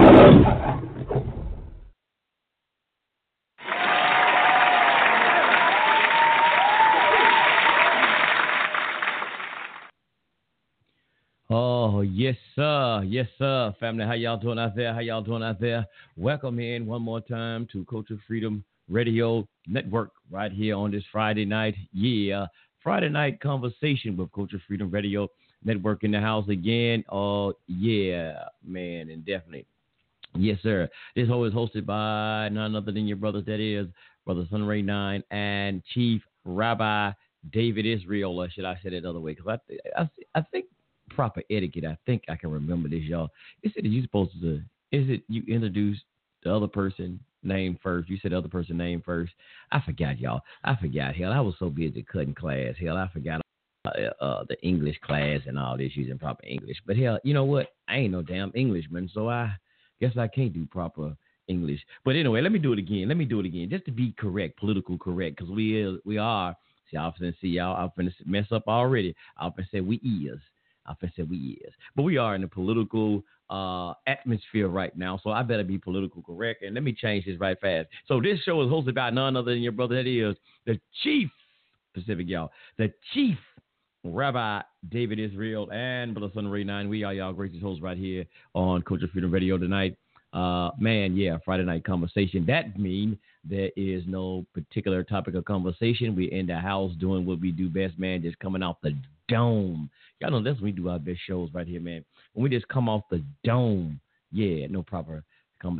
Yes, sir. Yes, sir. Family, how y'all doing out there? How y'all doing out there? Welcome in one more time to Culture Freedom Radio Network right here on this Friday night. Yeah, Friday night conversation with Culture Freedom Radio Network in the house again. Oh, yeah, man, and definitely. Yes, sir. This show is hosted by none other than your brothers, that is, Brother Sunray 9 and Chief Rabbi David Israel, or should I say it another way? Because I, th- I, I think proper etiquette. I think I can remember this, y'all. Is it you supposed to? Is it you introduce the other person name first? You said the other person name first. I forgot, y'all. I forgot. Hell, I was so busy cutting class. Hell, I forgot uh, uh, the English class and all this using proper English. But hell, you know what? I ain't no damn Englishman, so I guess I can't do proper English. But anyway, let me do it again. Let me do it again, just to be correct, political correct, because we is, we are. See, I often see y'all. I'm finna mess up already. I often say we is. I say we is. But we are in a political uh, atmosphere right now, so I better be political correct. And let me change this right fast. So this show is hosted by none other than your brother. That is the Chief Pacific, y'all. The Chief Rabbi David Israel and Brother Sunray Nine. We are y'all gracious hosts right here on Culture Freedom Radio tonight. Uh, man, yeah, Friday night conversation. That mean there is no particular topic of conversation. We in the house doing what we do best, man. Just coming off the dome. Y'all know that's when we do our best shows right here, man. When we just come off the dome, yeah, no proper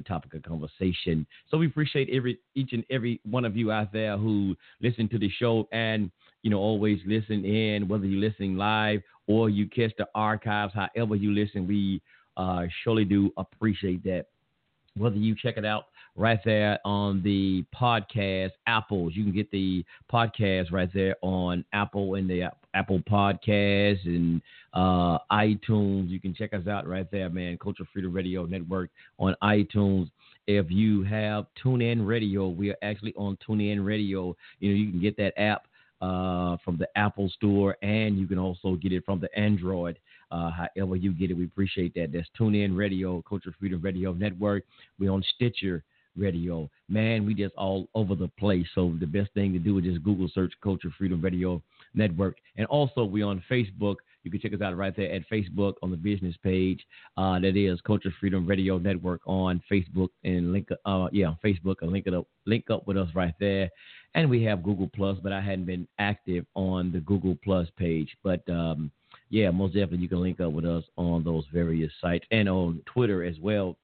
topic of conversation. So we appreciate every each and every one of you out there who listen to the show and you know always listen in, whether you're listening live or you catch the archives, however you listen, we uh, surely do appreciate that. Whether you check it out right there on the podcast Apples, you can get the podcast right there on Apple and the Apple Podcasts and uh, iTunes. You can check us out right there, man. Culture Freedom Radio Network on iTunes. If you have TuneIn Radio, we are actually on TuneIn Radio. You know, you can get that app uh, from the Apple Store, and you can also get it from the Android. Uh, however you get it, we appreciate that. That's TuneIn Radio, Culture Freedom Radio Network. We're on Stitcher Radio. Man, we just all over the place. So the best thing to do is just Google search Culture Freedom Radio Network. And also we on Facebook. You can check us out right there at Facebook on the business page. Uh, that is Culture Freedom Radio Network on Facebook and link uh yeah, Facebook and link it up link up with us right there. And we have Google Plus, but I hadn't been active on the Google Plus page. But um yeah, most definitely you can link up with us on those various sites and on Twitter as well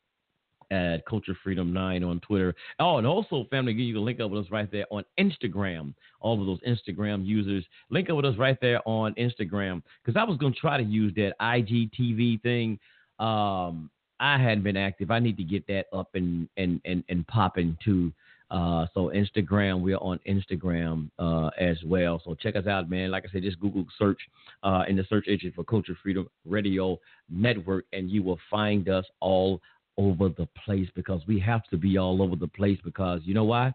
at Culture Freedom 9 on Twitter. Oh, and also, family, you can link up with us right there on Instagram. All of those Instagram users, link up with us right there on Instagram. Because I was going to try to use that IGTV thing. Um, I hadn't been active. I need to get that up and and and, and popping too. Uh, so Instagram, we're on Instagram uh, as well. So check us out, man. Like I said, just Google search uh, in the search engine for Culture Freedom Radio Network, and you will find us all over the place because we have to be all over the place because you know why?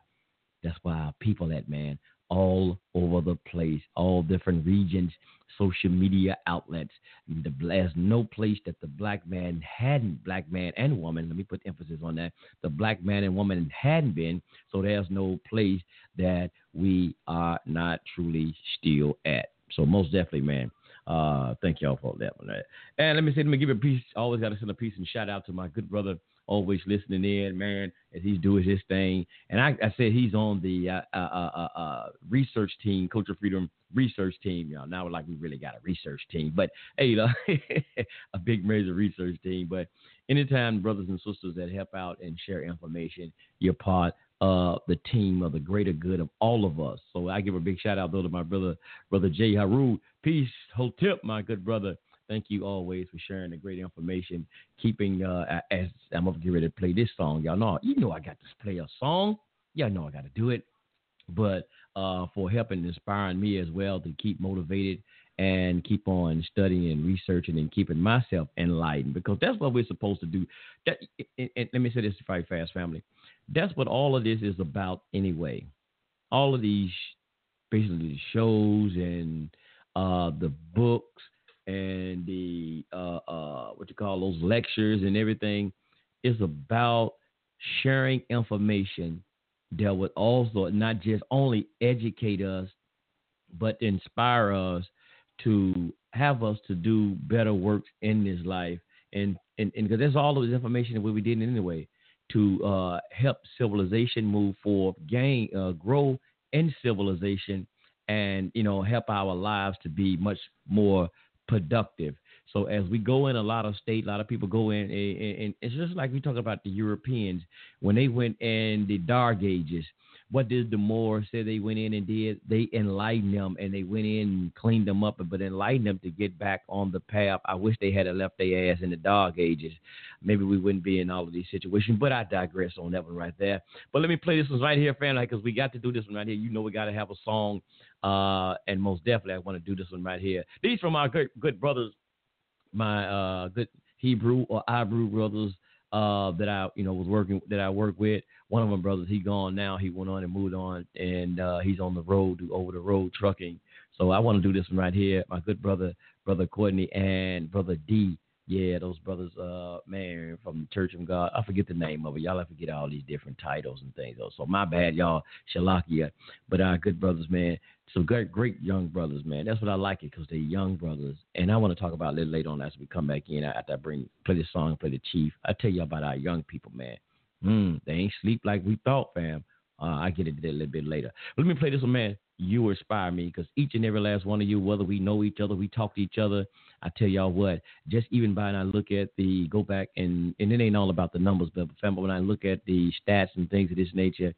That's why our people at man all over the place, all different regions, social media outlets. The, there's no place that the black man hadn't, black man and woman, let me put emphasis on that, the black man and woman hadn't been. So there's no place that we are not truly still at. So most definitely, man. Uh, thank y'all for that one. And let me say, let me give a piece. Always got to send a piece and shout out to my good brother, always listening in, man, as he's doing his thing. And I, I said he's on the uh, uh, uh, uh, research team, Culture Freedom research team. Y'all now like we really got a research team, but hey, a big major research team. But anytime brothers and sisters that help out and share information, you're part uh, the team of the greater good of all of us. So I give a big shout out though to my brother, brother Jay Haru. Peace, Hotep, my good brother. Thank you always for sharing the great information. Keeping uh, as I'm gonna get ready to play this song, y'all know you know I got to play a song. Y'all know I got to do it, but uh, for helping inspiring me as well to keep motivated and keep on studying and researching and keeping myself enlightened because that's what we're supposed to do. That, and, and let me say this very fast, family. That's what all of this is about anyway. All of these, basically, the shows and uh, the books and the uh, uh, what you call those lectures and everything is about sharing information that would also not just only educate us, but inspire us to have us to do better works in this life. And and because there's all of this information that we did anyway to uh, help civilization move forward, gain, uh, grow in civilization, and you know help our lives to be much more productive. So as we go in a lot of state, a lot of people go in, and, and it's just like we talk about the Europeans when they went in the Dark Ages what did the Moors say they went in and did? They enlightened them and they went in and cleaned them up, but enlightened them to get back on the path. I wish they had left their ass in the dog ages. Maybe we wouldn't be in all of these situations, but I digress on that one right there. But let me play this one right here, family, because we got to do this one right here. You know, we got to have a song, uh, and most definitely I want to do this one right here. These from our good, good brothers, my uh, good Hebrew or Ibrew brothers uh, that I you know was working that I work with. One of my brothers, he gone now. He went on and moved on, and uh, he's on the road, over the road trucking. So I want to do this one right here. My good brother, brother Courtney, and brother D. Yeah, those brothers, uh, man, from the Church of God. I forget the name of it. Y'all I forget all these different titles and things. Though. So my bad, y'all. Shalakia. But our good brothers, man, some great, great young brothers, man. That's what I like it because they're young brothers. And I want to talk about a little later on as we come back in after I bring play this song, play the chief. I tell you about our young people, man. Mm, they ain't sleep like we thought, fam. Uh, I get it a little bit later. But let me play this one, man. You inspire me because each and every last one of you, whether we know each other, we talk to each other. I tell y'all what, just even by and I look at the go back and and it ain't all about the numbers, but when I look at the stats and things of this nature,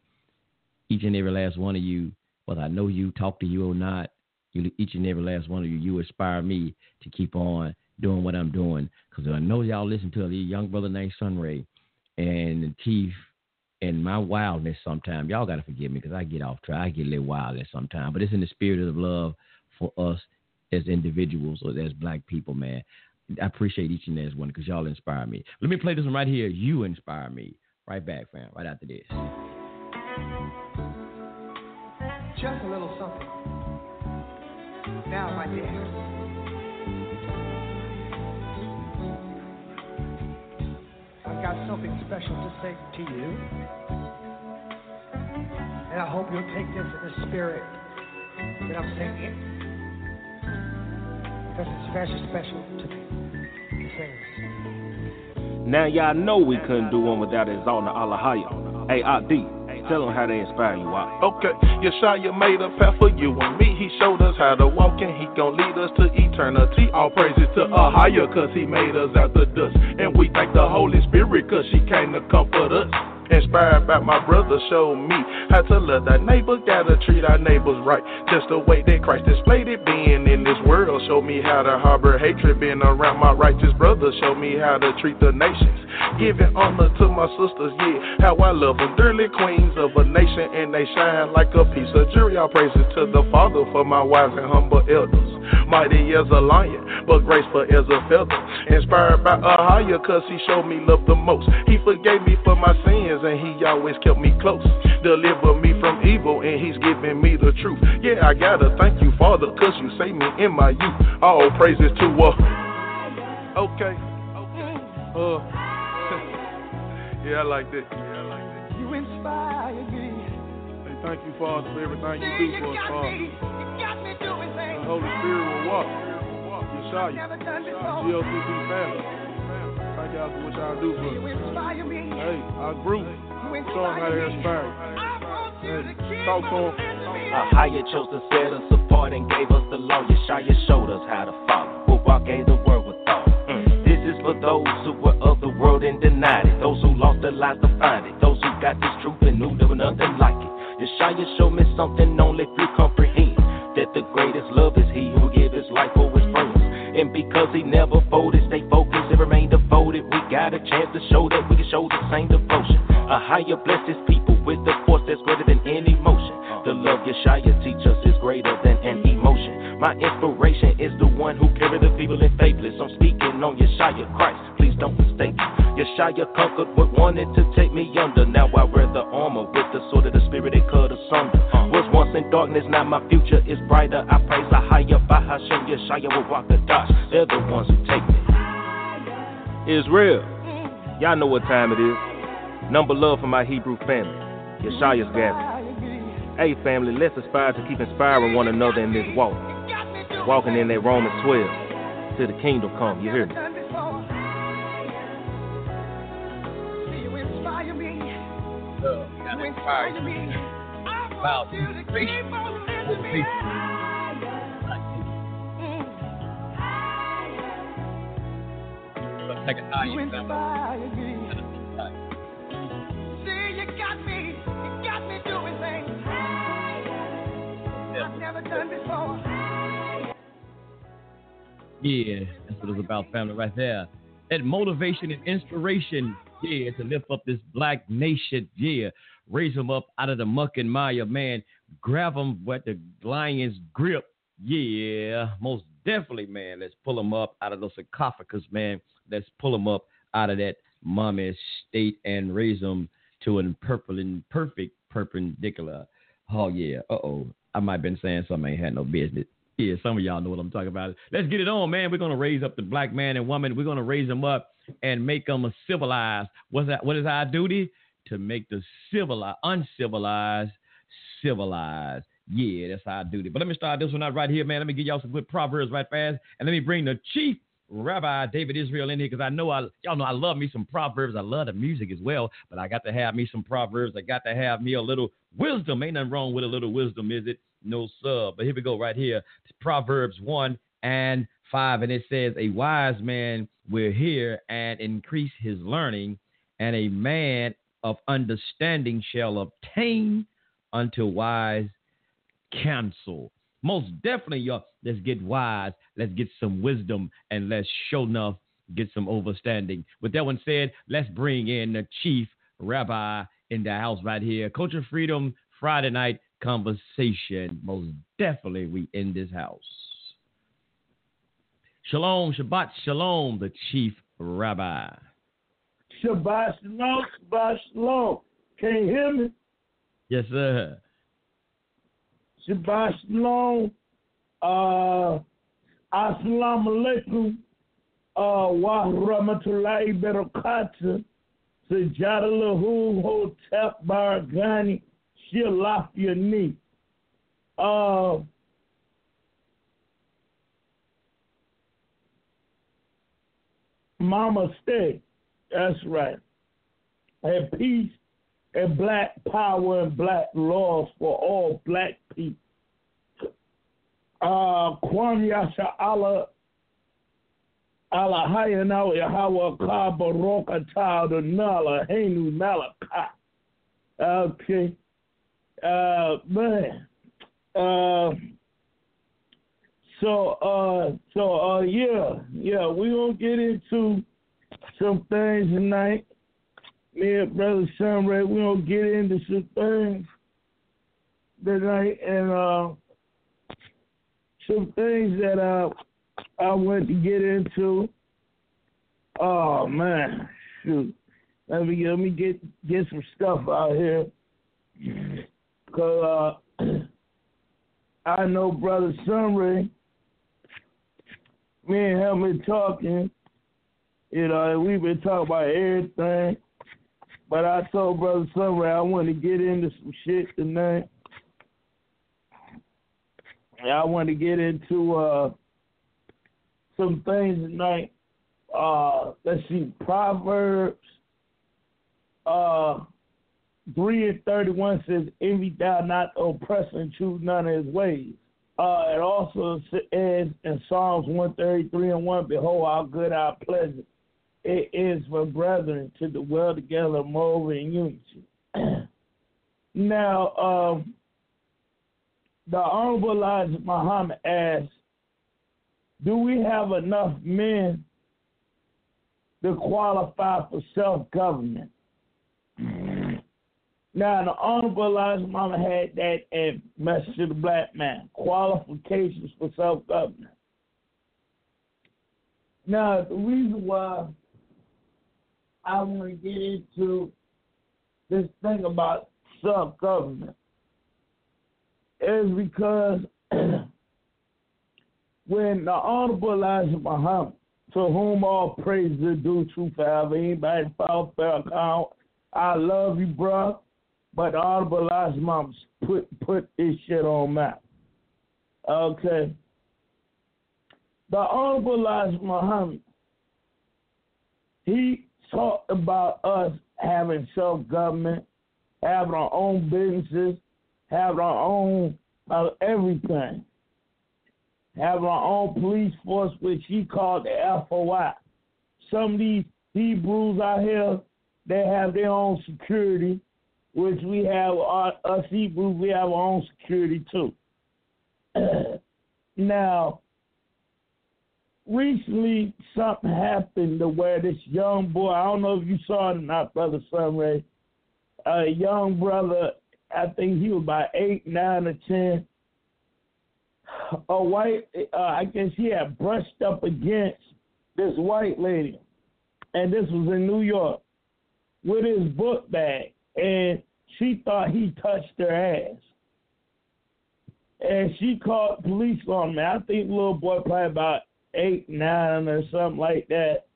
each and every last one of you whether I know you, talk to you or not, you, each and every last one of you, you inspire me to keep on doing what I'm doing. Because I know y'all listen to a young brother named Sunray and Keith and my wildness sometimes. Y'all got to forgive me because I get off track. I get a little wildness sometimes. But it's in the spirit of love for us as individuals or as black people, man. I appreciate each and every one because y'all inspire me. Let me play this one right here. You inspire me. Right back, fam. Right after this just a little something. Now, my dear. Got something special to say to you. And I hope you'll take this in the spirit that I'm singing. Because it's very special to me. It. Now y'all know we couldn't do one without the Alahaya. A-I-D. Tell them how they inspire you. Why? Okay, Yeshua made a path for you and me. He showed us how to walk and he gon' lead us to eternity. All praises to a higher cause he made us out the dust. And we thank the Holy Spirit cause she came to comfort us. Inspired by my brother, showed me how to love thy neighbor, gotta treat our neighbors right. Just the way that Christ displayed it, being in this world. Show me how to harbor hatred, being around my righteous brother. Show me how to treat the nations. Giving honor to my sisters, yeah, how I love them. Dearly queens of a nation, and they shine like a piece of jewelry. All praises to the Father for my wives and humble elders. Mighty as a lion, but graceful as a feather. Inspired by a higher, cause he showed me love the most. He forgave me for my sins and he always kept me close. Deliver me from evil, and he's giving me the truth. Yeah, I gotta thank you, Father, cause you saved me in my youth. All praises to uh Okay. Uh Yeah, I like that. Yeah, I like that. You inspire me. Thank you, Father, for everything you do for us, Father. The Holy Spirit will walk. Yeshua. GLCB family. Thank y'all for what y'all do for us. Hey, our group, show them how to inspire Hey, talk to them. A higher chose to set us apart and gave us the law. Yeshua showed us how to follow. Who walk gave the word with thought. Mm. This is for those who were of the world and denied it. Those who lost their lives to find it. Those who got this truth and knew there was nothing like it. Yeshua showed me something only few comprehend. That the greatest love is he who gave his life for his friends. And because he never folded, stay focused and remain devoted. We got a chance to show that we can show the same devotion. A higher bless his people with the force that's greater than any motion. The love Yeshaya teach us is greater than an emotion. My inspiration is the one who carried the people in faithless. I'm speaking on Yeshaya Christ. Please don't mistake me. Yeshaya conquered what wanted to take me under. Now I wear the armor with the sword of the spirit it cut asunder. Was once in darkness, now my future is brighter. I praise a higher Bahashem Yeshaya will walk the dots. They're the ones who take me. Israel, y'all know what time it is. Number love for my Hebrew family. Yeshaya's gathering. Hey family, let's aspire to keep inspiring one another in this walk. Walking in that Romans 12 till the kingdom come. You hear me? About motivation. Let's take a high See, you got me, you got me doing things I've never done before. Yeah, that's what it's about, family, right there. That motivation and inspiration, yeah, to lift up this black nation, yeah. Raise them up out of the muck and mire, man. Grab them with the lion's grip, yeah. Most definitely, man. Let's pull them up out of those sarcophagus, man. Let's pull them up out of that mummy state and raise them to an perfect perpendicular. Oh, yeah. Uh oh. I might have been saying something I ain't had no business. Yeah, some of y'all know what I'm talking about. Let's get it on, man. We're gonna raise up the black man and woman. We're gonna raise them up and make them civilized. What's that? What is our duty? To make the civilized, uncivilized, civilized. Yeah, that's our duty. But let me start this one out right here, man. Let me give y'all some good proverbs right fast, and let me bring the chief Rabbi David Israel in here because I know I y'all know I love me some proverbs. I love the music as well, but I got to have me some proverbs. I got to have me a little wisdom. Ain't nothing wrong with a little wisdom, is it? No sub. But here we go right here. Proverbs one and five, and it says, "A wise man will hear and increase his learning, and a man of understanding shall obtain unto wise counsel." Most definitely, y'all. Let's get wise. Let's get some wisdom, and let's show enough get some overstanding. With that one said, let's bring in the chief rabbi in the house right here. Culture Freedom Friday night conversation. Most definitely, we in this house. Shalom, Shabbat Shalom, the chief rabbi. Shabbat shalom, Shabbat shalom. Can you hear me? Yes, sir. Shabbat shalom. Uh, assalamu alaikum. Uh, wa rahmatullahi barakatuh. Sajada lahu hotep bargani shilafyani. Uh, Mama stay. That's right. And peace and black power and black laws for all black people. Uh, Allah Allah Hayanaw Yahweh Ka Baroka Atah Nala Henu Malaka. Okay. Uh, man. Uh, so, uh, so, uh, yeah, yeah, we gonna get into some things tonight. Me and Brother Sunray, we gonna get into some things tonight, and uh, some things that uh, I want to get into. Oh man, shoot. Let me let me get get some stuff out here, cause uh, I know Brother Sunray. Me and him been talking. You know, we've been talking about everything. But I told Brother Sunray I want to get into some shit tonight. I want to get into uh, some things tonight. Uh, let's see, Proverbs uh, 3 and 31 says, Envy thou not oppressor and choose none of his ways. Uh, it also says in Psalms 133 and 1, Behold, how good, how pleasant it is for brethren to dwell together more in unity. now, um, the Honorable Elijah Muhammad asked, do we have enough men to qualify for self government? Now, the Honorable Elijah Muhammad that at Message to the Black Man qualifications for self government. Now, the reason why I want to get into this thing about self government is because when the Honorable Elijah Muhammad, to whom all praise is due, true forever, anybody follow account, I love you, bro. But the Honorable Elijah put put this shit on map. Okay. The Honorable Elijah Muhammad, he talked about us having self government, having our own businesses, having our own uh, everything, having our own police force, which he called the FOI. Some of these Hebrews out here, they have their own security, which we have our, us Hebrews, we have our own security too. now, recently something happened to where this young boy, I don't know if you saw it or not, Brother Sunray, a young brother, I think he was about eight, nine, or ten. A white, uh, I guess he had brushed up against this white lady, and this was in New York, with his book bag, and she thought he touched her ass. And she called police on me. I think little boy probably about eight, nine, or something like that.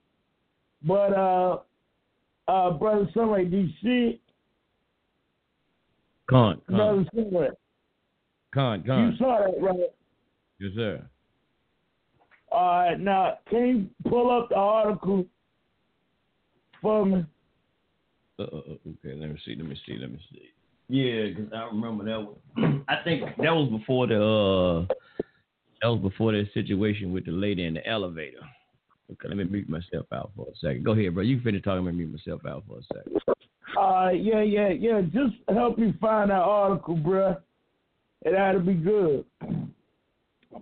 But uh, uh, brother, somebody, do see? Con, con, Brother, somewhere. con, con. You saw that, right? Yes, sir. All right, now can you pull up the article for me? Uh, uh, uh, okay, let me see. Let me see. Let me see. Yeah, because I remember that was. I think that was before the. uh That was before that situation with the lady in the elevator. Okay, let me mute myself out for a second. Go ahead, bro. You finish talking. Let me mute myself out for a second. Uh, yeah, yeah, yeah. Just help me find that article, bro. It ought to be good.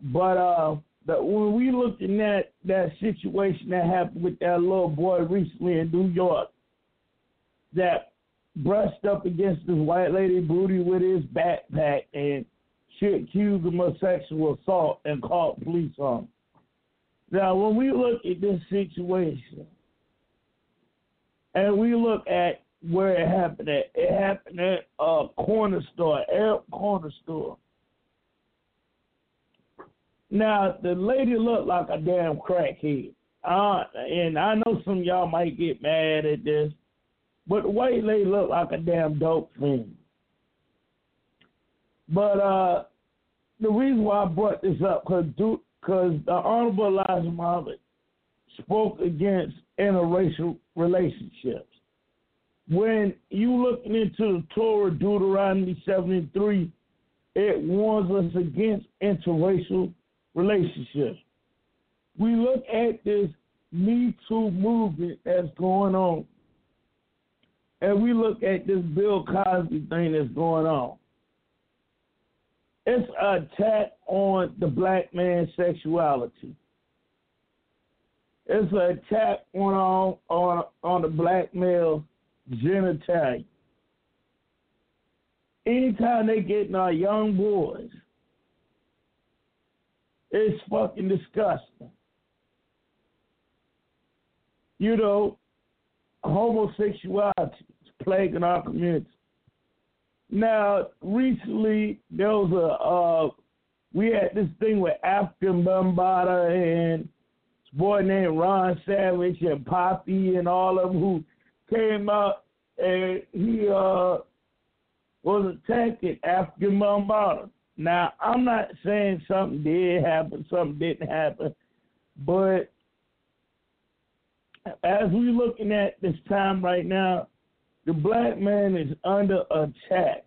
But uh, the, when we looking at that situation that happened with that little boy recently in New York, that brushed up against this white lady booty with his backpack and she accused him of sexual assault and called police on him. Now, when we look at this situation, and we look at where it happened at, it happened at a corner store, Arab corner store. Now, the lady looked like a damn crackhead. Uh, and I know some y'all might get mad at this, but the white lady looked like a damn dope fiend. But uh, the reason why I brought this up, because the Honorable Elijah Muhammad spoke against interracial relationships. When you looking into the Torah, Deuteronomy 73, it warns us against interracial relationships. We look at this Me Too movement that's going on, and we look at this Bill Cosby thing that's going on. It's an attack on the black man's sexuality. It's an attack on on on the black male genitalia. Anytime they get in our young boys, it's fucking disgusting. You know, homosexuality is plaguing our community. Now, recently there was a uh, we had this thing with Afrika Bambaataa and this boy named Ron Savage and Poppy and all of them who came out and he uh, was attacking Afrika Bambaataa. Now, I'm not saying something did happen, something didn't happen, but as we're looking at this time right now, the black man is under attack.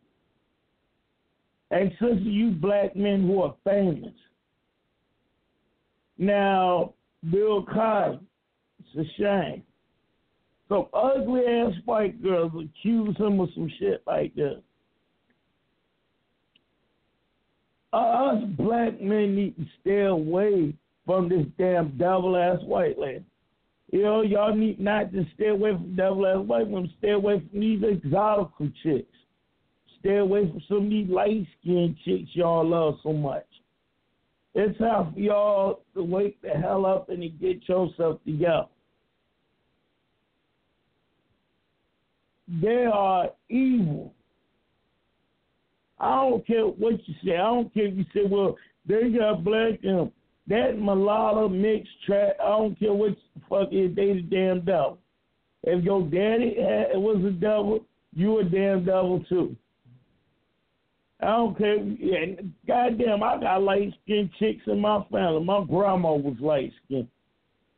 And since you black men who are famous, now Bill Cosby, it's a shame. Some ugly ass white girls accuse him of some shit like this. Uh, us black men need to stay away from this damn devil ass white lady. You know, y'all need not to stay away from devil ass white women. Stay away from these exotical chicks. Stay away from some of these light skinned chicks y'all love so much. It's time for y'all to wake the hell up and to get yourself together. They are evil. I don't care what you say. I don't care if you say, well, they got black and that mulatto mixed track. I don't care what the fuck is. They the damn devil. If your daddy had, was a devil, you a damn devil too. I don't care. Yeah, goddamn, I got light skinned chicks in my family. My grandma was light skinned.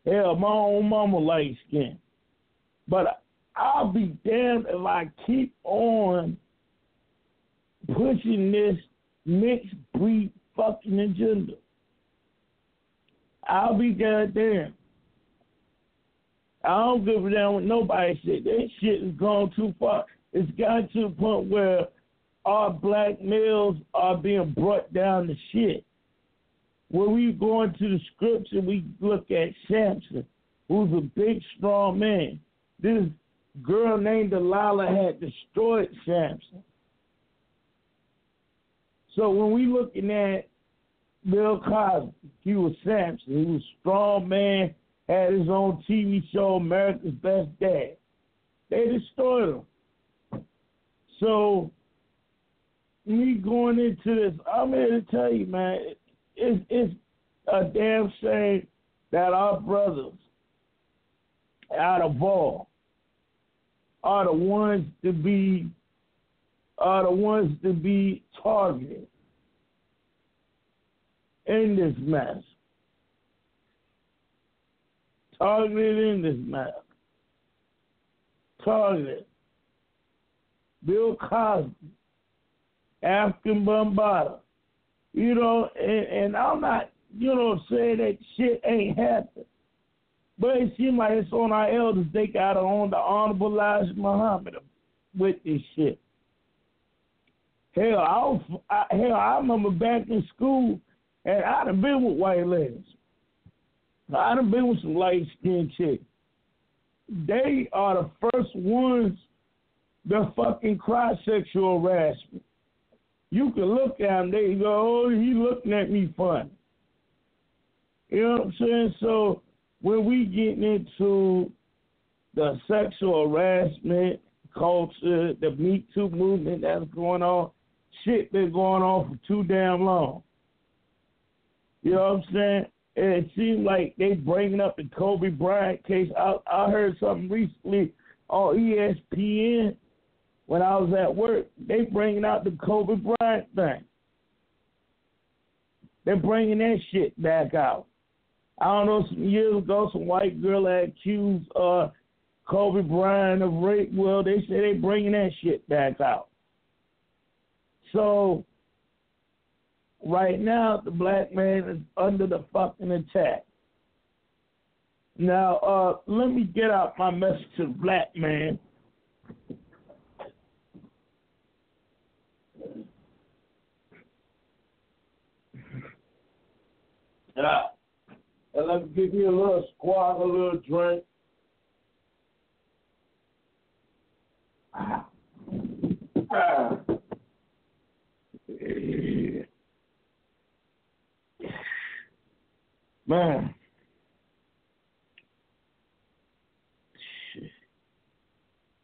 Hell, my own mama light skinned. But I'll be damned if I keep on pushing this mixed breed fucking agenda. I'll be goddamn. I don't give a damn what nobody said. That shit has gone too far. It's gotten to the point where our black males are being brought down to shit. When we go into the scripture, we look at Samson, who's a big, strong man. This girl named Delilah had destroyed Samson. So when we looking at Bill Cosby, he was Samson. He was a strong man, had his own TV show, America's Best Dad. They destroyed him. So me going into this, I'm here to tell you, man, it's it's a damn shame that our brothers out of all are the ones to be are the ones to be targeted in this mess. Targeted in this mess. Targeted. Bill Cosby, Afrika Bambaataa. You know, and, and I'm not, you know, saying that shit ain't happened. But it seems like it's on our elders. They got on the Honorable Elijah Muhammad with this shit. Hell, I, was, I hell, I remember back in school, and I'd have been with white ladies. I'd have been with some light skinned chicks. They are the first ones that fucking cry sexual harassment. You can look at them, they go, oh, he looking at me funny. You know what I'm saying? So when we getting into the sexual harassment culture, the Me Too movement that's going on, shit been going on for too damn long. You know what I'm saying? And it seems like they bringing up the Kobe Bryant case. I, I heard something recently on ESPN when I was at work. They bringing out the Kobe Bryant thing. They're bringing that shit back out. I don't know, some years ago, some white girl accused uh, Kobe Bryant of rape. Well, they say they bringing that shit back out. So right now, the black man is under the fucking attack. Now, uh, let me get out my message to the black man. Uh, and let me give you a little squad, a little drink. Ah. Ah. Man.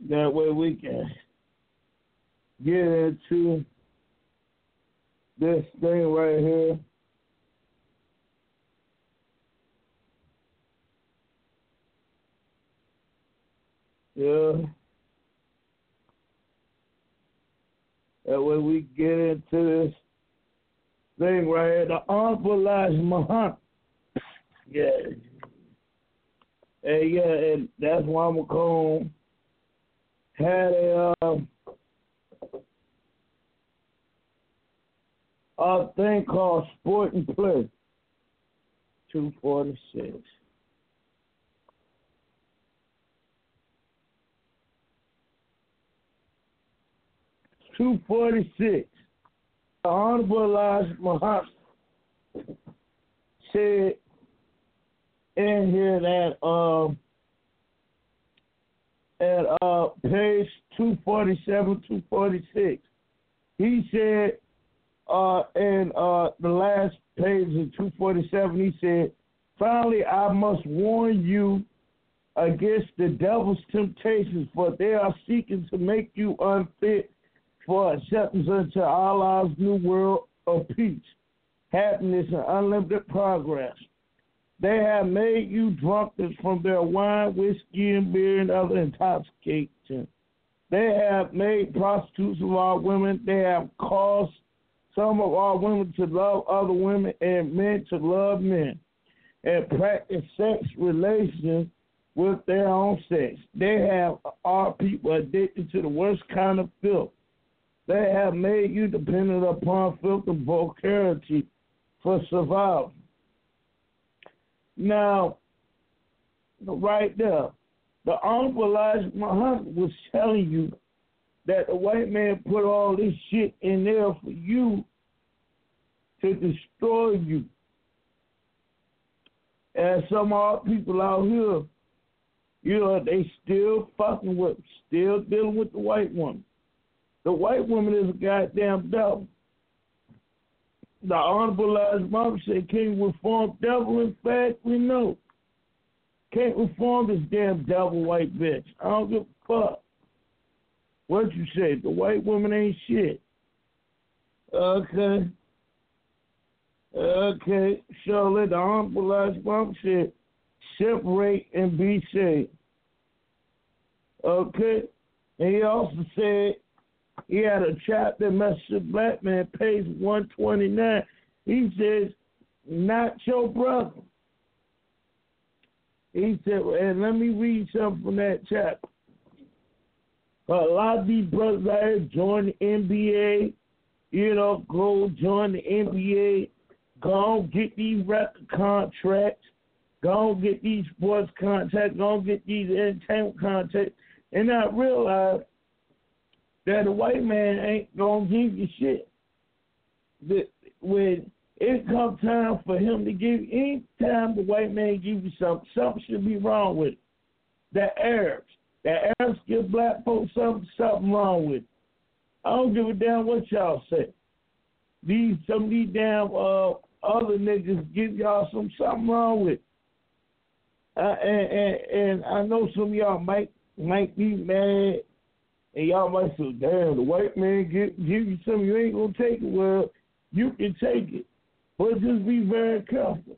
That way we can get into this thing right here. Yeah. That way we get into this thing right here, the Honorable Elijah Muhammad. Yeah. And yeah, and that's why I'm had a um, a thing called Sport and Play. Two forty six. Two forty six. The Honorable Elijah Muhammad said in here that um at uh page two forty seven, two forty six. He said uh in uh the last page of two forty seven he said, Finally I must warn you against the devil's temptations, for they are seeking to make you unfit for acceptance into Allah's new world of peace, happiness, and unlimited progress. They have made you drunkards from their wine, whiskey, and beer and other intoxications. They have made prostitutes of our women. They have caused some of our women to love other women and men to love men and practice sex relations with their own sex. They have our people addicted to the worst kind of filth. They have made you dependent upon filth and vulgarity for survival. Now, right there, the Honorable Elijah Muhammad was telling you that the white man put all this shit in there for you to destroy you. And some of our people out here, you know, they still fucking with, still dealing with the white woman. The white woman is a goddamn devil. The Honorable Muhammad said, Can't reform devil? In fact, we know. Can't reform this damn devil white bitch. I don't give a fuck. What you say? The white woman ain't shit. Okay. Okay. So let the Honorable Elijah Muhammad said, separate and be saved. Okay. And he also said he had a chapter, Message Black Man, page 129. He says, not your brother. He said, and let me read something from that chapter. A lot of these brothers out join the NBA, you know, go join the NBA, go get these record contracts, go get these sports contracts, go get these entertainment contracts, and not realize that a white man ain't gonna give you shit. That when it comes time for him to give any time the white man give you something, something should be wrong with it. The Arabs. The Arabs give black folks something something wrong with it. I don't give a damn what y'all say. These some of these damn uh, other niggas give y'all some something wrong with it. Uh, and, and and I know some of y'all might might be mad and y'all might say, damn, the white man give, give you something you ain't to take it. Well, you can take it. But just be very careful.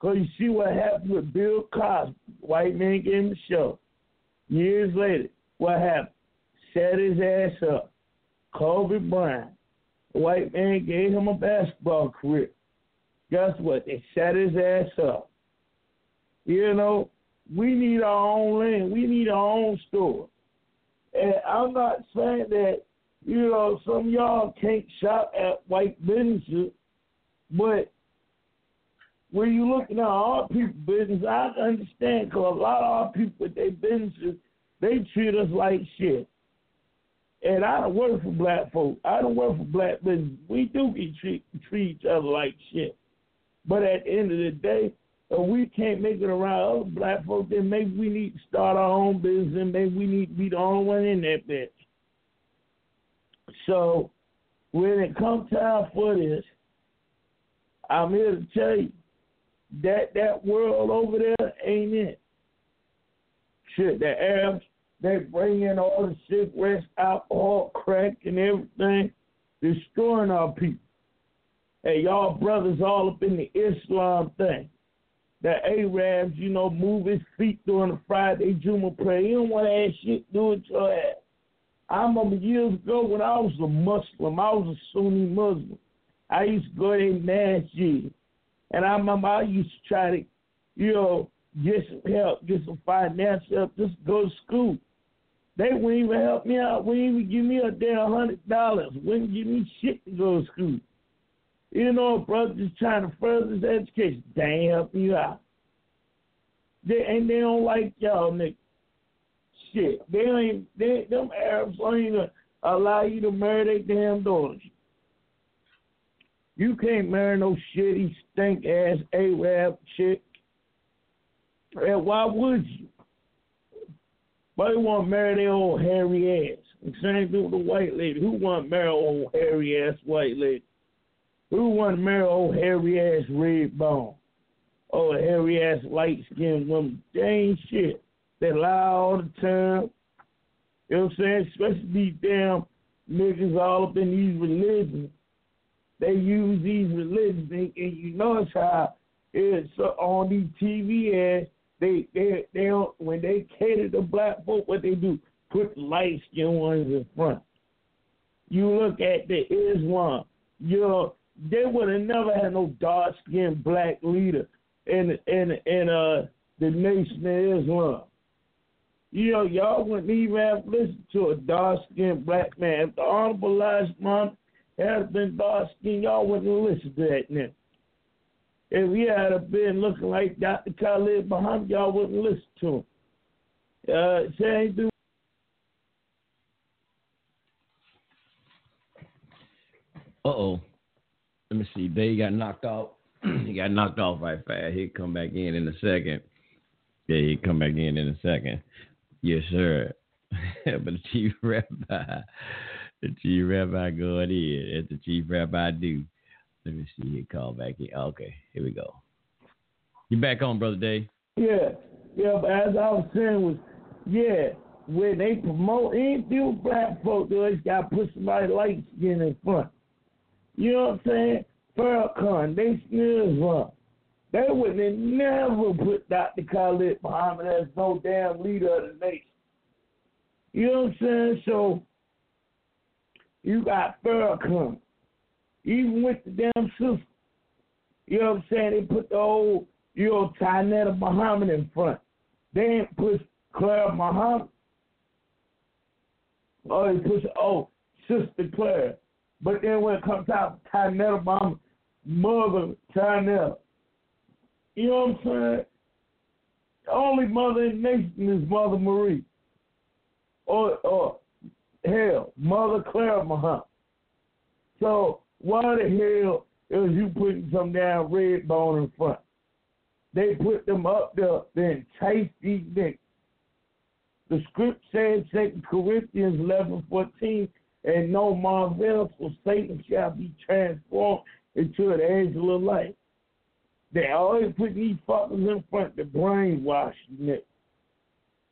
Because you see what happened with Bill Cosby. White man gave him the show. Years later, what happened? Set his ass up. Kobe Bryant. The white man gave him a basketball career. Guess what? They set his ass up. You know, we need our own land. We need our own store. And I'm not saying that, you know, some y'all can't shop at white businesses, but when you're looking at our people business, I understand because a lot of our people with their businesses, they treat us like shit. And I don't work for black folks. I don't work for black business. We do get treat, treat each other like shit. But at the end of the day, if we can't make it around other black folks, then maybe we need to start our own business and maybe we need to be the only one in that bitch. So when it comes time for this, I'm here to tell you that that world over there ain't it. Shit, the Arabs, they bring in all the cigarettes, alcohol, crack, and everything, destroying our people. Hey, y'all brothers all up in the Islam thing the Arabs, you know, move his feet during the Friday Juma prayer. He don't want to ask shit do it your ass. I remember years ago when I was a Muslim, I was a Sunni Muslim. I used to go to masjid. And I remember I used to try to, you know, get some help, get some financial help, just go to school. They wouldn't even help me out. Wouldn't even give me a damn hundred dollars. Wouldn't give me shit to go to school. You know, brother just trying to further his education. They ain't helping you out. They and they don't like y'all niggas. Shit. They ain't they them Arabs don't even allow you to marry their damn daughters. You can't marry no shitty stink ass Arab chick. And why would you? Why they want to marry their old hairy ass? And same thing with the white lady. Who want to marry old hairy ass white lady? Who want to marry old hairy ass red bone? Old hairy ass light skinned woman. They ain't shit. They lie all the time. You know what I'm saying? Especially these damn niggas all up in these religions. They use these religions, and, and you notice how it's on these TV ads. They they they don't when they cater to black folk, what they do put light skinned ones in front. You look at the Islam, you know, they would have never had no dark skinned black leader in in in uh the nation of Islam. You know, y'all wouldn't even have listened to a dark skinned black man. If the Honorable Elijah Muhammad had been dark skinned, y'all wouldn't listen to that now. If he had been looking like Dr. Khalid Muhammad, y'all wouldn't listen to him. Uh. Uh oh. Let me see. They got knocked out. he got knocked off right fast. He'll come back in in a second. Yeah, he'll come back in in a second. Yes, sir. but the chief rabbi, the chief rabbi going in. That's the chief rabbi do. Let me see. He called back in. Okay, here we go. You back on, brother Dave? Yeah, yeah. But as I was saying, was yeah, when they promote anything few black folk, they got to put somebody light skin in front. You know what I'm saying? Farrakhan, they still wrong. They would have never put Dr. Khalid Muhammad as no damn leader of the nation. You know what I'm saying? So you got Farrakhan. Even with the damn sister. You know what I'm saying? They put the old, you know, Tynnetta Muhammad in front. They ain't put Claire Muhammad. Oh, they put, oh, Sister Claire. But then when it comes out, Tynnetta Muhammad, mother Tynnetta. You know what I'm saying? The only mother in the nation is Mother Marie. Or, or hell, Mother Claire Muhammad. So why the hell is you putting some damn red bone in front? They put them up there then chase these niggas. The script says, 2 Corinthians 11, 14, and no marvel, for Satan shall be transformed into an angel of light. They always put these fuckers in front to brainwash you.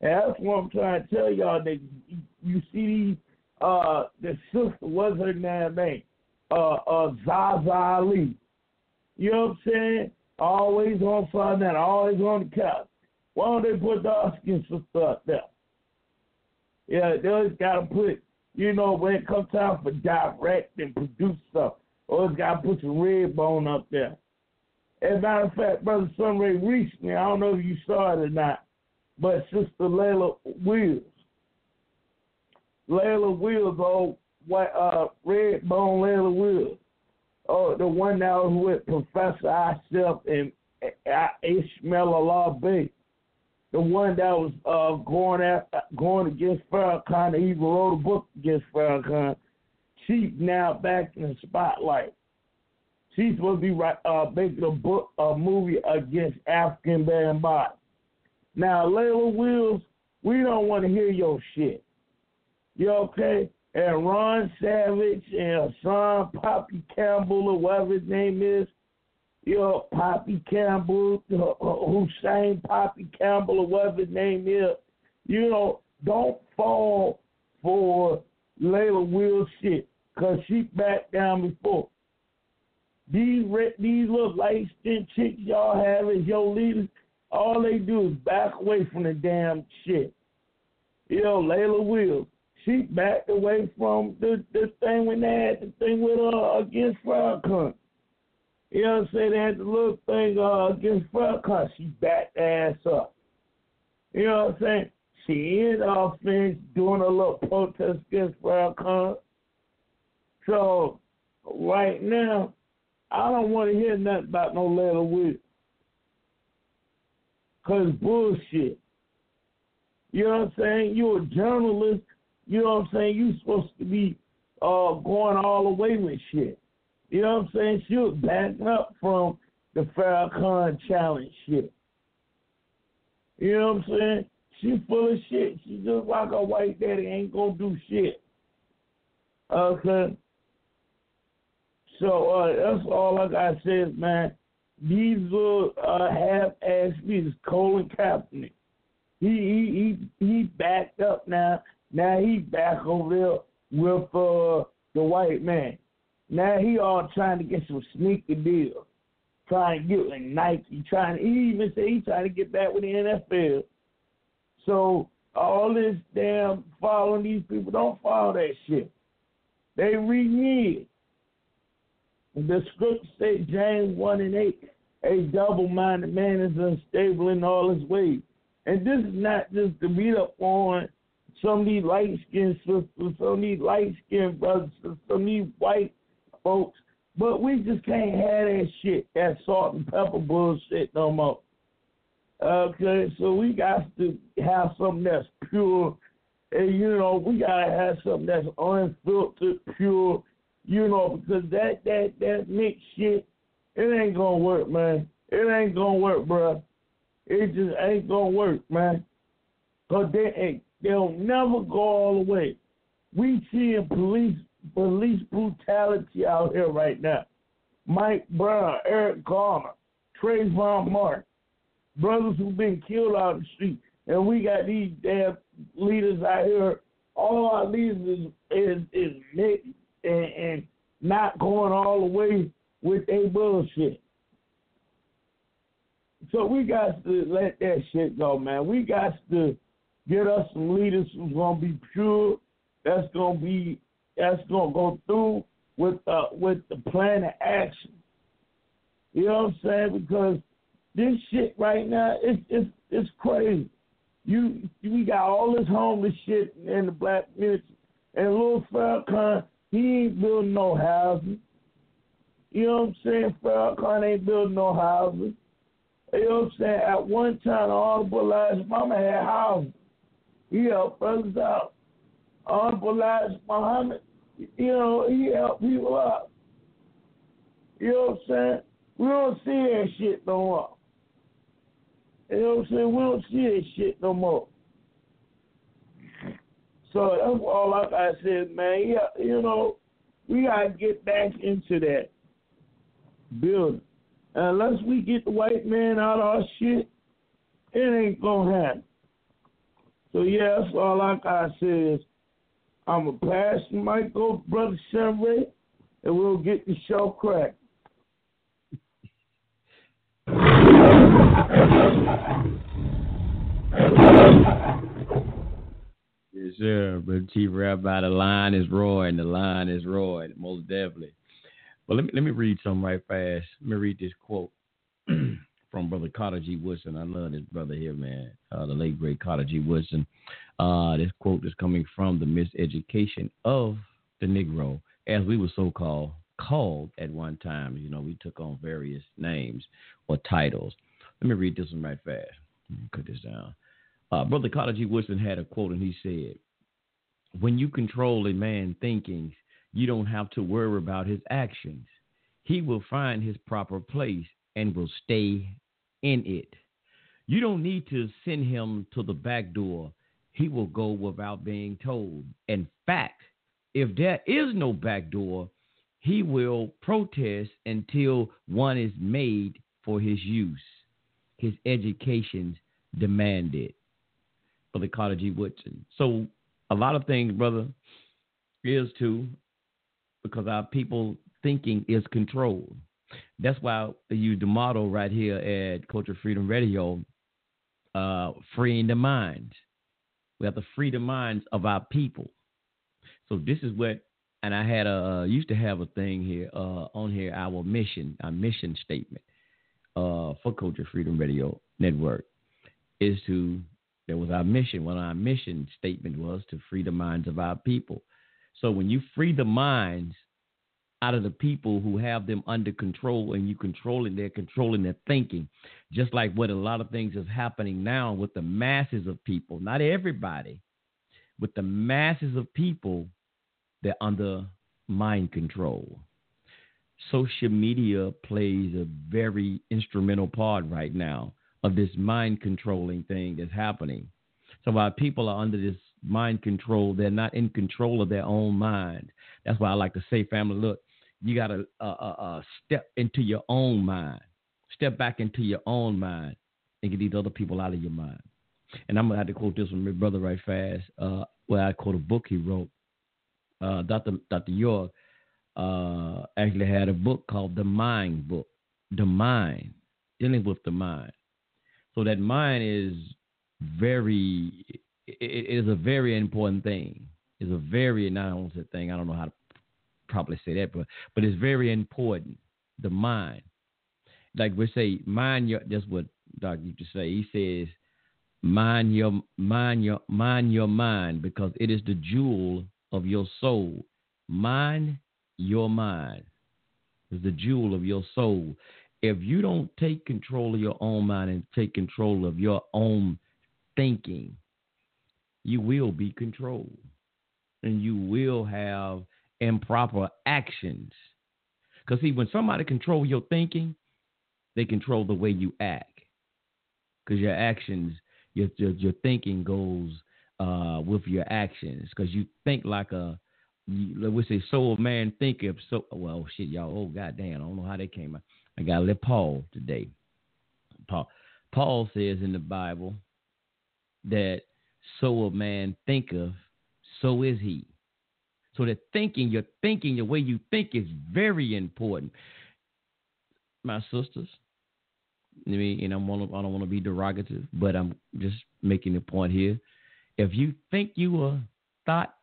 And that's what I'm trying to tell y'all that you see these uh the sister, what's her name? Uh uh Zaza Ali. You know what I'm saying? Always on fire that, always on the couch. Why don't they put the asking sister up there? Yeah, they always gotta put, you know, when it comes time for direct and produce stuff, always gotta put some red bone up there. As a matter of fact, Brother Sunray recently, I don't know if you saw it or not, but Sister Layla Wills. Layla Wills, old white, uh, red bone Layla Wills. Oh, the one that was with Professor Asif and Ishmael Allah Bey. The one that was uh, going at, going against Farrakhan, even wrote a book against Farrakhan. She's now back in the spotlight. She's supposed to be right, uh, making a book, a movie against Afrika Bambaataa. Now, Layla Wills, we don't want to hear your shit. You okay? And Ron Savage and Hassan Poppy Campbell or whatever his name is, you know, Poppy Campbell, Hussein Poppy Campbell or whatever his name is, you know, don't fall for Layla Will shit because she backed down before. These these little light skinned chicks y'all have as your leaders, all they do is back away from the damn shit. You know, Layla Will, she backed away from the, the thing when they had the thing with uh against Farrakhan. You know what I'm saying? They had the little thing uh, against Farrakhan. She backed ass up. You know what I'm saying? She in off finished doing a little protest against Farrakhan. So right now, I don't want to hear nothing about no letter Wills. Cause bullshit. You know what I'm saying? You're a journalist. You know what I'm saying? You're supposed to be uh, going all the way with shit. You know what I'm saying? She was backing up from the Farrakhan challenge shit. You know what I'm saying? She full of shit. She just like a white daddy ain't gonna do shit. Okay. So uh, that's all I got man. These little uh, half-ass niggas, Colin Kaepernick. He he he he backed up now. Now he back over there with uh, the white man. Now he all trying to get some sneaky deal, trying to get like Nike, trying. He even say he trying to get back with the NFL. So all this damn following these people don't follow that shit. They renege. The script say James one and eight, a double-minded man is unstable in all his ways. And this is not just to beat up on some of these light skinned sisters, some of these light skinned brothers, some of these white folks, but we just can't have that shit, that salt and pepper bullshit no more. Okay, so we got to have something that's pure, and you know we gotta have something that's unfiltered, pure, you know, because that that that mixed shit, it ain't gonna work, man. It ain't gonna work, bro. It just ain't gonna work, man. Cause they they'll never go all the way. We seeing police police brutality out here right now. Mike Brown, Eric Garner, Trayvon Martin, brothers who've been killed out the street, and we got these damn leaders out here. All our leaders is is, is and, and not going all the way with a bullshit. So we got to let that shit go, man. We got to get us some leaders who's gonna be pure. That's gonna be that's gonna go through with uh with the plan of action. You know what I'm saying? Because this shit right now, it's it's it's crazy. You we got all this homeless shit in the black community, and Lil Farrakhan, he ain't building no houses. You know what I'm saying? Farrakhan ain't building no houses. You know what I'm saying? At one time, all the Elijah Mama had houses. He helped brothers out. Honorable Elijah Muhammad, you know, he helped people out. You know what I'm saying? We don't see that shit no more. You know what I'm saying? We don't see that shit no more. So that's all I said, man. Yeah, you know, we gotta get back into that building. unless we get the white man out of our shit, it ain't gonna happen. So yeah, that's all I gotta say is I'm a pass the mic over Brother Shamray, and we'll get the show cracked. Yes, sir. But Chief Rabbi, the line is roaring. The line is roaring, most definitely. But let me let me read something right fast. Let me read this quote from Brother Carter G. Woodson. I love this brother here, man. Uh, the late great Carter G. Woodson. Uh, this quote is coming from the miseducation of the Negro, as we were so called called at one time. You know, we took on various names or titles. Let me read this one right fast. Cut this down. Uh, Brother Carter G. Woodson had a quote, and he said, "When you control a man's thinking, you don't have to worry about his actions. He will find his proper place and will stay in it. You don't need to send him to the back door. He will go without being told. In fact, if there is no back door, he will protest until one is made for his use. His education's demanded. Brother Carter G. Woodson. So a lot of things, brother, is to because our people thinking is controlled. That's why I use the motto right here at Culture Freedom Radio, uh, freeing the minds. We have to free the minds of our people. So this is what, and I had a uh, used to have a thing here uh, on here, our mission, our mission statement uh, for Culture Freedom Radio Network is to. That was our mission. One of our mission statement was to free the minds of our people. So when you free the minds out of the people who have them under control and you controlling they're controlling their thinking just like what a lot of things is happening now with the masses of people not everybody with the masses of people they're under mind control social media plays a very instrumental part right now of this mind controlling thing that's happening. So while people are under this mind control, they're not in control of their own mind. That's why I like to say, family, look, you got to uh, uh, uh, step into your own mind, step back into your own mind, and get these other people out of your mind. And I'm gonna have to quote this from my brother right fast. Uh, where I quote a book he wrote. Uh, Dr. Dr. York uh, actually had a book called The Mind Book. The Mind, dealing with the mind. So that mind is very, it is a very important thing. It's a very, not thing, I don't know how to probably say that, but but it's very important. The mind, like we say, mind your. That's what Doc used to say. He says, mind your mind your mind your mind because it is the jewel of your soul. Mind your mind is the jewel of your soul. If you don't take control of your own mind and take control of your own thinking, you will be controlled and you will have improper actions. Because, see, when somebody control your thinking, they control the way you act. Because your actions, your, your, your thinking goes uh, with your actions. Because you think like a, we say, soul man thinketh. So, well, shit, y'all. Oh, goddamn. I don't know how they came out. I got to let Paul today. Paul, Paul says in the Bible that so a man thinketh, so is he. So the thinking, your thinking, the way you think is very important. My sisters, I mean, and I'm I don't want to be derogative, but I'm just making a point here. If you think you a thought,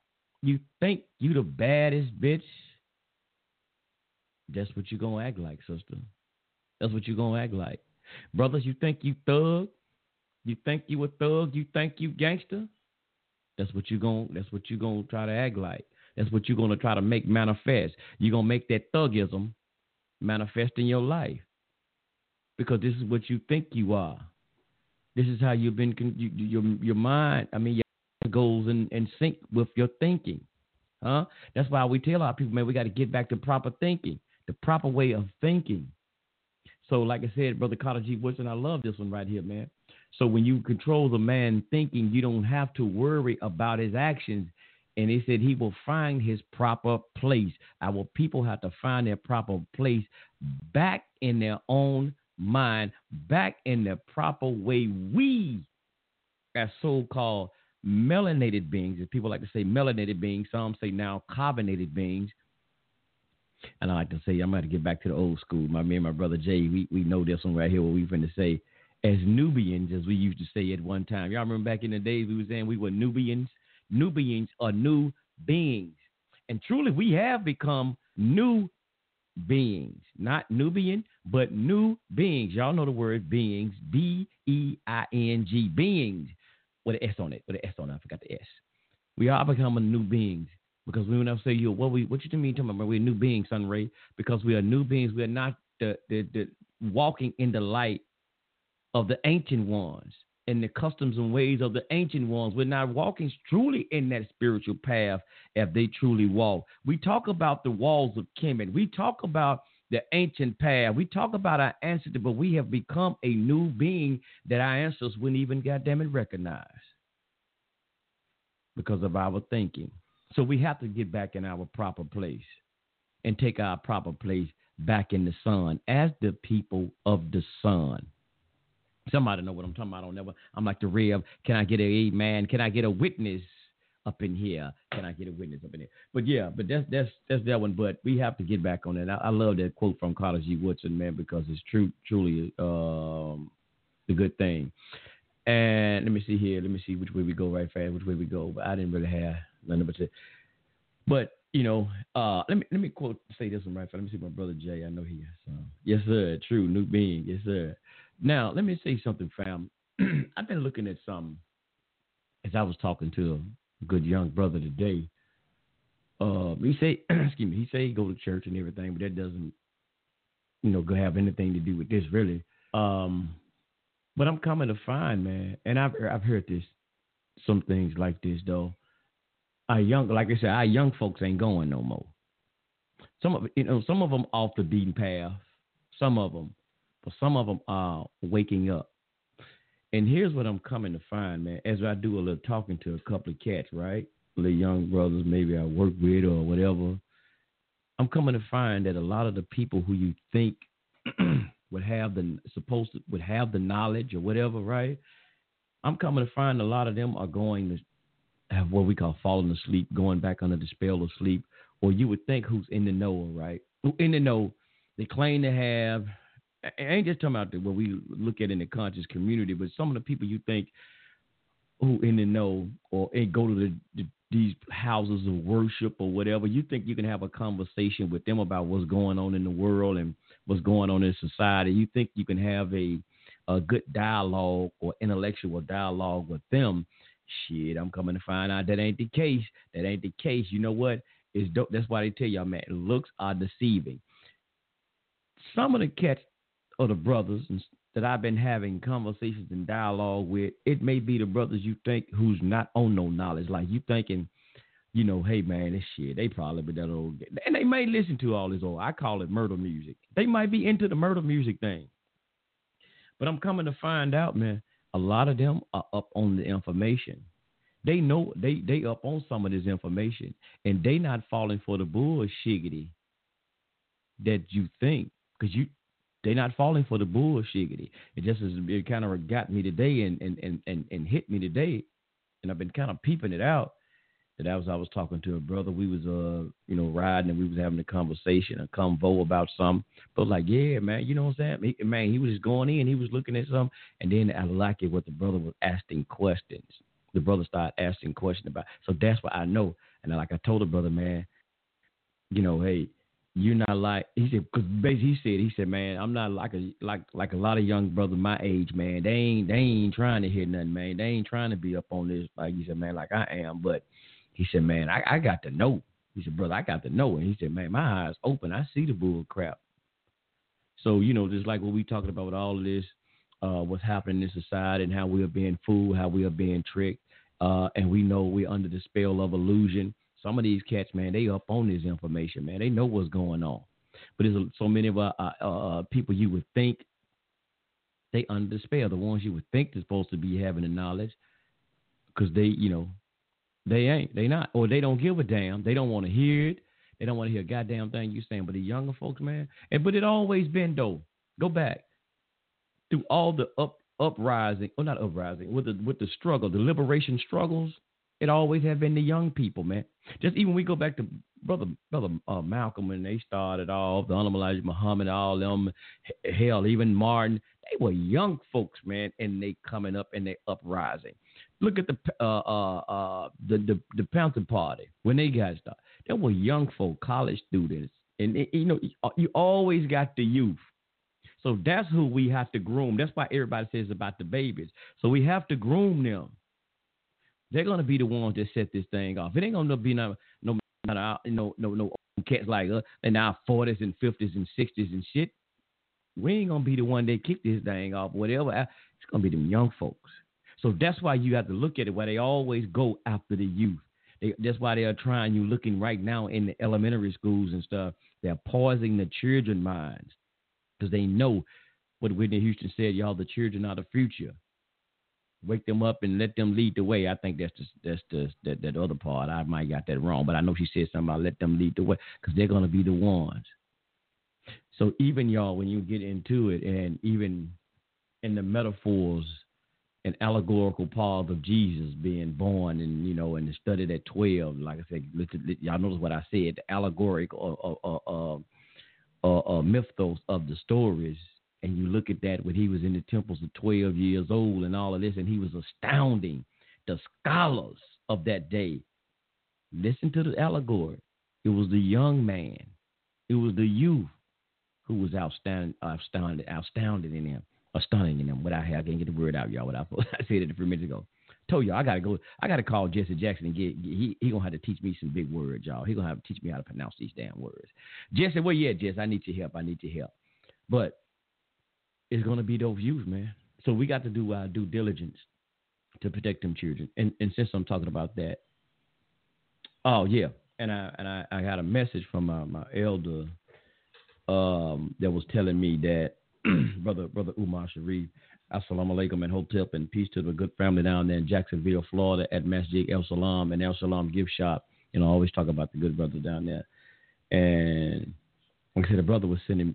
you think you the baddest bitch, that's what you're gonna act like, sister. That's what you're gonna act like. Brothers, you think you thug? You think you a thug? You think you gangster? That's what you going that's what you gonna try to act like. That's what you're gonna try to make manifest. You're gonna make that thugism manifest in your life because this is what you think you are. This is how you've been. You, your your mind. I mean, your goes in, in sync with your thinking. Huh? That's why we tell our people, man, we got to get back to proper thinking, the proper way of thinking. So, like I said, Brother Carter G. Woodson, I love this one right here, man. So when you control the man thinking, you don't have to worry about his actions. And he said he will find his proper place. Our people have to find their proper place back in their own mind, back in the proper way we, as so called melanated beings, as people like to say melanated beings, some say now carbonated beings. And I like to say, I'm going to get back to the old school. My me and my brother Jay, we, we know this one right here, what we're going to say as Nubians, as we used to say at one time. Y'all remember back in the days we were saying we were Nubians? Nubians are new beings. And truly, we have become new beings, not Nubian, but new beings. Y'all know the word beings, B E I N G, beings, with an S on it, with an S on it. I forgot the S. We are becoming new beings because we never say you. What we what you mean? Talking about we're new beings, Sun Ray, because we are new beings. We are not the, the the walking in the light of the ancient ones and the customs and ways of the ancient ones. We're not walking truly in that spiritual path if they truly walk. We talk about the walls of Kemet. We talk about the ancient path. We talk about our ancestors, but we have become a new being that our ancestors wouldn't even goddamn it recognize because of our thinking. So we have to get back in our proper place and take our proper place back in the sun as the people of the sun. Somebody know what I'm talking about. I don't never. I'm like the rev. Can I get a man? Can I get a witness up in here? Can I get a witness up in here? But yeah, but that's that's that's that one. But we have to get back on it. I, I love that quote from Carter G. Woodson, man, because it's true, truly um, a good thing. And let me see here. Let me see which way we go right fast. Which way we go. But I didn't really have nothing but to. But you know, uh, let me let me quote say this one right fast. Let me see my brother Jay. I know he is. Um, yes, sir. True, new being. Yes, sir. Now, let me say something, fam. I've been looking at some as I was talking to a good young brother today. Uh, he say, excuse me, he say he go to church and everything, but that doesn't, you know, have anything to do with this really. Um, but I'm coming to find, man, and I've I've heard this, some things like this though. Our young, like I said, our young folks ain't going no more. Some of you know, some of them off the beaten path. Some of them but some of them are waking up. And here's what I'm coming to find, man. As I do a little talking to a couple of cats, right? Little young brothers, maybe I work with or whatever. I'm coming to find that a lot of the people who you think would have the supposed to would have the knowledge or whatever, right? I'm coming to find a lot of them are going to have what we call falling asleep, going back under the spell of sleep, or you would think who's in the know, right? Who in the know, they claim to have. I ain't just talking about the, what we look at in the conscious community, but some of the people you think who in the know or go to the, the these houses of worship or whatever, you think you can have a conversation with them about what's going on in the world and what's going on in society. You think you can have a a good dialogue or intellectual dialogue with them. Shit, I'm coming to find out that ain't the case. That ain't the case. You know what? It's dope. That's why they tell y'all, man, looks are deceiving. Some of the cats or the brothers that I've been having conversations and dialogue with, it may be the brothers you think who's not on no knowledge. Like you thinking, you know, hey man, this shit, they probably be that old, and they may listen to all this old. I call it murder music. They might be into the murder music thing. But I'm coming to find out, man, a lot of them are up on the information. They know they they up on some of this information, and they not falling for the bullshit that you think, because you they not falling for the bullshit. It just is, it kind of got me today and and and and, and hit me today, and I've been kind of peeping it out that I was I was talking to a brother. We was uh you know riding and we was having a conversation, a convo about something. But like yeah, man, you know what I'm saying? He, man, he was just going in. He was looking at something, and then I like it what the brother was asking questions. The brother started asking questions about. So that's what I know. And like I told the brother, man, you know, hey, you're not like he said because basically he said he said man I'm not like a like like a lot of young brothers my age man they ain't they ain't trying to hear nothing man they ain't trying to be up on this like he said man like I am but he said, man, I, I got to know. He said, brother, I got to know. And he said, man, my eyes open. I see the bull crap. So, you know, just like what we talking about with all of this, uh, what's happening in society and how we are being fooled, how we are being tricked. Uh, and we know we're under the spell of illusion. Some of these cats, man, they up on this information, man. They know what's going on. But there's so many of uh, uh, uh, people you would think they under the spell, the ones you would think they're supposed to be having the knowledge, because they, you know, they ain't. They not. Or they don't give a damn. They don't want to hear it. They don't want to hear a goddamn thing you saying. But the younger folks, man, and but it always been though. Go back through all the up uprising, or not uprising, with the with the struggle, the liberation struggles. It always have been the young people, man. Just even we go back to brother brother uh, Malcolm when they started off, the Honorable Elijah Muhammad, all them, hell, even Martin. They were young folks, man, and they coming up and they uprising. Look at the uh, uh, uh, the, the the Panther Party when they got started. There were young folk, college students, and you know you always got the youth. So that's who we have to groom. That's why everybody says about the babies. So we have to groom them. They're gonna be the ones that set this thing off. It ain't gonna be no no no no no, no cats like us in our forties and fifties and sixties and shit. We ain't gonna be the one that kick this thing off. Whatever. It's gonna be them young folks. So that's why you have to look at it Why they always go after the youth. They, that's why they are trying. You looking right now in the elementary schools and stuff. They're poisoning the children minds because they know what Whitney Houston said. Y'all, the children are the future. Wake them up and let them lead the way. I think that's the, that's the that, that other part. I might got that wrong, but I know she said something about let them lead the way because they're gonna be the ones. So even y'all, when you get into it, and even in the metaphors and allegorical part of Jesus being born and you know and studied at twelve. Like I said, y'all notice what I said. The allegorical uh, uh, uh, uh, mythos of the stories, and you look at that when he was in the temples at twelve years old and all of this, and he was astounding the scholars of that day. Listen to the allegory. It was the young man. It was the youth who was outstanding, outstanding, outstanding in him astounding in him. Without I can't get the word out, y'all. Without I said it a few minutes ago. Told y'all I gotta go. I gotta call Jesse Jackson and get, get he he gonna have to teach me some big words, y'all. He gonna have to teach me how to pronounce these damn words. Jesse, well, yeah, Jesse, I need your help. I need your help. But it's gonna be those youth, man. So we got to do our due diligence to protect them children. And and since I'm talking about that, oh yeah, and I and I, I got a message from my, my elder um, that was telling me that brother brother Umar Sharif. Assalamu alaikum and hotep and peace to the good family down there in Jacksonville, Florida at Masjid El Salam and El Salam Gift Shop. You know, I always talk about the good brother down there. And like I said, the brother was sending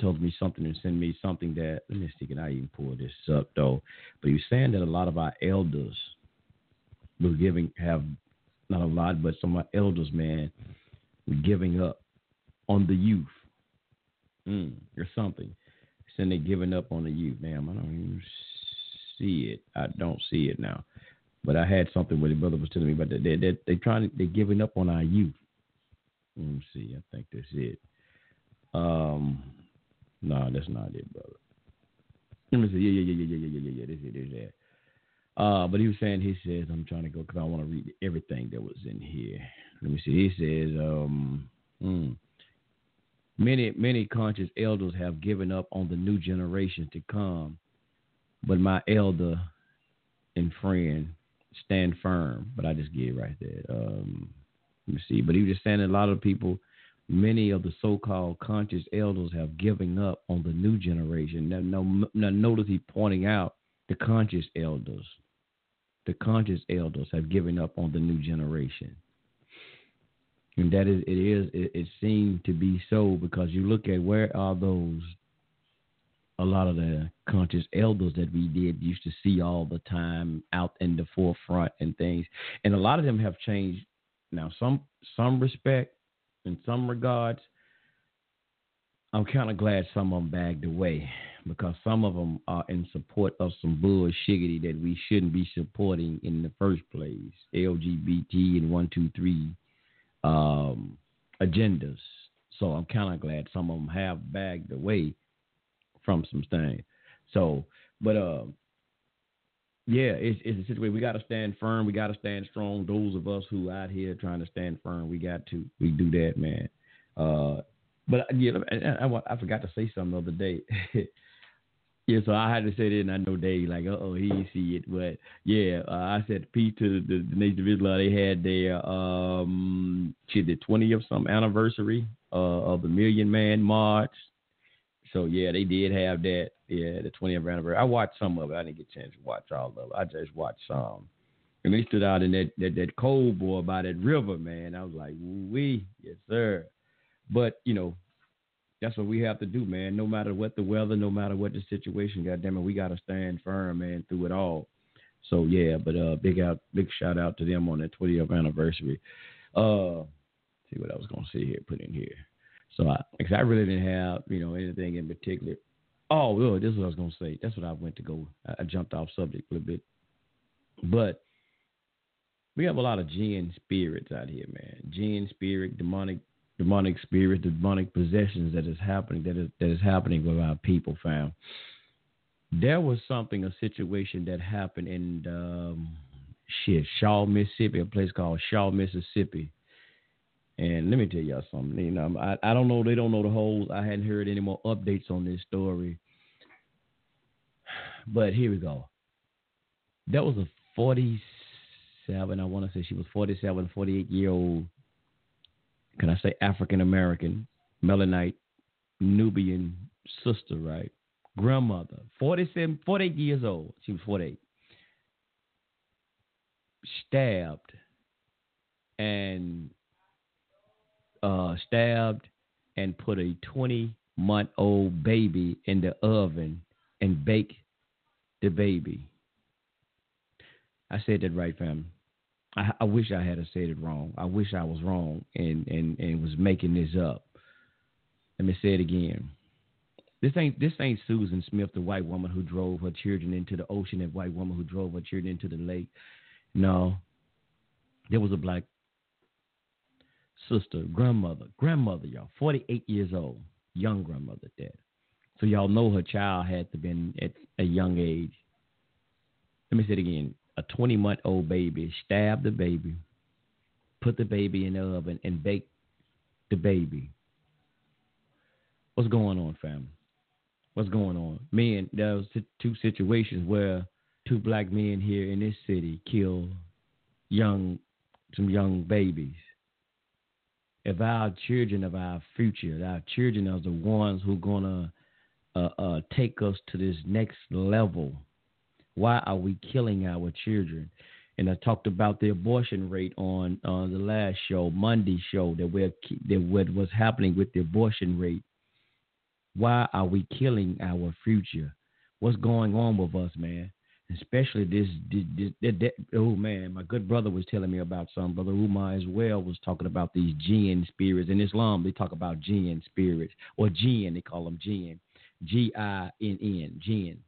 told me something and send me something that let me see can I even pull this up though. But he was saying that a lot of our elders were giving have not a lot, but some of our elders, man, were giving up on the youth. Mm, or something. Saying they giving up on the youth. Damn, I don't even see it. I don't see it now. But I had something where the brother was telling me about that. They they they trying to they giving up on our youth. Let me see. I think that's it. Um, no, that's not it, brother. Let me see. Yeah, yeah, yeah, yeah, yeah, yeah, yeah, yeah. This is. There's that. Uh, but he was saying, he says, I'm trying to go because I want to read everything that was in here. Let me see. He says, um, mm, many, many conscious elders have given up on the new generation to come, but my elder and friend stand firm. But I just get right there. Um, let me see. But he was just saying a lot of people many of the so-called conscious elders have given up on the new generation. Now, now, now notice he pointing out the conscious elders. The conscious elders have given up on the new generation. And that is, it is, it, it seems to be so because you look at where are those, a lot of the conscious elders that we did used to see all the time out in the forefront and things. And a lot of them have changed. Now, some, some respect, in some regards, I'm kind of glad some of them bagged away because some of them are in support of some bullshiggity that we shouldn't be supporting in the first place. LGBT and one, two, three um, agendas. So I'm kind of glad some of them have bagged away from some things. So, but uh, yeah, it's, it's a situation. We got to stand firm. We got to stand strong. Those of us who out here trying to stand firm, we got to. We do that, man. Uh, but yeah, I, I, I, forgot to say something the other day. yeah, so I had to say that, and I know Dave like, uh oh, he see it, but yeah, uh, I said peace to the, the, the Nation of Islam. They had their um, shit, the 20th some anniversary uh, of the Million Man March. So yeah, they did have that. Yeah, the 20th anniversary. I watched some of it. I didn't get a chance to watch all of it. I just watched some. And they stood out in that that, that cold boy by that river, man. I was like, we, yes, sir. But you know, that's what we have to do, man. No matter what the weather, no matter what the situation, goddamn it, we gotta stand firm, man, through it all. So yeah, but uh, big out, big shout out to them on that 20th anniversary. Uh, see what I was gonna say here, put in here. So I, cause I really didn't have, you know, anything in particular. Oh, well, this is what I was gonna say. That's what I went to go. I, jumped off subject a little bit, but we have a lot of jinn spirits out here, man. Jinn spirit, demonic, demonic spirits, demonic possessions that is happening. That is that is happening with our people, fam. There was something, a situation that happened in um, shit, Shaw, Mississippi, a place called Shaw, Mississippi and let me tell y'all something. You know, I, I don't know. They don't know the whole. I hadn't heard any more updates on this story. But here we go. That was a 47. I want to say she was 47, 48 year old. Can I say African American, Melanite, Nubian sister, right? Grandmother, 47, 48 years old. She was 48. Stabbed and uh, stabbed and put a 20 month old baby in the oven and bake the baby. I said that right, fam. I, I wish I had said it wrong. I wish I was wrong and, and, and was making this up. Let me say it again. This ain't this ain't Susan Smith, the white woman who drove her children into the ocean, and white woman who drove her children into the lake. No, there was a black sister, grandmother, grandmother, y'all, 48 years old, young grandmother dead. So y'all know her child had to been at a young age. Let me say it again. A 20 month old baby stabbed the baby, put the baby in the oven, and baked the baby. What's going on, family? What's going on? Men, there was two situations where two black men here in this city killed young, some young babies if our children of our future, our children are the ones who are gonna uh, uh, take us to this next level? Why are we killing our children? And I talked about the abortion rate on uh, the last show, Monday show, that we're that what was happening with the abortion rate. Why are we killing our future? What's going on with us, man? Especially this, this, this, this, oh man, my good brother was telling me about some brother Umar as well was talking about these jinn spirits in Islam. They talk about jinn spirits or jinn. They call them jinn, G I N N, jinn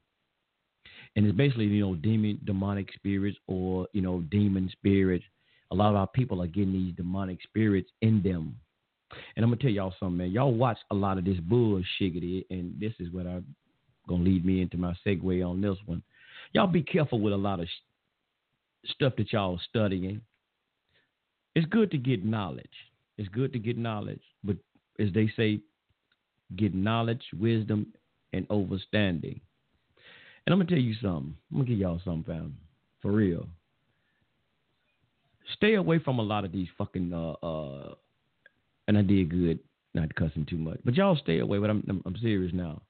and it's basically you know demon demonic spirits or you know demon spirits a lot of our people are getting these demonic spirits in them and i'm gonna tell y'all something man y'all watch a lot of this bullshit and this is what i'm gonna lead me into my segue on this one y'all be careful with a lot of sh- stuff that y'all studying it's good to get knowledge it's good to get knowledge but as they say get knowledge wisdom and understanding and I'm gonna tell you something. I'm gonna give y'all something, fam. For real. Stay away from a lot of these fucking uh uh and I did good not cussing too much. But y'all stay away, but I'm I'm, I'm serious now.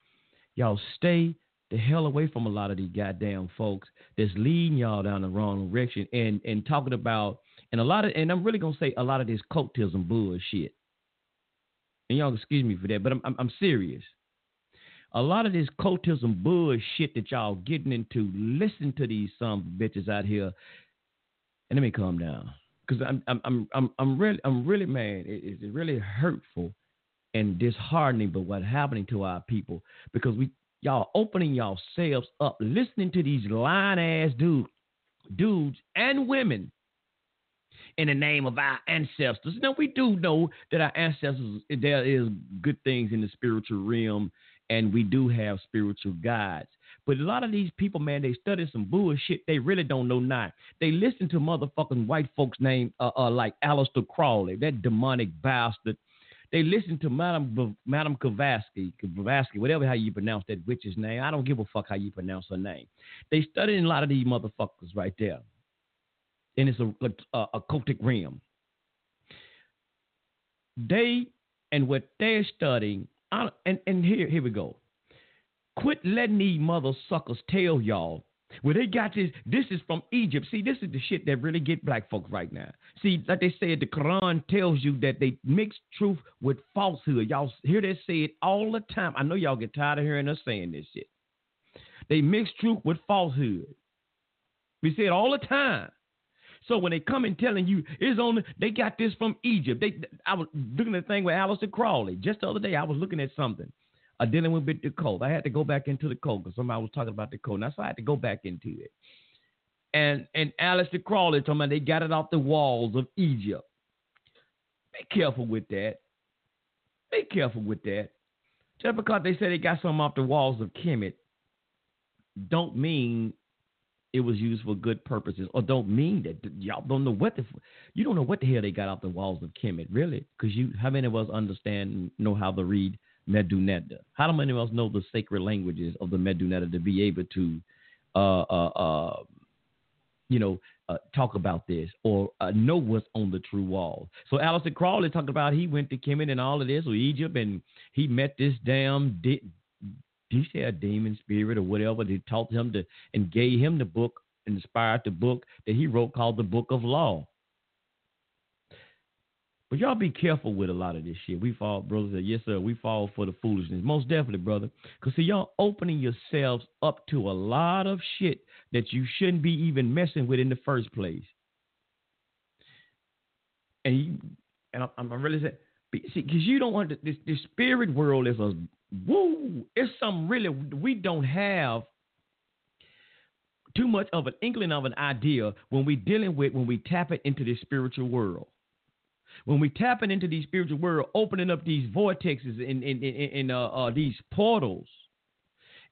Y'all stay the hell away from a lot of these goddamn folks that's leading y'all down the wrong direction and and talking about and a lot of and I'm really gonna say a lot of this cultism bullshit. And y'all excuse me for that, but I'm I'm, I'm serious a lot of this cultism bullshit that y'all getting into, listen to these some bitches out here. And let me calm down. Cause I'm I'm I'm I'm I'm really I'm really mad. It, it's really hurtful and disheartening, but what's happening to our people because we y'all opening yourselves up, listening to these lying ass dudes, dudes and women in the name of our ancestors. Now we do know that our ancestors there is good things in the spiritual realm and we do have spiritual guides. But a lot of these people, man, they study some bullshit. They really don't know not. They listen to motherfucking white folks named uh, uh, like Aleister Crowley, that demonic bastard. They listen to Madam Madam Kavatsky, whatever how you pronounce that witch's name. I don't give a fuck how you pronounce her name. They studying a lot of these motherfuckers right there, and it's a, a, a cultic realm. They and what they're studying I, and and here here we go. Quit letting these mother suckers tell y'all well, they got this. This is from Egypt. See, this is the shit that really get black folks right now. See, like they said, the Quran tells you that they mix truth with falsehood. Y'all hear that say it all the time. I know y'all get tired of hearing us saying this shit. They mix truth with falsehood. We say it all the time. So when they come and telling you it's on, they got this from Egypt. They, I was looking at the thing with Aleister Crowley just the other day. I was looking at something, uh, dealing with the code. I had to go back into the code because somebody was talking about the code. Now, so I had to go back into it. And and Aleister Crowley told me they got it off the walls of Egypt. Be careful with that. Be careful with that. Just because they say they got something off the walls of Kemet, don't mean it was used for good purposes, or don't mean that y'all don't know what the you don't know what the hell they got off the walls of Kemet, really? Because you, how many of us understand know how to read Medu Neter? How many of us know the sacred languages of the Medu Neter to be able to, uh, uh, uh you know, uh, talk about this or uh, know what's on the true wall. So Aleister Crowley talked about he went to Kemet and all of this, or Egypt, and he met this damn di- he said a demon spirit or whatever. They taught him to and gave him the book, inspired the book that he wrote called the Book of Law. But y'all be careful with a lot of this shit. We fall, brothers. Yes, sir. We fall for the foolishness. Most definitely, brother. Because see, y'all opening yourselves up to a lot of shit that you shouldn't be even messing with in the first place. And you, and I'm, I'm really saying, see, because you don't want to, this, this spirit world is a woo, it's some really we don't have too much of an inkling of an idea when we dealing with when we tap it into the spiritual world. When we tapping into the spiritual world, opening up these vortexes in, in uh, uh, these portals,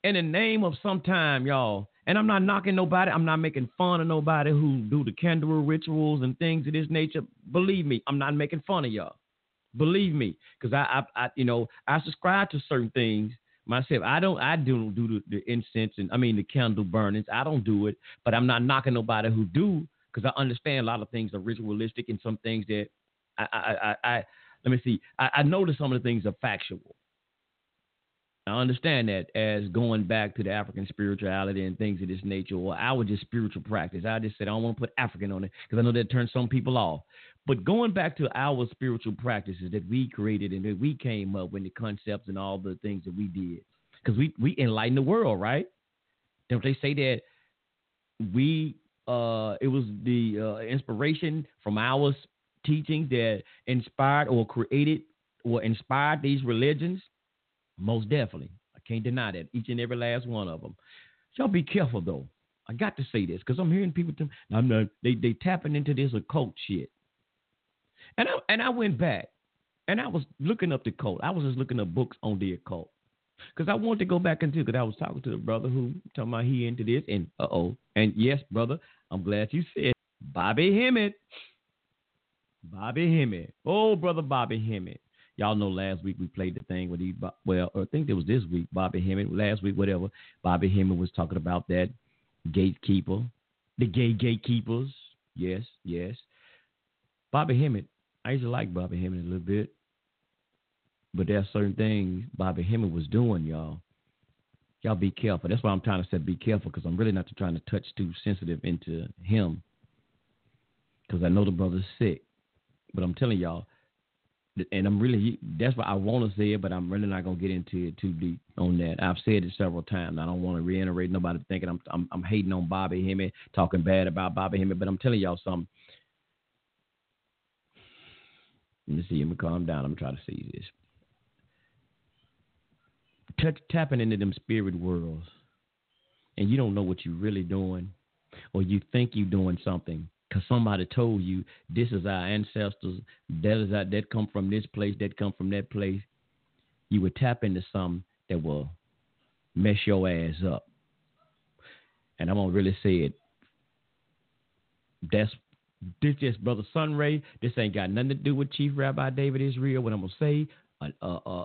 in the name of some time, y'all. And I'm not knocking nobody. I'm not making fun of nobody who do the candle rituals and things of this nature. Believe me, I'm not making fun of y'all. Believe me, because I, I, I, you know, I subscribe to certain things myself. I don't, I don't do the, the incense and I mean the candle burnings. I don't do it, but I'm not knocking nobody who do, because I understand a lot of things are ritualistic and some things that I, I, I, I let me see. I, I know that some of the things are factual. I understand that as going back to the African spirituality and things of this nature, or our just spiritual practice. I just said I don't want to put African on it because I know that turns some people off. But going back to our spiritual practices that we created and that we came up with the concepts and all the things that we did, because we we enlighten the world, right? Don't they say that we uh it was the uh, inspiration from our teaching that inspired or created or inspired these religions? Most definitely. I can't deny that. Each and every last one of them. Y'all be careful though. I got to say this because I'm hearing people. Tell, I'm not. They they tapping into this occult shit. And I and I went back and I was looking up the occult. I was just looking up books on the occult because I wanted to go back into because I was talking to the brother who talking about he into this and uh oh and yes brother I'm glad you said Bobby Hemmitt. Bobby Hemmitt. Oh brother Bobby Hemmitt. Y'all know last week we played the thing with he well I think it was this week Bobby Hemmitt last week whatever Bobby Hemmitt was talking about that gatekeeper the gay gatekeepers yes yes Bobby Hemmitt I used to like Bobby Hemmitt a little bit but there are certain things Bobby Hemmitt was doing, y'all. Y'all be careful. That's why I'm trying to say be careful because I'm really not trying to touch too sensitive into him because I know the brother's sick. But I'm telling y'all, and I'm really that's what I want to say it, but I'm really not gonna get into it too deep on that. I've said it several times. I don't want to reiterate nobody thinking I'm, I'm I'm hating on Bobby Hemmitt, talking bad about Bobby Hemmitt, but I'm telling y'all something. Let me see. Let me calm down. I'm trying to try to see this touch, tapping into them spirit worlds, and you don't know what you're really doing, or you think you're doing something because somebody told you this is our ancestors, that is our, that come from this place, that come from that place. You would tap into something that will mess your ass up. And I'm gonna really say it. That's this just brother Sunray. This ain't got nothing to do with Chief Rabbi David Israel. What I'm gonna say, uh, uh, uh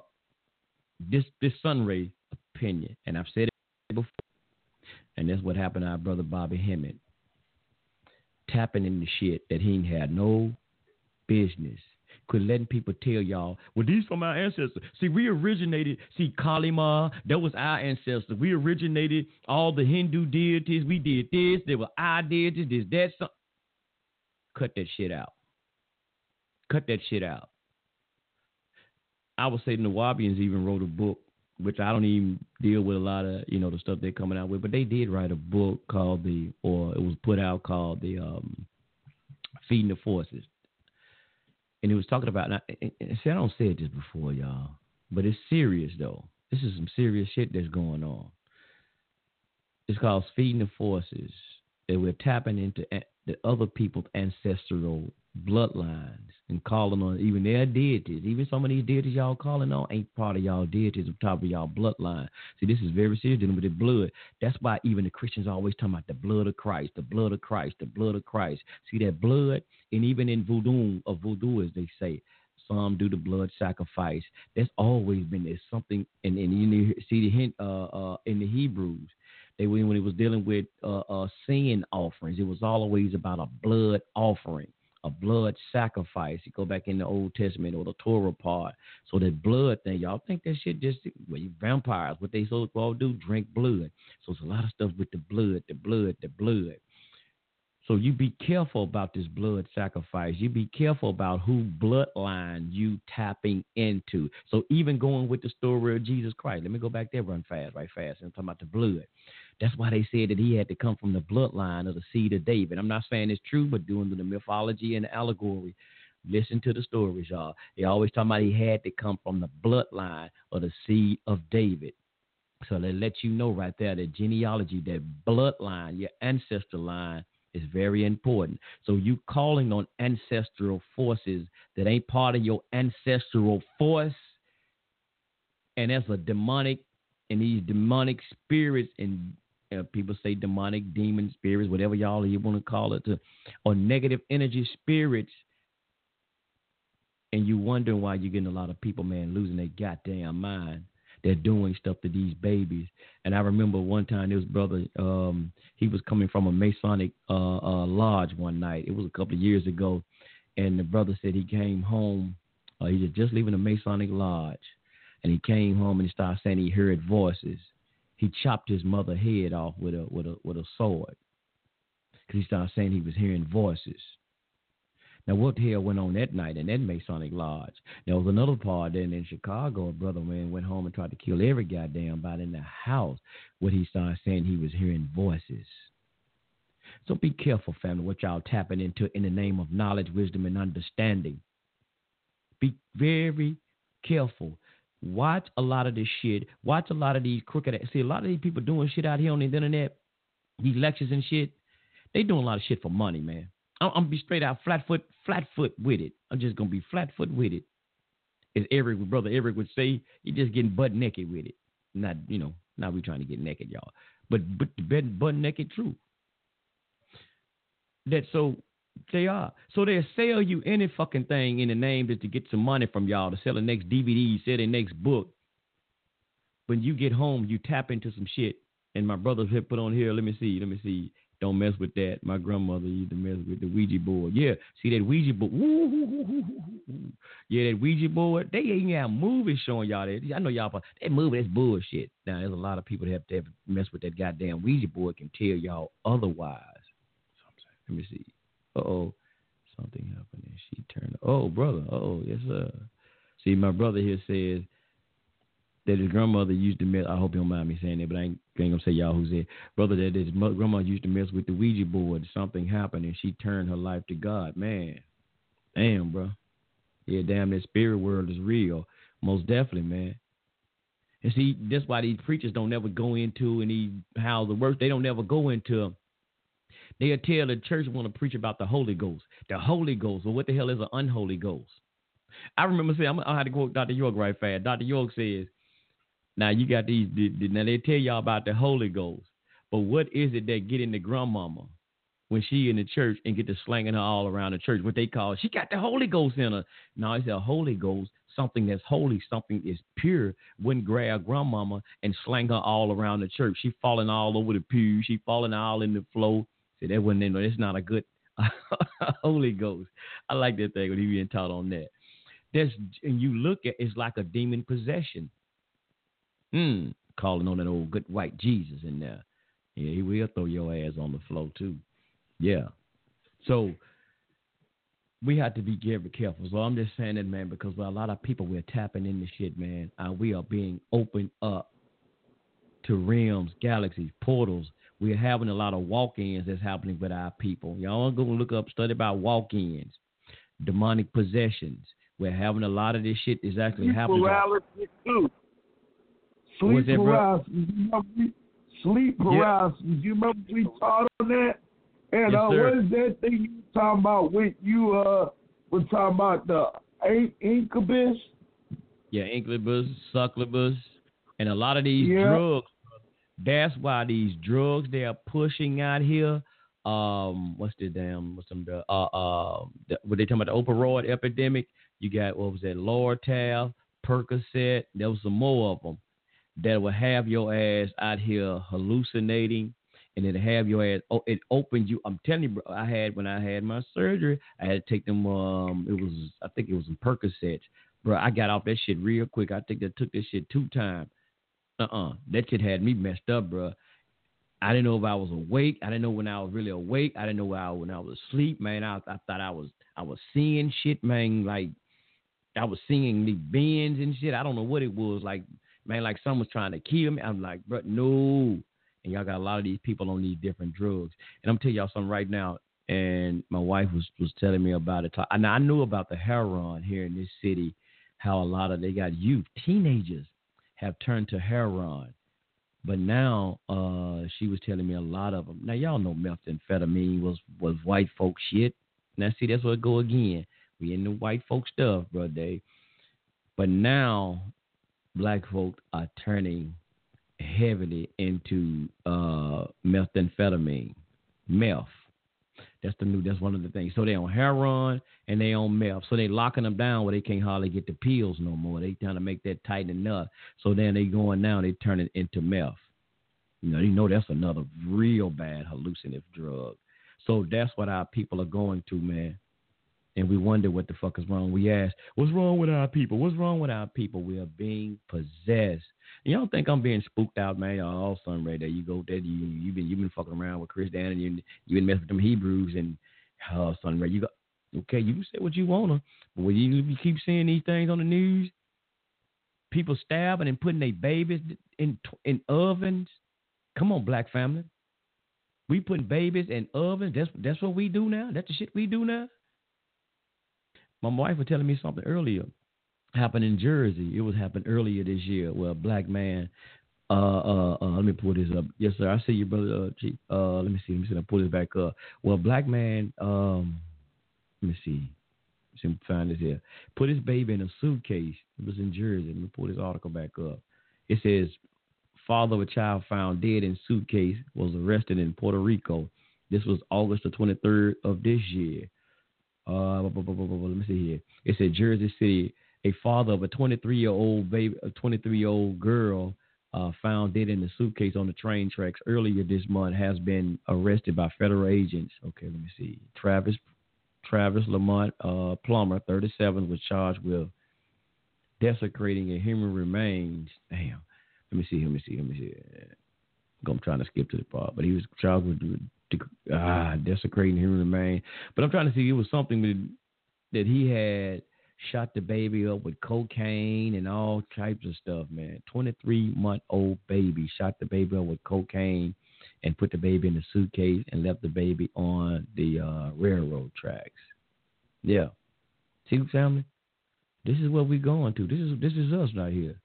this this Sunray opinion, and I've said it before, and that's what happened to our brother Bobby Hemmitt, tapping in the shit that he had no business. Quit letting people tell y'all, well, these from our ancestors. See, we originated, see, Kali Ma, that was our ancestors. We originated all the Hindu deities. We did this. They were our deities, this, that, some. Cut that shit out. Cut that shit out. I would say the Nuwaubians even wrote a book, which I don't even deal with a lot of you know the stuff they're coming out with, but they did write a book called the, or it was put out called the um, Feeding the Forces, and it was talking about. And, I, and see, I don't say this before, y'all, but it's serious though. This is some serious shit that's going on. It's called Feeding the Forces. That we're tapping into the other people's ancestral bloodlines and calling on even their deities. Even some of these deities y'all calling on ain't part of y'all deities on top of y'all bloodline. See, this is very serious dealing with the blood. That's why even the Christians always talking about the blood of Christ, the blood of Christ, the blood of Christ. See that blood, and even in voodoo, of voodoo, as they say, some do the blood sacrifice. That's always been there. Something, and, and you see the hint uh, uh, in the Hebrews. They when it was dealing with uh, uh, sin offerings, it was always about a blood offering a blood sacrifice. You go back in the Old Testament or the Torah part. So that blood thing, y'all think that shit just well, vampires, what they so all do, drink blood. So it's a lot of stuff with the blood, the blood, the blood. So you be careful about this blood sacrifice. You be careful about who bloodline you tapping into. So even going with the story of Jesus Christ, let me go back there, run fast, right fast. I'm talking about the blood. That's why they said that he had to come from the bloodline of the seed of David. I'm not saying it's true, but doing the mythology and the allegory. Listen to the stories, y'all. They always talk about he had to come from the bloodline of the seed of David. So they let you know right there that genealogy, that bloodline, your ancestor line is very important. So you calling on ancestral forces that ain't part of your ancestral force, and as a demonic and these demonic spirits and uh, people say demonic demon spirits, whatever y'all you want to call it, to, or negative energy spirits, and you wondering why you're getting a lot of people, man, losing their goddamn mind. They're doing stuff to these babies. And I remember one time this brother, um, he was coming from a Masonic uh, uh, lodge one night. It was a couple of years ago, and the brother said he came home. Uh, he was just leaving a Masonic lodge. and he came home and he started saying he heard voices. He chopped his mother head off with a with a with a sword because he started saying he was hearing voices. Now, what the hell went on that night in that Masonic Lodge? There was another part then in Chicago. A brother man went home and tried to kill every goddamn body in the house. What he started saying he was hearing voices. So be careful, family, what y'all tapping into in the name of knowledge, wisdom, and understanding. Be very careful. Watch a lot of this shit. Watch a lot of these crooked. See, a lot of these people doing shit out here on the internet, these lectures and shit. They doing a lot of shit for money, man. I'm, I'm gonna be straight out flat foot, flat foot with it. I'm just gonna be flat foot with it. As Eric, brother Eric would say, he just getting butt naked with it. Not, you know, not we trying to get naked, y'all. But but butt naked true. That so they are. So they sell you any fucking thing in the name just to get some money from y'all to sell the next DVD, sell the next book. When you get home, you tap into some shit. And my brothers have put on here, let me see, let me see. Don't mess with that. My grandmother used to mess with the Ouija board. Yeah, see that Ouija board. Yeah, that Ouija board. They ain't got movies showing y'all that. I know y'all, but that movie that's bullshit. Now there's a lot of people that have to have mess with that goddamn Ouija board can tell y'all otherwise. Let me see. Oh, something happened. And she turned. Oh, brother. Oh, yes sir. See, my brother here says that his grandmother used to mess. I hope you don't mind me saying that, but I ain't, ain't gonna say y'all who's there. Brother, that his grandma used to mess with the Ouija board. Something happened and she turned her life to God. Man, damn, bro. Yeah, damn, that spirit world is real. Most definitely, man. And see, that's why these preachers don't never go into any how the works. They don't never go into. They'll tell the church want to preach about the Holy Ghost. The Holy Ghost. Well, what the hell is an unholy ghost? I remember saying, I'm, I had to quote Dr. York right fast. Dr. York says, now you got these. Now they tell y'all about the Holy Ghost, but what is it that get in the grandmama when she in the church and get to slanging her all around the church? What they call she got the Holy Ghost in her. Now it's a Holy Ghost, something that's holy, something is pure. Wouldn't grab grandmama and slang her all around the church. She falling all over the pew. She falling all in the floor. See that wasn't. No, that's not a good Holy Ghost. I like that thing when he being taught on that. That's and you look at it's like a demon possession. Hmm. Calling on that old good white Jesus in there. Yeah, he will throw your ass on the floor too. Yeah. So we have to be very careful. So I'm just saying that, man, because a lot of people we're tapping in the shit, man. Uh, we are being opened up to realms, galaxies, portals. We're having a lot of walk-ins that's happening with our people. Y'all gonna look up, study about walk-ins, demonic possessions. We're having a lot of this shit is actually happening. Too. Sleep paralysis. sleep paralysis. Yeah. You remember we taught on that? And yes, uh, what is that thing you talking about when you uh were talking about the incubus? Yeah, incubus, succubus, and a lot of these yeah. drugs. That's why these drugs they are pushing out here. Um, what's the damn? What's some the uh uh? What they talking about the opioid epidemic? You got what was that? Lortab, Percocet. There was some more of them that will have your ass out here hallucinating and it'll have your ass oh it opens you i'm telling you bro, i had when i had my surgery i had to take them um it was i think it was some percocets bro i got off that shit real quick i think I took this shit two times uh-uh that shit had me messed up bro i didn't know if i was awake i didn't know when i was really awake i didn't know when i, when I was asleep man I, I thought i was i was seeing shit man like i was seeing the beings and shit i don't know what it was like man, like someone's trying to kill me. I'm like, bro, no. And y'all got a lot of these people on these different drugs. And I'm telling y'all something right now. And my wife was was telling me about it. And I knew about the heroin here in this city, how a lot of they got youth, teenagers, have turned to heroin. But now uh, she was telling me a lot of them. Now y'all know methamphetamine was was white folk shit. Now see that's where it go again. We in the white folk stuff, bro. They. But now black folk are turning heavily into uh, methamphetamine, meth. That's the new. That's one of the things. So they on heroin and they on meth. So they locking them down where they can't hardly get the pills no more. They trying to make that tighten up. So then they going now. They turn it into meth. You know, you know that's another real bad hallucinative drug. So that's what our people are going to, man. and we wonder what the fuck is wrong. We ask, what's wrong with our people? What's wrong with our people? We are being possessed. And y'all think I'm being spooked out, man? Y'all son right there. You go there. You you been you been fucking around with Chris Dan and you you been messing with them Hebrews and oh son right. You go okay. You can say what you wanna, but when you, you keep seeing these things on the news, people stabbing and putting their babies in in ovens. Come on, black family. We putting babies in ovens. That's that's what we do now. That's the shit we do now. My wife was telling me something earlier. Happened in Jersey. It was happened earlier this year where a black man. Uh, uh, uh, let me pull this up. Yes, sir. I see you, brother. Uh, Chief. Uh, let me see. Let me see. I pull this back up. Well, black man. Um, let me see. Let me find this here. Put his baby in a suitcase. It was in Jersey. Let me pull this article back up. It says, father of a child found dead in suitcase was arrested in Puerto Rico. This was August the 23rd of this year. Uh, let me see here. It said Jersey City. A father of a 23 year old baby, a 23 year old girl, uh, found dead in the suitcase on the train tracks earlier this month, has been arrested by federal agents. Okay, let me see. Travis Travis Lamont uh, Plummer, 37, was charged with desecrating a human remains. Damn. Let me see. Let me see. Let me see. I'm trying to skip to the part, but he was charged with ah, desecrating human remains. But I'm trying to see it was something that, that he had shot the baby up with cocaine and all types of stuff, man. 23 month old baby shot the baby up with cocaine and put the baby in a suitcase and left the baby on the uh, railroad tracks. Yeah. See, family? This is what we're going to. This is this is us right here.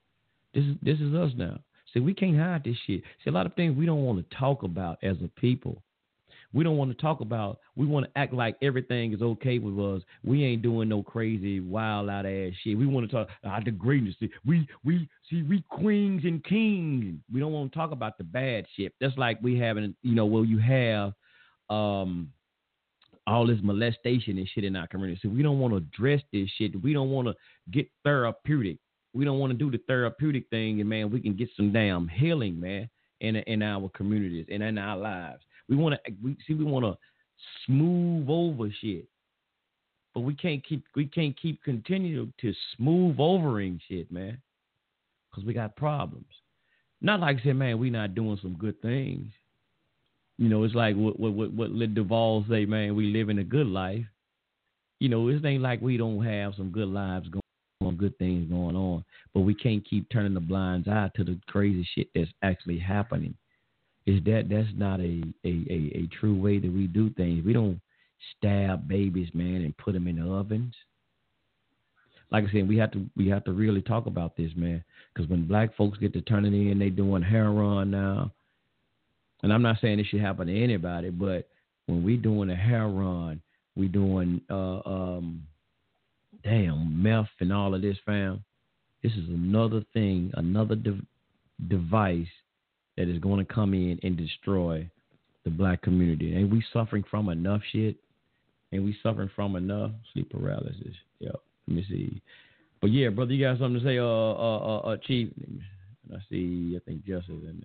This is this is us now. See, we can't hide this shit. See, a lot of things we don't want to talk about as a people we don't want to talk about. We want to act like everything is okay with us. We ain't doing no crazy, wild out ass shit. We want to talk ah, the greatness. We we see we queens and kings. We don't want to talk about the bad shit. That's like we having, you know, well you have um all this molestation and shit in our community. So we don't want to address this shit. We don't want to get therapeutic. We don't want to do the therapeutic thing, and man, we can get some damn healing, man, in in our communities and in our lives. We want to we see we want to smooth over shit, but we can't keep we can't keep continuing to smooth overing shit, man, because we got problems. Not like I said, man, we not doing some good things. You know, it's like what what what, what let Duvall say, man, we living a good life. You know, it ain't like we don't have some good lives going on, good things going on, but we can't keep turning the blinds eye to the crazy shit that's actually happening is that that's not a, a, a, a true way that we do things. We don't stab babies, man, and put them in the ovens. Like I said, we have to we have to really talk about this, man, because when black folks get to turning in, they doing heroin now, and I'm not saying it should happen to anybody, but when we doing a heroin, we doing uh, um, damn meth and all of this, fam. This is another thing, another de- device that is going to come in and destroy the black community. And we suffering from enough shit. And we suffering from enough sleep paralysis. Yep. Let me see. But yeah, brother, you got something to say, uh, uh, uh, uh Chief? And I see. I think Justice in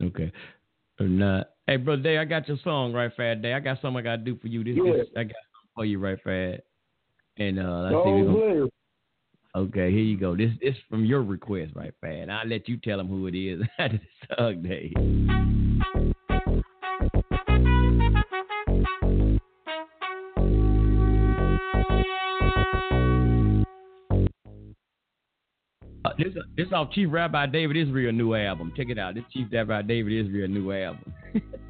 there. Okay. Or not. Hey, brother Day, I got your song right, Fat Day. I got something I got to do for you. This, yeah. this I got something for you, right, Fat. And uh, let's oh, see. Okay, here you go. This this from your request, right, Fad? I'll let you tell them who it is at the Day. Uh, this this off Chief Rabbi David Israel new album. Check it out. This Chief Rabbi David Israel new album.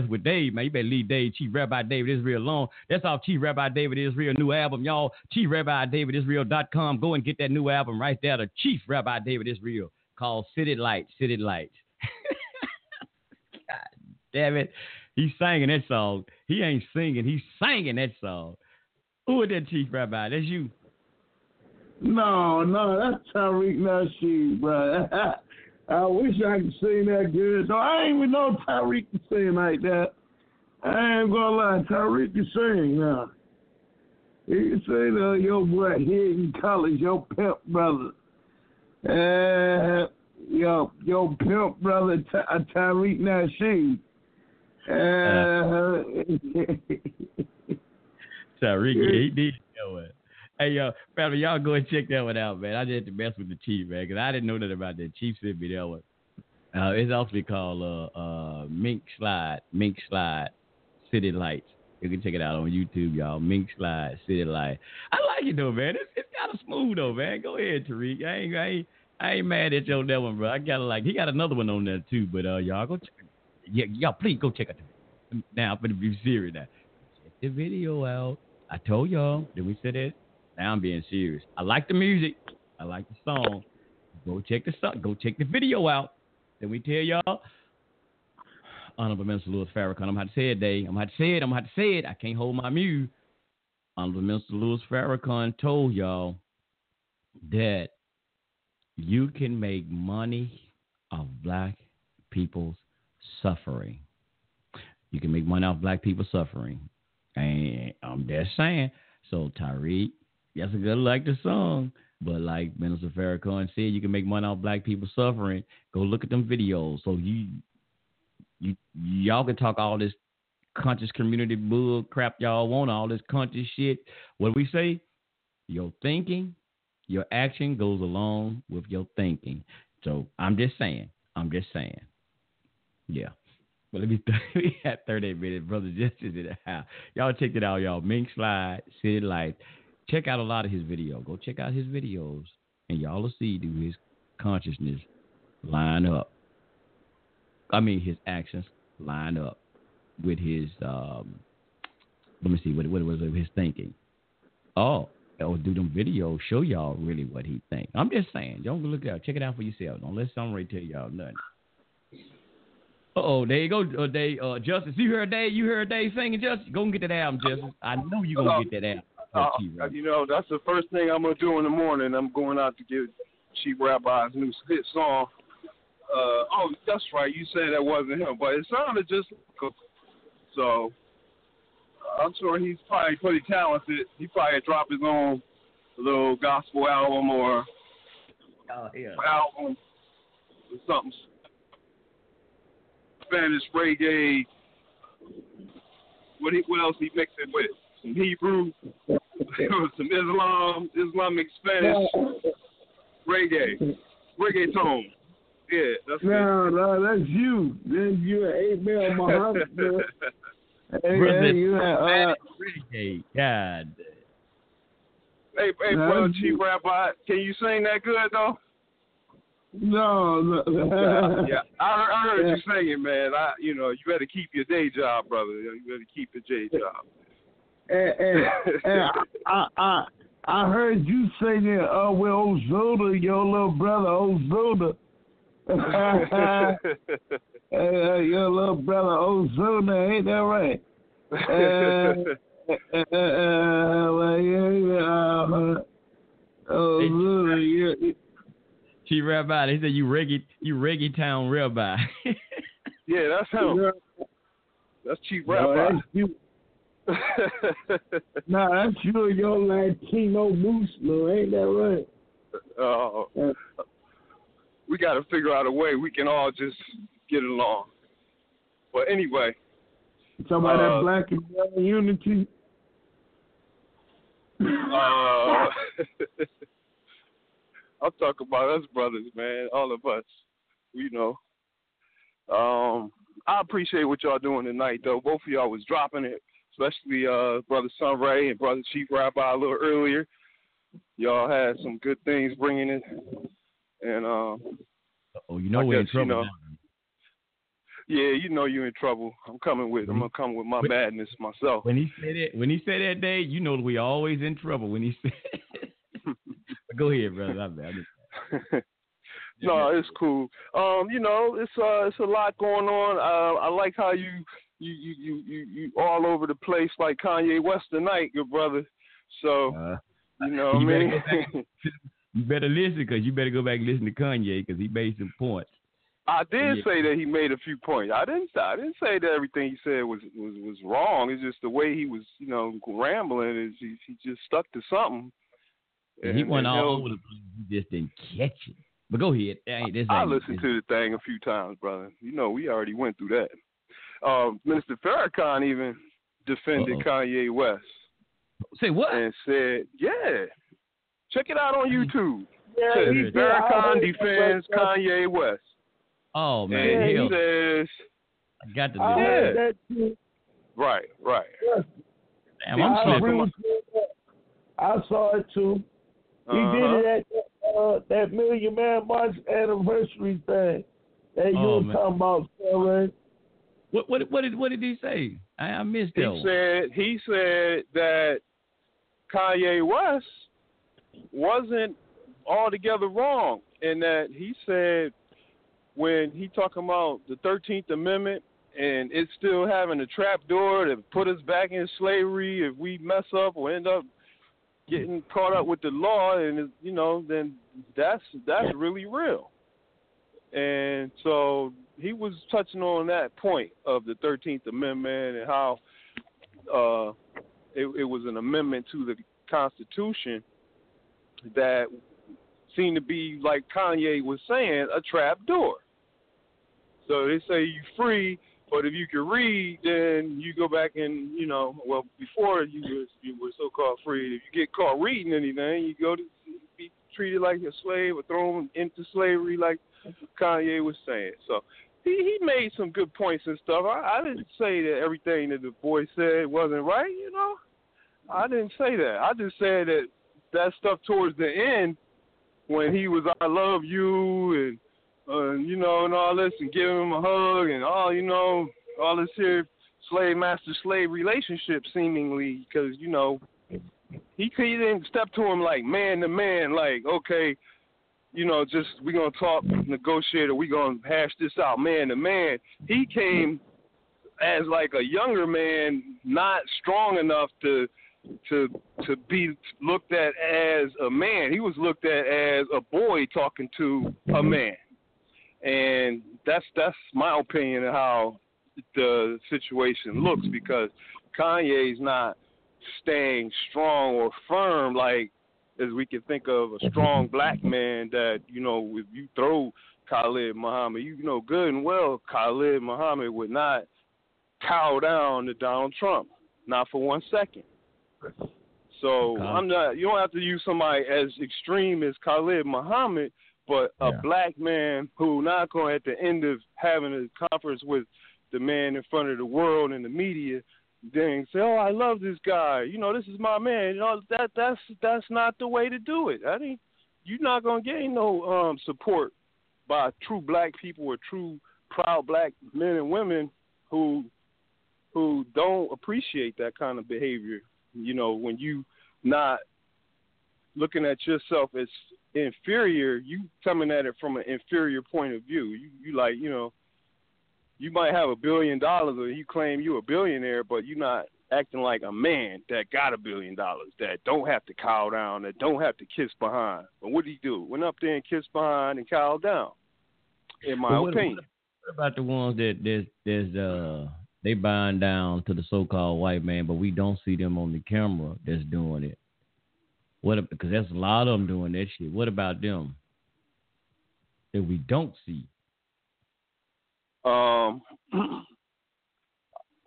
mess with Dave, man. You better leave Dave, Chief Rabbi David Israel alone. That's off Chief Rabbi David Israel new album, y'all. Chief Rabbi David Israel.com. Go and get that new album right there. The Chief Rabbi David Israel called City Lights, City Lights. God damn it. He's singing that song. He ain't singing, he's singing that song. Who is that Chief Rabbi? That's you. No, no, that's Tariq Nasheed, bro. I wish I could sing that good. No, I ain't even know Tariq can sing like that. I ain't gonna lie, Tariq can sing now. He can sing uh, your boy here in college, your pimp brother. Uh, your, your pimp brother, Ty- uh, Tariq Nasheed. Uh, Tariq, he did know one. Hey, yo, family, y'all go and check that one out, man. I just had to mess with the Chief, man, because I didn't know that about that. Chief sent me that one. Uh, it's also called uh, uh, Mink Slide, Mink Slide, City Lights. You can check it out on YouTube, y'all. Mink Slide, City Light. I like it though, man. It's, it's kind of smooth though, man. Go ahead, Tariq. I ain't, I ain't, I ain't mad at you on that one, bro. I got like he got another one on there too, but uh, y'all go check. Yeah, y'all please go check it. Now I'm gonna be serious now. Check the video out. I told y'all. Then we said it. Now I'm being serious. I like the music. I like the song. Go check the song. Go check the video out. Then we tell y'all. Honorable Minister Louis Farrakhan. I'm going to say it, Dave. I'm going to say it. I'm going to say it. I can't hold my mute. Honorable Minister Louis Farrakhan told y'all that you can make money off black people's suffering. You can make money off black people suffering. And I'm just saying. So Tariq, yes, I gotta like the song. But like Minister Farrakhan said, you can make money off black people suffering. Go look at them videos. So you you y'all can talk all this conscious community bull crap y'all want, all this conscious shit. What we say? Your thinking, your action goes along with your thinking. So I'm just saying. I'm just saying. Yeah. But let me we had 38 minutes, brother Justice in the house. Y'all check it out, y'all. Mink Slide, City Life. Check out a lot of his video. Go check out his videos, and y'all will see do his consciousness line up. I mean, his actions line up with his. Um, let me see what what was his thinking. Oh, or do them videos show y'all really what he think? I'm just saying. Don't look out. Check it out for yourself. Don't let somebody tell y'all nothing. Oh, there you go, uh, Dave. Uh, Justice, you heard Dave? You heard Dave singing, Justice? Go and get that album, Justice. I know you gonna get that album. Uh, you know, that's the first thing I'm gonna do in the morning. I'm going out to get Chief Rabbi's new hit song. Uh, oh, that's right. You said that wasn't him, but it sounded just. So I'm sure he's probably pretty talented. He probably drop his own little gospel album or Oh, yeah. album or something Spanish reggae. What he, what else he mixed it with? Some Hebrew, some Islam, Islamic Spanish reggae, reggaeton. Yeah, that's no, no, that's you. Then you ain't Mel Muhammad. man. Hey, Brother, hey, you had, uh, Hey, God. Hey, hey, No, brother Chief Rabbi, can you sing that good though? no, no. yeah, yeah. I heard, I heard you singing, man. I, you know, you better keep your day job, brother. You better keep your day job. And, and, and I, I, I heard you singing uh, with Ozoda, your little brother Ozoda. uh, your little brother Ozuna, ain't that right? Uh, uh, uh, well, yeah, yeah, uh, Ozuna, yeah. Chief Rabbi, they said you reggae, you reggaeton rabbi. yeah, that's him. That's Chief No, Rabbi. that's you. Nah, that's you and your Latino Muslim, ain't that right? Oh, Uh, we got to figure out a way we can all just get along. But anyway, talking about Uh, that black and brown unity. uh, I'll talk about us brothers, man. All of us, you know. Um, I appreciate what y'all doing tonight, though. Both of y'all was dropping it, especially uh, brother Sunray and brother Chief Rabbi a little earlier. y'all had some good things bringing it, and um, oh, you know I we're in guess, you trouble. know, now. yeah, you know you're in trouble. I'm coming with. I'm gonna come with my Wait. madness myself. When he said it, when he said that day, you know we always in trouble. When he said, go ahead, brother. I'm, I'm no, it's cool. Um, you know, it's uh, it's a lot going on. Uh, I like how you you you you you, you all over the place like Kanye West tonight, your brother. So uh, you know, what I You better mean, go you better listen because you better go back and listen to Kanye because he made some points. I did Yeah. say that he made a few points. I didn't. I didn't say that everything he said was was was wrong. It's just the way he was, you know, rambling. Is he, he just stuck to something. And he And- went all over the place. He just didn't catch it. But go ahead. This I listened to the thing a few times, brother. You know, we already went through that. Um, Minister Farrakhan even defended Uh-oh. Kanye West Say what? and said, "Yeah, check it out on YouTube." Yeah, Says he Farrakhan heard defends that. Kanye West, Oh man, and hell, he says, I got to I do heard Yeah. that too. "Right, right." Yes, Damn, I I'm agree slipping. with you on that. I saw it too. He Uh-huh. did it at that, uh, that Million Man March anniversary thing that you Oh, were man. talking about, Sterling. What what what did what did he say? I, I missed that. He one. said he said that Kanye West wasn't altogether wrong, and that he said when he talking about the Thirteenth Amendment and it's still having a trap door to put us back in slavery if we mess up or end up getting caught up with the law, and you know, then that's that's really real. And so he was touching on that point of the Thirteenth Amendment and how uh, it, it was an amendment to the Constitution that seemed to be, like Kanye was saying, a trap door. So they say you free, but if you can read, then you go back and you know, well, before you was you were so called free. If you get caught reading anything, you go to be treated like a slave or thrown into slavery, like Kanye was saying. So he he made some good points and stuff. I, I didn't say that everything that the boy said wasn't right. You know, I didn't say that. I just said that that stuff towards the end when he was I love you and uh, you know and all this and giving him a hug and all you know all this here slave master slave relationship seemingly because you know he he didn't step to him like man to man like okay you know just we gonna talk negotiate or we gonna hash this out man to man he came as like a younger man not strong enough to to to be looked at as a man. He was looked at as a boy talking to a man, and that's that's my opinion of how the situation looks because Kanye's not staying strong or firm like as we can think of a strong black man that you know if you throw Khalid Muhammad, you know good and well Khalid Muhammad would not cow down to Donald Trump, not for one second. So I'm not. You don't have to use somebody as extreme as Khalid Muhammad, but a Yeah. black man who not going at the end of having a conference with the man in front of the world and the media, then say, "Oh, I love this guy. You know, this is my man." You know, that that's that's not the way to do it. I think you're not gonna gain no um support by true black people or true proud black men and women who who don't appreciate that kind of behavior. You know, when you not looking at yourself as inferior, you coming at it from an inferior point of view. You you like, you know, you might have a billion dollars or you claim you're a billionaire, but you're not acting like a man that got a billion dollars, that don't have to cow down, that don't have to kiss behind. But what did he do? Went up there and kissed behind and cowed down. In my what, opinion. what about the ones that there's there's uh they buying down to the so-called white man, but we don't see them on the camera that's doing it. What because there's a lot of them doing that shit. What about them that we don't see? Um,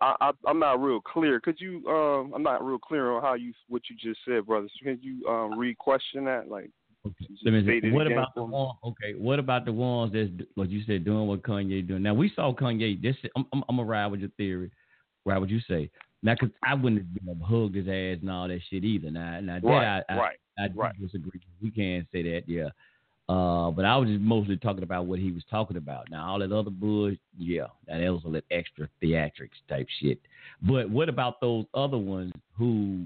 I, I I'm not real clear. Could you? Um, I'm not real clear on how you what you just said, brothers. Could you um re-question that? Like, Okay. Just Let me see. What about the for me. one? Okay. What about the ones that's like you said doing what Kanye doing? Now we saw Kanye. This I'm, I'm, I'm gonna ride with your theory. Ride what you say. Now, cause I wouldn't have been hugged his ass and all that shit either. Now, now Right, that I, I, right, I do right. disagree. We can't say that, yeah. Uh, but I was just mostly talking about what he was talking about. Now, all that other bull, yeah, that was a little extra theatrics type shit. But what about those other ones who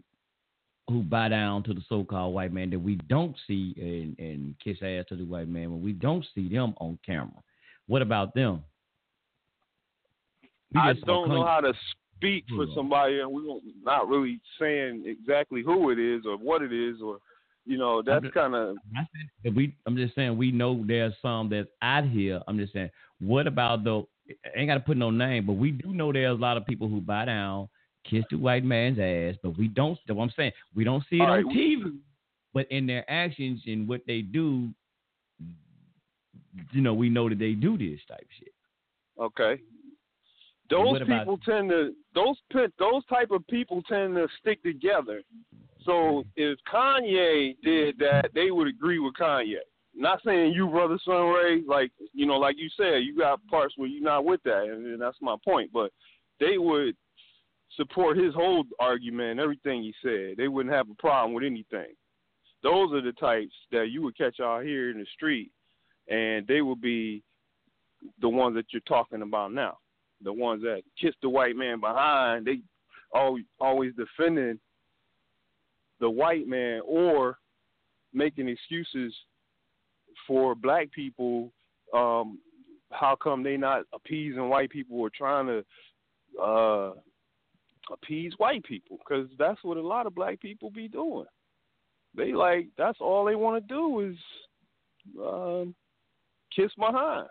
who bow down to the so-called white man that we don't see and, and kiss ass to the white man when we don't see them on camera? What about them? I don't know how to speak for somebody, and we don't, not really saying exactly who it is or what it is, or you know, that's kind of We, I'm just saying we know there's some that's out here. I'm just saying, what about the? I ain't got to put no name, but we do know there's a lot of people who bow down, kiss the white man's ass, but we don't. What I'm saying we don't see it All on right. TV, but in their actions and what they do, you know, we know that they do this type of shit. okay. Those people tend to those those type of people tend to stick together. So if Kanye did that, they would agree with Kanye. Not saying you, brother Sunray, like you know, like you said, you got parts where you're not with that, and, that's my point. But they would support his whole argument, everything he said. They wouldn't have a problem with anything. Those are the types that you would catch out here in the street, and they would be the ones that you're talking about now. The ones that kiss the white man behind, they always defending the white man or making excuses for black people. Um, how come they not appeasing white people or trying to uh, appease white people? Because that's what a lot of black people be doing. They like that's all they want to do is um, kiss behind.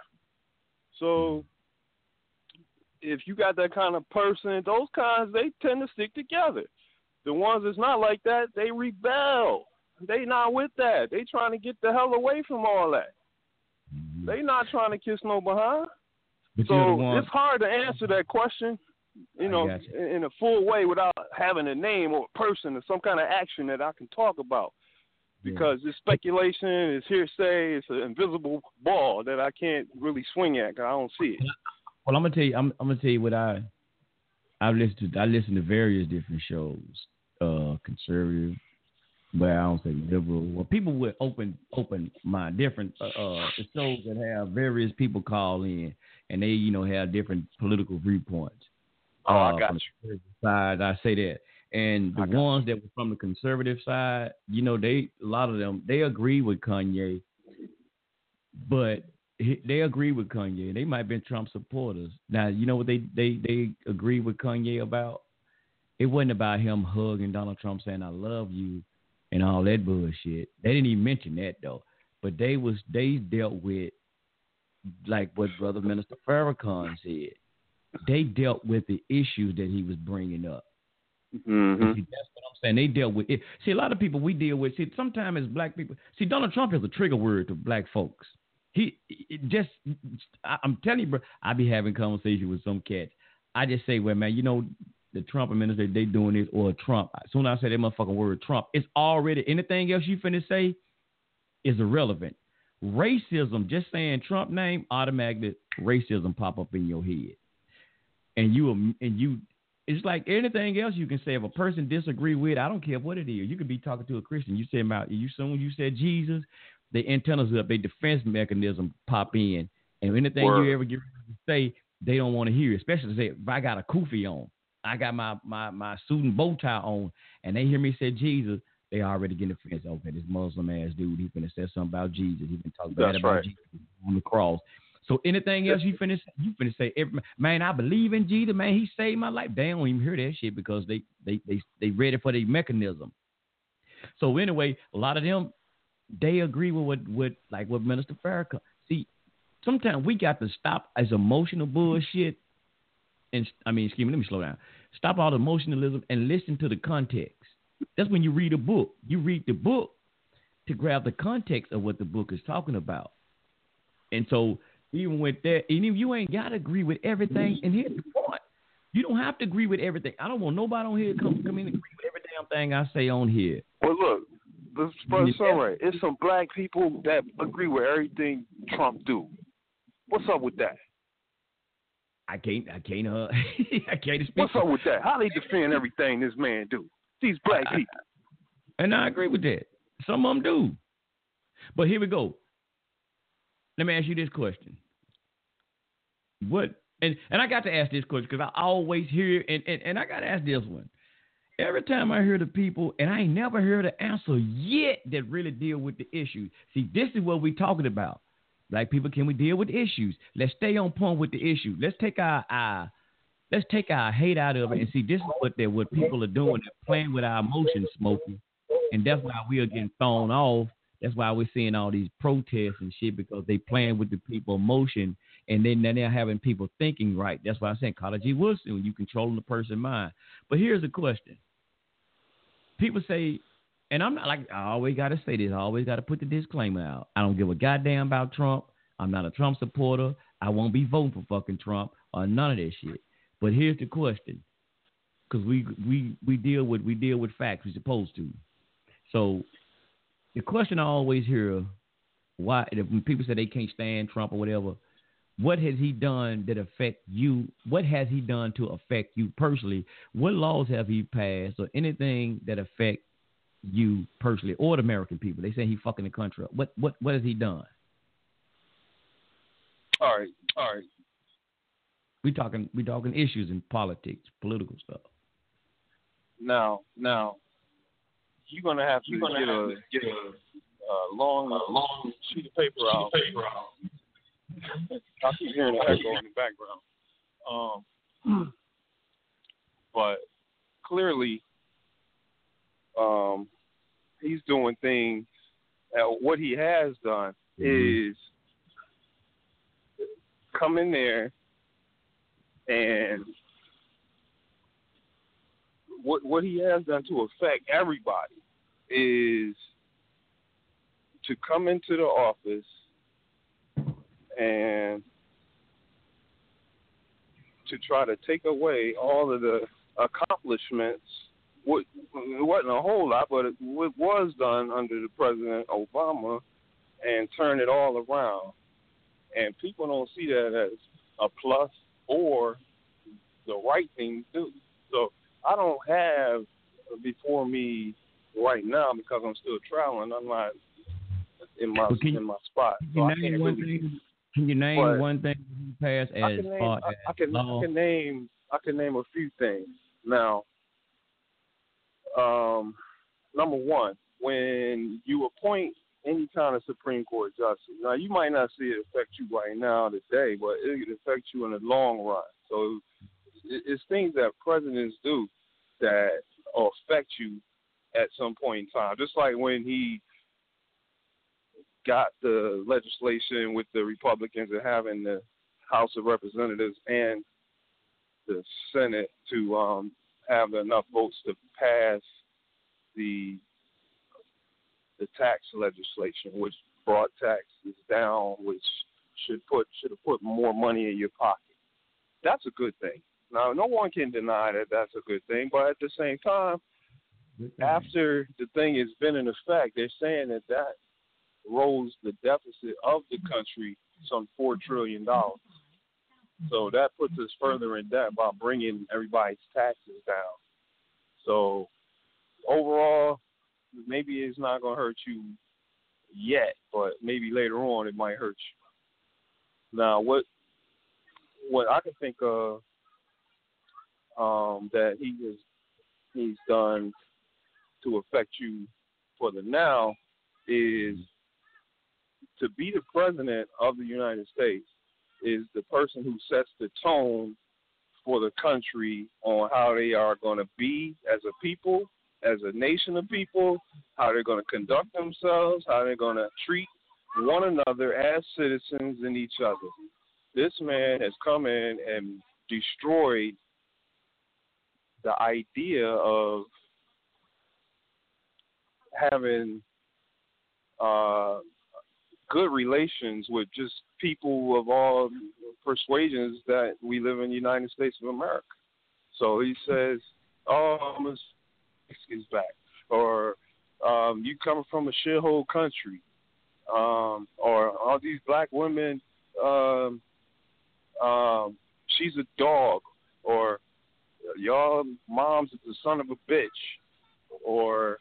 So if you got that kind of person, those kinds they tend to stick together. The ones that's not like that, they rebel. They not with that. They trying to get the hell away from all that. Mm-hmm. They not trying to kiss no behind. But So one. it's hard to answer that question, you know, you. in a full way without having a name or a person or some kind of action that I can talk about. Because it's speculation, it's hearsay, it's an invisible ball that I can't really swing at 'cause I don't see it. Well, I'm gonna tell you. I'm, I'm gonna tell you what I I listen to. I listen to various different shows, uh, conservative, but I don't say liberal. Well, people with open open mind, different uh, uh shows that have various people call in, and they you know have different political viewpoints. Oh, I uh, got from the Side, I say that. And the I got ones that were from the conservative side, you know, they a lot of them they agree with Kanye, but they agree with Kanye. They might have been Trump supporters. Now, you know what they they they agree with Kanye about? It wasn't about him hugging Donald Trump saying "I love you" and all that bullshit. They didn't even mention that though. But they was they dealt with like what Brother Minister Farrakhan said. They dealt with the issues that he was bringing up. Mm-hmm. See, that's what I'm saying. They dealt with it. See, a lot of people we deal with. See, sometimes as black people, see, Donald Trump is a trigger word to black folks. He just, I- I'm telling you, bro. I be having conversation with some cats. I just say, well, man, you know, the Trump administration, they doing this, or Trump. As soon as I say that motherfucking word Trump, it's already anything else you finna say is irrelevant. Racism, just saying Trump name, automatically racism pop up in your head, and you and you it's like anything else you can say. If a person disagree with, I don't care what it is. You could be talking to a Christian. You say about you soon you said Jesus, the antennas up, their defense mechanism pop in, and anything Word. you ever get to say, they don't want to hear. Especially say if I got a kufi on, I got my my my suit and bow tie on, and they hear me say Jesus, they already getting defense. Okay, this Muslim ass dude, he finna say something about Jesus. He been talking bad about right. Jesus on the cross. So anything else you finna say, you finna say, every, man, I believe in Jesus, man, he saved my life. They don't even hear that shit because they they they they ready for the mechanism. So anyway, a lot of them they agree with what with like what Minister Farrakhan. See, sometimes we got to stop as emotional bullshit. And I mean, excuse me, let me slow down. Stop all the emotionalism and listen to the context. That's when you read a book. You read the book to grab the context of what the book is talking about. And so even with that, and if you ain't gotta agree with everything, and here's the point. You don't have to agree with everything. I don't want nobody on here to come come in and agree with every damn thing I say on here. Well, look, this. Sunray, it's some black people that agree with everything Trump do. What's up with that? I can't. I can't. Uh, I can't speak. What's up with that? How they defend everything this man do? These black I- people. And I agree with that. Some of them do. But here we go. Let me ask you this question. What and and I got to ask this question because I always hear and, and and I got to ask this one. Every time I hear the people, and I ain't never heard an answer yet that really deal with the issue. See, this is what we're talking about. Like people, can we deal with issues? Let's stay on point with the issue. Let's take our, our let's take our hate out of it and see this is what they what people are doing. They're playing with our emotions, smoking, and that's why we are getting thrown off. That's why we're seeing all these protests and shit because they playing with the people emotion, and then they're having people thinking right. That's why I'm saying Carter G. When you controlling the person's mind. But here's the question: People say, and I'm not like I always got to say this. I always got to put the disclaimer out. I don't give a goddamn about Trump. I'm not a Trump supporter. I won't be voting for fucking Trump or none of that shit. But here's the question: because we we we deal with we deal with facts. We're supposed to. So the question I always hear, why when people say they can't stand Trump or whatever, what has he done that affect you? What has he done to affect you personally? What laws have he passed or anything that affect you personally or the American people? They say he fucking the country up. What what what has he done? All right, all right. We talking we talking issues in politics, political stuff. Now, now, you're gonna have to get a get a uh, long long sheet of paper out. I keep hearing that echo in the background. Um, but clearly, um, he's doing things. Uh, what he has done is come in there and what what he has done to affect everybody is to come into the office and to try to take away all of the accomplishments. What it wasn't a whole lot, but it, was done under the President Obama, and turn it all around. And people don't see that as a plus or the right thing to do. So I don't have before me right now because I'm still traveling. I'm not in my can in my spot. Can So you name one really thing? Can you name one thing he passed I as can name, I, as I can? I can name I can name a few things. Now, um, number one, when you appoint any kind of Supreme Court justice, now you might not see it affect you right now today, but it could affect you in the long run. So it- it's things that presidents do that affect you at some point in time. Just like when he got the legislation with the Republicans and having the House of Representatives and the Senate to um, have enough votes to pass the the tax legislation, which brought taxes down, which should put should have put more money in your pocket. That's a good thing. Now, no one can deny that that's a good thing, but at the same time, after the thing has been in effect, they're saying that that rose the deficit of the country some four trillion dollars. So that puts us further in debt by bringing everybody's taxes down. So overall, maybe it's not going to hurt you yet, but maybe later on it might hurt you. Now, what what I can think of um, that he has he's done to affect you for the now is to be the president of the United States is the person who sets the tone for the country on how they are going to be as a people, as a nation of people, how they're going to conduct themselves, how they're going to treat one another as citizens and each other. This man has come in and destroyed the idea of having uh, good relations with just people of all persuasions that we live in the United States of America. So he says, "Oh, a is back," or um, "You coming from a shithole country," um, or all these black women um, um, she's a dog, or your mom's the son of a bitch, or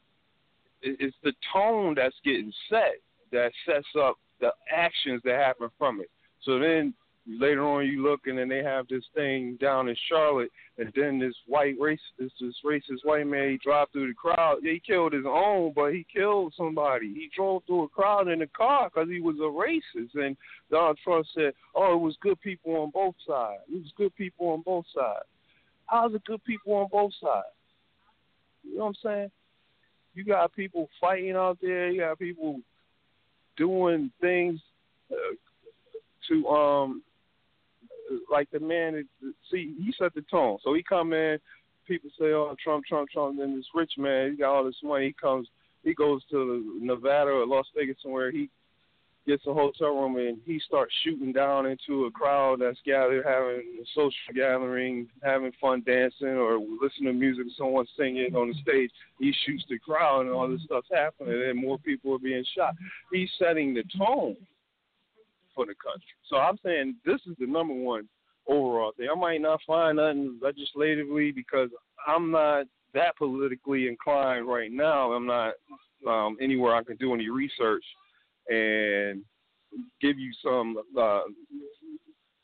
it's the tone that's getting set that sets up the actions that happen from it. So then later on you look and then they have this thing down in Charlotte and then this white race this racist white man he drive through the crowd. He killed his own but he killed somebody. He drove through a crowd in a car because he was a racist. And Donald Trump said oh it was good people on both sides. It was good people on both sides. How's it good people on both sides? You know what I'm saying? You got people fighting out there. You got people doing things uh, to um like the man. See, he set the tone. So he come in. People say, "Oh, Trump, Trump, Trump." Then this rich man, he got all this money. He comes. He goes to Nevada or Las Vegas somewhere. He gets a hotel room and he starts shooting down into a crowd that's gathered, having a social gathering, having fun dancing, or listening to music, someone singing on the stage. He shoots the crowd and all this stuff's happening, and more people are being shot. He's setting the tone for the country. So I'm saying this is the number one overall thing. I might not find nothing legislatively because I'm not that politically inclined right now. I'm not um, anywhere I can do any research and give you some uh,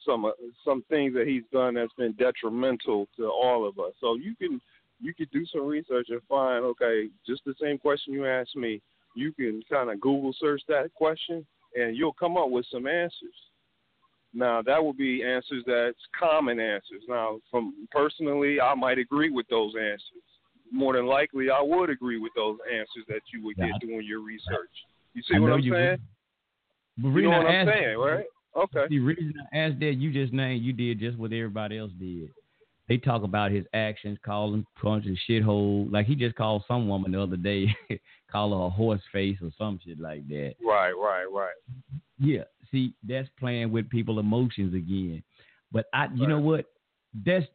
some uh, some things that he's done that's been detrimental to all of us. So you can you could do some research and find okay, just the same question you asked me. You can kind of Google search that question and you'll come up with some answers. Now that will be answers that's common answers. Now, from personally, I might agree with those answers. More than likely, I would agree with those answers that you would get doing your research. You see I what I'm saying? But you know what I'm saying, right? Okay. The reason I asked that, you just named, you did just what everybody else did. They talk about his actions, calling punch and shithole. Like he just called some woman the other day, call her a horse face or some shit like that. Right, right, right. Yeah. See, that's playing with people' emotions again. But I, you right. know what? That's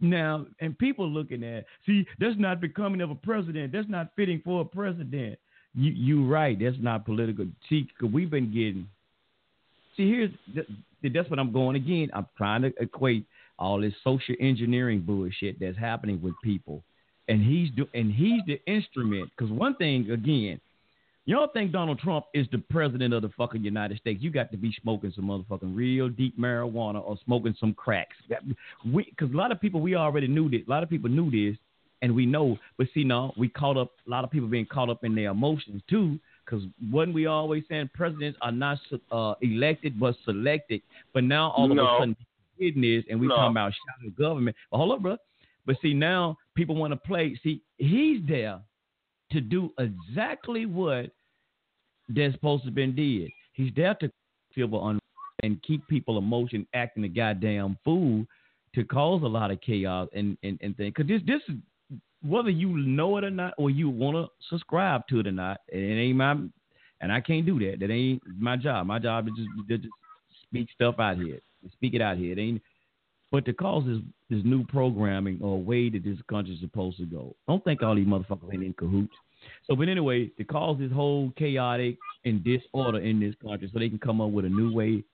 now, and people looking at, see, that's not becoming of a president. That's not fitting for a president. You, you right. That's not political. See, cause we've been getting. See, here's that's what I'm going again. I'm trying to equate all this social engineering bullshit that's happening with people, and he's do and he's the instrument. Because one thing again, you don't think Donald Trump is the president of the fucking United States? You got to be smoking some motherfucking real deep marijuana or smoking some cracks. Because a lot of people we already knew this. A lot of people knew this, and we know. But see, now we caught up. A lot of people being caught up in their emotions too. Because wasn't we always saying presidents are not uh, elected but selected? But now all no. of a sudden kidding is, and we no. talking about shadow government. But hold up, bro. But see, now people want to play. See, he's there to do exactly what they're supposed to have been did. He's there to feel un- and keep people emotion acting a goddamn fool to cause a lot of chaos and and, and things. Because this this is whether you know it or not, or you want to subscribe to it or not, it ain't my and I can't do that. That ain't my job. My job is just, to just speak stuff out here speak it out here. It ain't. But to cause this this new programming or way that this country's supposed to go, don't think all these motherfuckers ain't in cahoots. So, but anyway, to cause this whole chaotic and disorder in this country, so they can come up with a new way.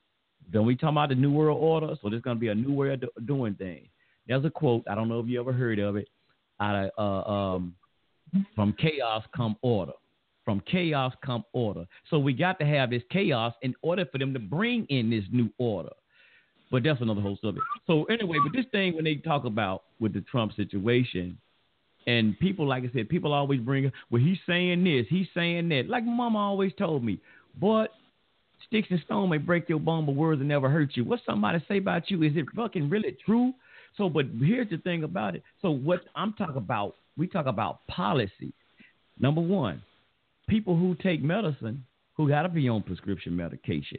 Then we talking about the new world order, so there's gonna be a new way of do- doing things. There's a quote I don't know if you ever heard of it, out of uh, um, from chaos come order. From chaos come order. So we got to have this chaos in order for them to bring in this new order. But that's another whole subject. So anyway, but this thing when they talk about with the Trump situation, and people, like I said, people always bring, well, he's saying this, he's saying that. Like Mama always told me, but sticks and stone may break your bone, but words will never hurt you. What somebody say about you? Is it fucking really true? So, but here's the thing about it. So, what I'm talking about, we talk about policy. Number one, people who take medicine who got to be on prescription medication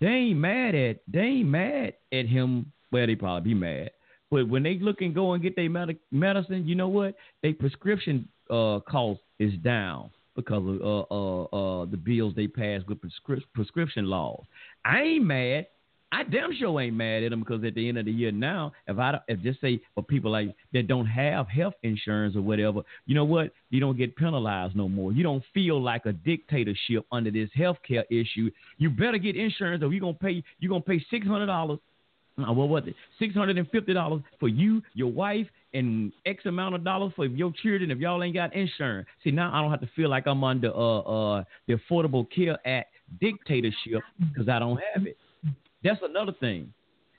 they ain't mad at they ain't mad at him. Well, they probably be mad, but when they look and go and get their med- medicine, you know what? Their prescription uh, cost is down because of uh, uh, uh, the bills they pass with prescri- prescription laws. I ain't mad I damn sure ain't mad at them because at the end of the year now, if I if just say for people like that don't have health insurance or whatever, you know what? You don't get penalized no more. You don't feel like a dictatorship under this health care issue. You better get insurance or you gonna pay you gonna pay six hundred dollars uh, what was it? Six hundred and fifty dollars for you, your wife, and X amount of dollars for your children if y'all ain't got insurance. See, now I don't have to feel like I'm under uh uh the Affordable Care Act dictatorship because I don't have it. That's another thing.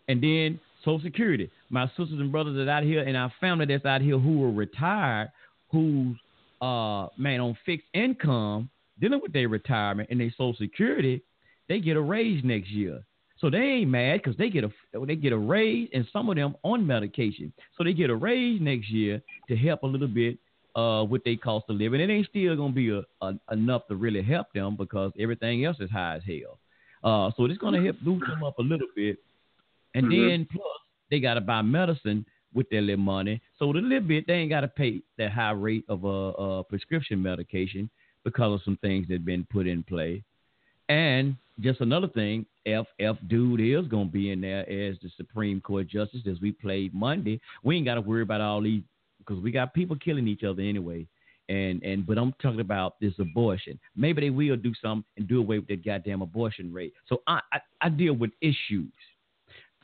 And then Social Security. My sisters and brothers that out here and our family that's out here who are retired, who's uh man on fixed income, dealing with their retirement and their Social Security, they get a raise next year. So they ain't mad because they get a they get a raise, and some of them on medication. So they get a raise next year to help a little bit uh, with their cost of living. It ain't still gonna be a, a, enough to really help them because everything else is high as hell. Uh, so it's gonna help boost them up a little bit, and mm-hmm. then plus they gotta buy medicine with their little money. So the little bit they ain't gotta pay that high rate of a uh, uh, prescription medication because of some things that've been put in play. And just another thing, FF Dude is going to be in there as the Supreme Court Justice as we played Monday. We ain't got to worry about all these because we got people killing each other anyway. And and but I'm talking about this abortion. Maybe they will do something and do away with that goddamn abortion rate. So I I, I deal with issues.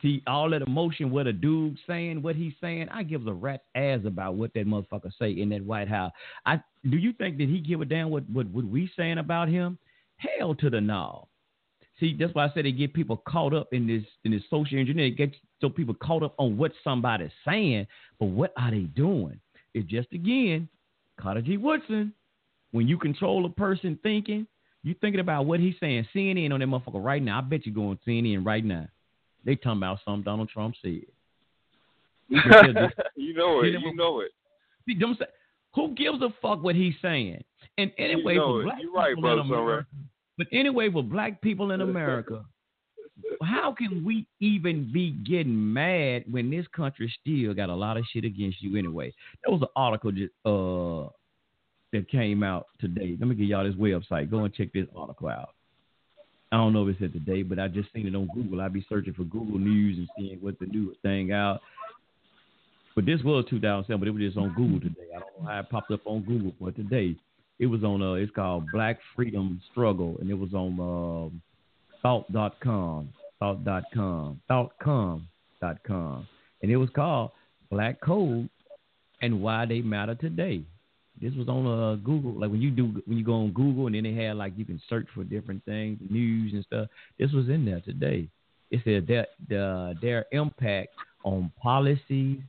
See all that emotion, what a dude saying, what he's saying. I give a rat's ass about what that motherfucker say in that White House. I do you think that he give a damn what what, what we saying about him? Hell to the no. See, that's why I said they get people caught up in this in this social engineering. Get so people caught up on what somebody's saying, but what are they doing? It's just again, Carter G. Woodson. When you control a person thinking, you thinking about what he's saying. CNN on that motherfucker right now. I bet you going CNN right now. They talking about something Donald Trump said. you know it. You know it. See, who gives a fuck what he's saying? And anyway, you know for black You're right, people in brother. America, but anyway, for black people in America, how can we even be getting mad when this country still got a lot of shit against you anyway? There was an article just, uh, that came out today. Let me give y'all this website. Go and check this article out. I don't know if it's at today, but I just seen it on Google. I'd be searching for Google News and seeing what the new thing out. But this was 2007, but it was just on Google today. I don't know how it popped up on Google, but today it was on. Uh, it's called Black Freedom Struggle, and it was on um, Thought.com, Thought.com, Thoughtcom.com, and it was called Black Code and Why They Matter Today. This was on uh, Google. Like when you do when you go on Google, and then they had like you can search for different things, news and stuff. This was in there today. It said that the, their impact on policies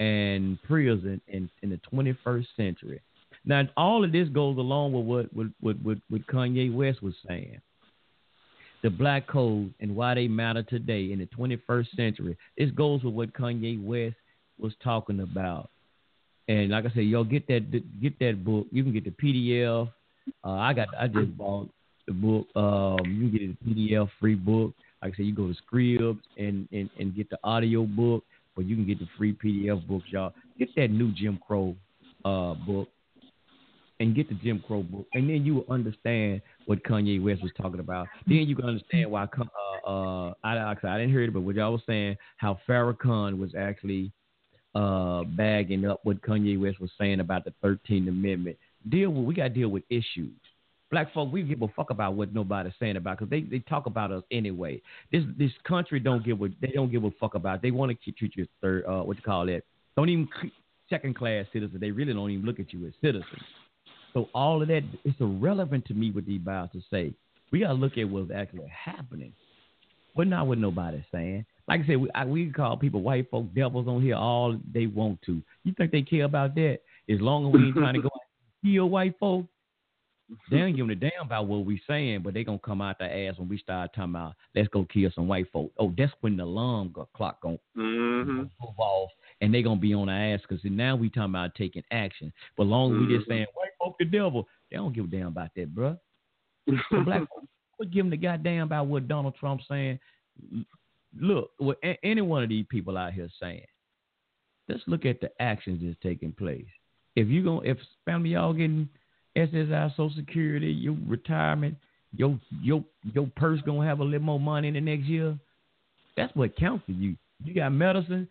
and prison in, in the 21st century. Now, all of this goes along with what, what, what, what, what Kanye West was saying. The black code and why they matter today in the 21st century. This goes with what Kanye West was talking about. And like I said, y'all get that get that book. You can get the PDF. Uh, I got I just bought the book. Um, you can get the PDF free book. Like I said, you go to Scribd and, and, and get the audio book, but you can get the free PDF books, y'all. Get that new Jim Crow uh, book and get the Jim Crow book, and then you will understand what Kanye West was talking about. Then you can understand why. Uh, uh, I, I didn't hear it, but what y'all was saying, how Farrakhan was actually uh, bagging up what Kanye West was saying about the Thirteenth Amendment. Deal with we got to deal with issues. Black folk, we give a fuck about what nobody's saying about because they, they talk about us anyway. This this country don't give a they don't give a fuck about. They want to treat you third uh, what you call it. Don't even second class citizens. They really don't even look at you as citizens. So all of that it's irrelevant to me what these about to say. We gotta look at what's actually happening, but not what nobody's saying. Like I said, we, I, we call people white folk devils on here all they want to. You think they care about that? As long as we ain't trying to go kill white folk, they ain't giving a damn about what we saying, but they gonna come out the ass when we start talking about let's go kill some white folk. Oh, that's when the alarm clock gonna mm-hmm. move off and they gonna be on our ass because now we talking about taking action. But long as mm-hmm. we just mm-hmm. saying white folk the devil, they don't give a damn about that, bro. black folk, we give them the goddamn about what Donald Trump's saying. Look, what any one of these people out here saying. Let's look at the actions that's taking place. If you going to, if family y'all getting SSI, Social Security, your retirement, your your your purse gonna have a little more money in the next year. That's what counts for you. You got medicine,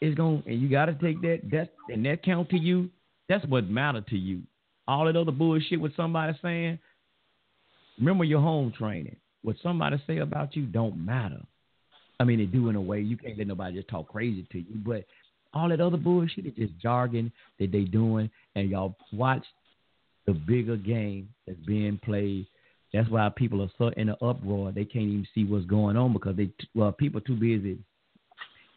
it's going and you got to take that that and that count to you. That's what matter to you. All that other bullshit with somebody saying. Remember your home training. What somebody say about you don't matter. I mean, it do in a way you can't let nobody just talk crazy to you, but all that other bullshit is just jargon that they doing, and y'all watch the bigger game that's being played. That's why people are so in an uproar. They can't even see what's going on because they well people too busy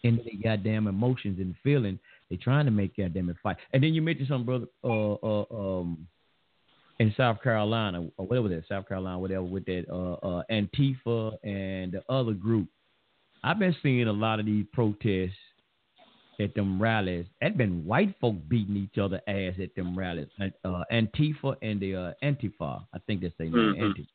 in their goddamn emotions and feeling. They trying to make goddamn fight. And then you mentioned some brother uh uh um in South Carolina or whatever that South Carolina whatever with that uh uh Antifa and the other group. I've been seeing a lot of these protests at them rallies. Had been white folk beating each other ass at them rallies. Uh, Antifa and the uh, Antifa, I think that's their name. Mhm. Antifa.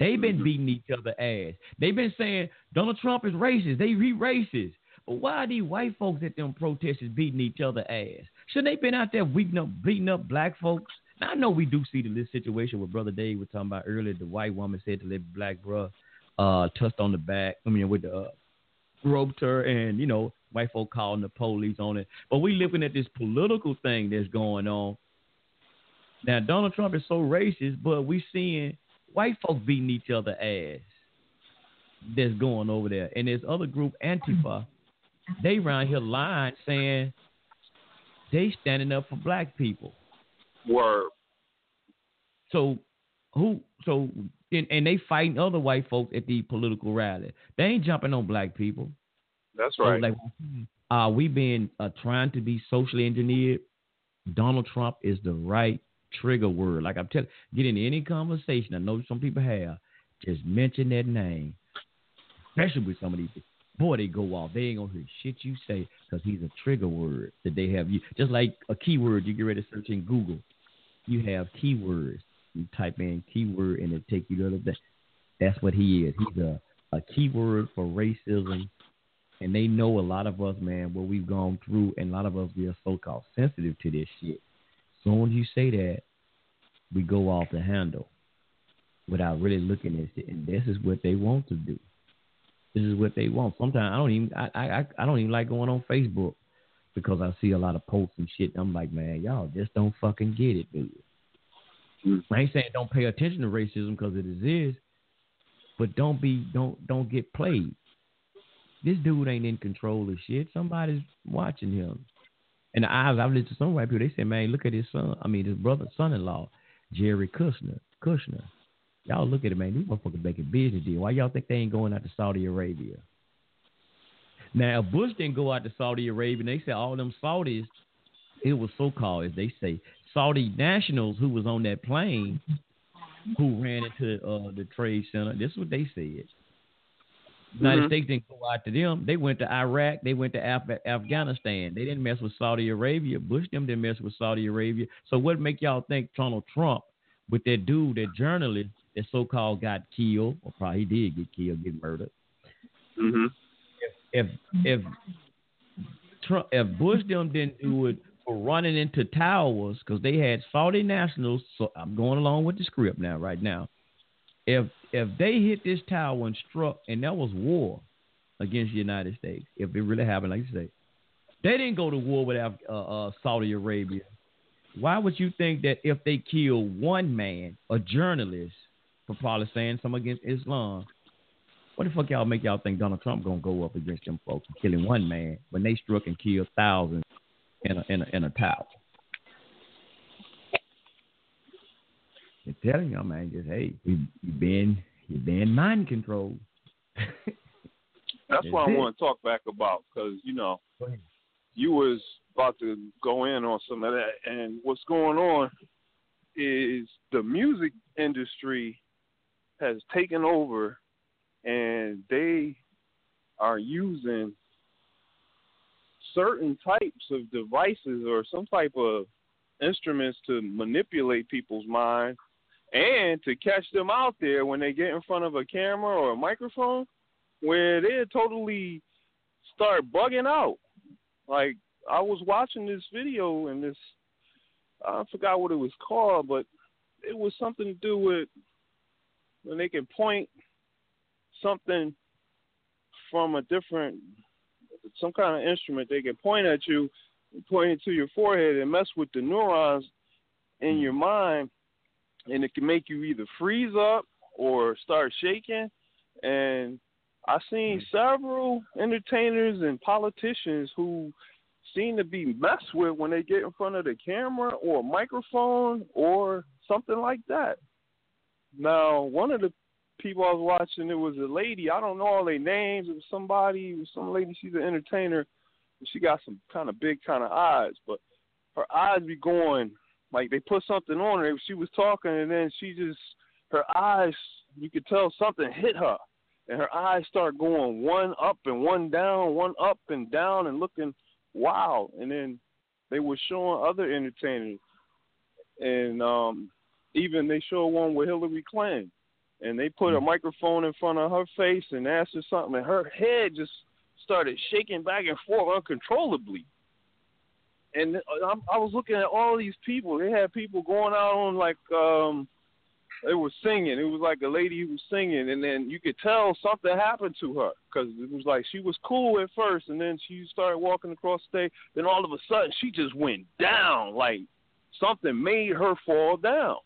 They've been Mhm. beating each other ass. They've been saying Donald Trump is racist. They re racist. Why are these white folks at them protesters beating each other ass? Shouldn't they been out there beating up beating up black folks? Now I know we do see the this situation with Brother Dave was talking about earlier. The white woman said to let black bro uh touched on the back. I mean with the uh, roped her and you know white folk calling the police on it. But we looking at this political thing that's going on. Now Donald Trump is so racist, but we seeing white folk beating each other ass. That's going over there, and there's other group Antifa. They round here lying saying they standing up for black people. Word. So who? So and, and they fighting other white folks at the political rally. They ain't jumping on black people. That's So, right. like, uh, we been uh, trying to be socially engineered. Donald Trump is the right trigger word. Like I'm telling, get into any conversation. I know some people have. Just mention that name, especially with some of these. Boy, they go off. They ain't gonna hear shit you say because he's a trigger word that they have. You just like a keyword. You get ready to search in Google. You have keywords. You type in keyword and it take you to. That, that's what he is. He's a a keyword for racism and they know a lot of us, man, what we've gone through, and a lot of us we are so-called sensitive to this shit. Soon as you say that, we go off the handle without really looking at it, and this is what they want to do. This is what they want. Sometimes I don't even I I I don't even like going on Facebook because I see a lot of posts and shit. And I'm like, man, y'all just don't fucking get it, dude. Mm. I ain't saying don't pay attention to racism because it is, but don't be don't don't get played this dude ain't in control of shit. Somebody's watching him. And I've, I've listened to some white people. They say, man, look at his son. I mean, his brother, son-in-law, Jerry Kushner. Kushner. Y'all look at it, man. These motherfuckers making business deal. Why y'all think they ain't going out to Saudi Arabia? Now, if Bush didn't go out to Saudi Arabia, and they say all them Saudis, it was so-called, as they say, Saudi nationals who was on that plane who ran into uh, the trade center. This is what they said. United Mhm. States didn't go out to them. They went to Iraq. They went to Af- Afghanistan. They didn't mess with Saudi Arabia. Bush them didn't mess with Saudi Arabia. So what make y'all think Donald Trump with that dude, that journalist that so-called got killed, or probably he did get killed, get murdered? hmm If if Trump, if Bush them didn't do it for running into towers because they had Saudi nationals. So I'm going along with the script now, right now. If if they hit this tower and struck, and that was war against the United States, if it really happened, like you say, they didn't go to war with uh, uh, Saudi Arabia. Why would you think that if they kill one man, a journalist, for probably saying something against Islam, what the fuck y'all make y'all think Donald Trump gonna go up against them folks and killing one man when they struck and killed thousands in a in a, in a tower? They're telling y'all, man, just hey, you you been you been mind controlled. That's what I want to talk back about because you know you was about to go in on some of that, and what's going on is the music industry has taken over, and they are using certain types of devices or some type of instruments to manipulate people's mind and to catch them out there when they get in front of a camera or a microphone where they totally start bugging out. Like I was watching this video and this I forgot what it was called, but it was something to do with when they can point something from a different some kind of instrument they can point at you point it to your forehead and mess with the neurons in mm. your mind and it can make you either freeze up or start shaking. And i've seen mm. several entertainers and politicians who seem to be messed with when they get in front of the camera or a microphone or something like that. Now, one of the people I was watching, it was a lady. I don't know all their names. It was somebody, it was some lady. She's an entertainer. She got some kind of big kind of eyes, but her eyes be going like they put something on her. She was talking, and then she just her eyes. You could tell something hit her, and her eyes start going one up and one down, one up and down, and looking wow. And then they were showing other entertainers, and um even they showed one with Hillary Clinton, and they put a microphone in front of her face and asked her something, and her head just started shaking back and forth uncontrollably. And I'm, I was looking at all these people. They had people going out on like um they were singing. It was like a lady who was singing, and then you could tell something happened to her because it was like she was cool at first, and then she started walking across the stage. Then all of a sudden, she just went down. Like something made her fall down.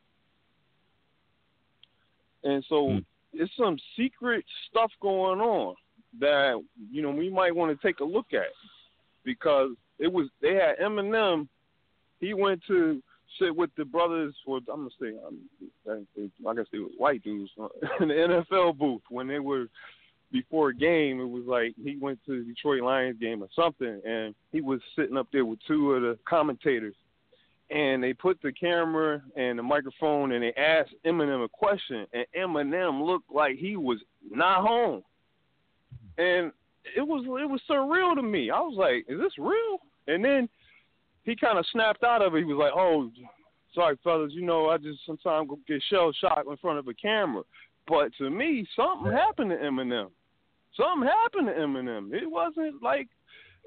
And so it's some secret stuff going on that you know we might want to take a look at because it was they had Eminem. He went to sit with the brothers for I'm gonna say um, I guess they were white dudes in the NFL booth when they were before a game. It was like he went to the Detroit Lions game or something, and he was sitting up there with two of the commentators. And they put the camera and the microphone, and they asked Eminem a question, and Eminem looked like he was not home, and it was it was surreal to me. I was like, "Is this real?" And then he kind of snapped out of it. He was like, "Oh, sorry, fellas. You know, I just sometimes get shell shocked in front of a camera." But to me, something happened to Eminem. Something happened to Eminem. It wasn't like,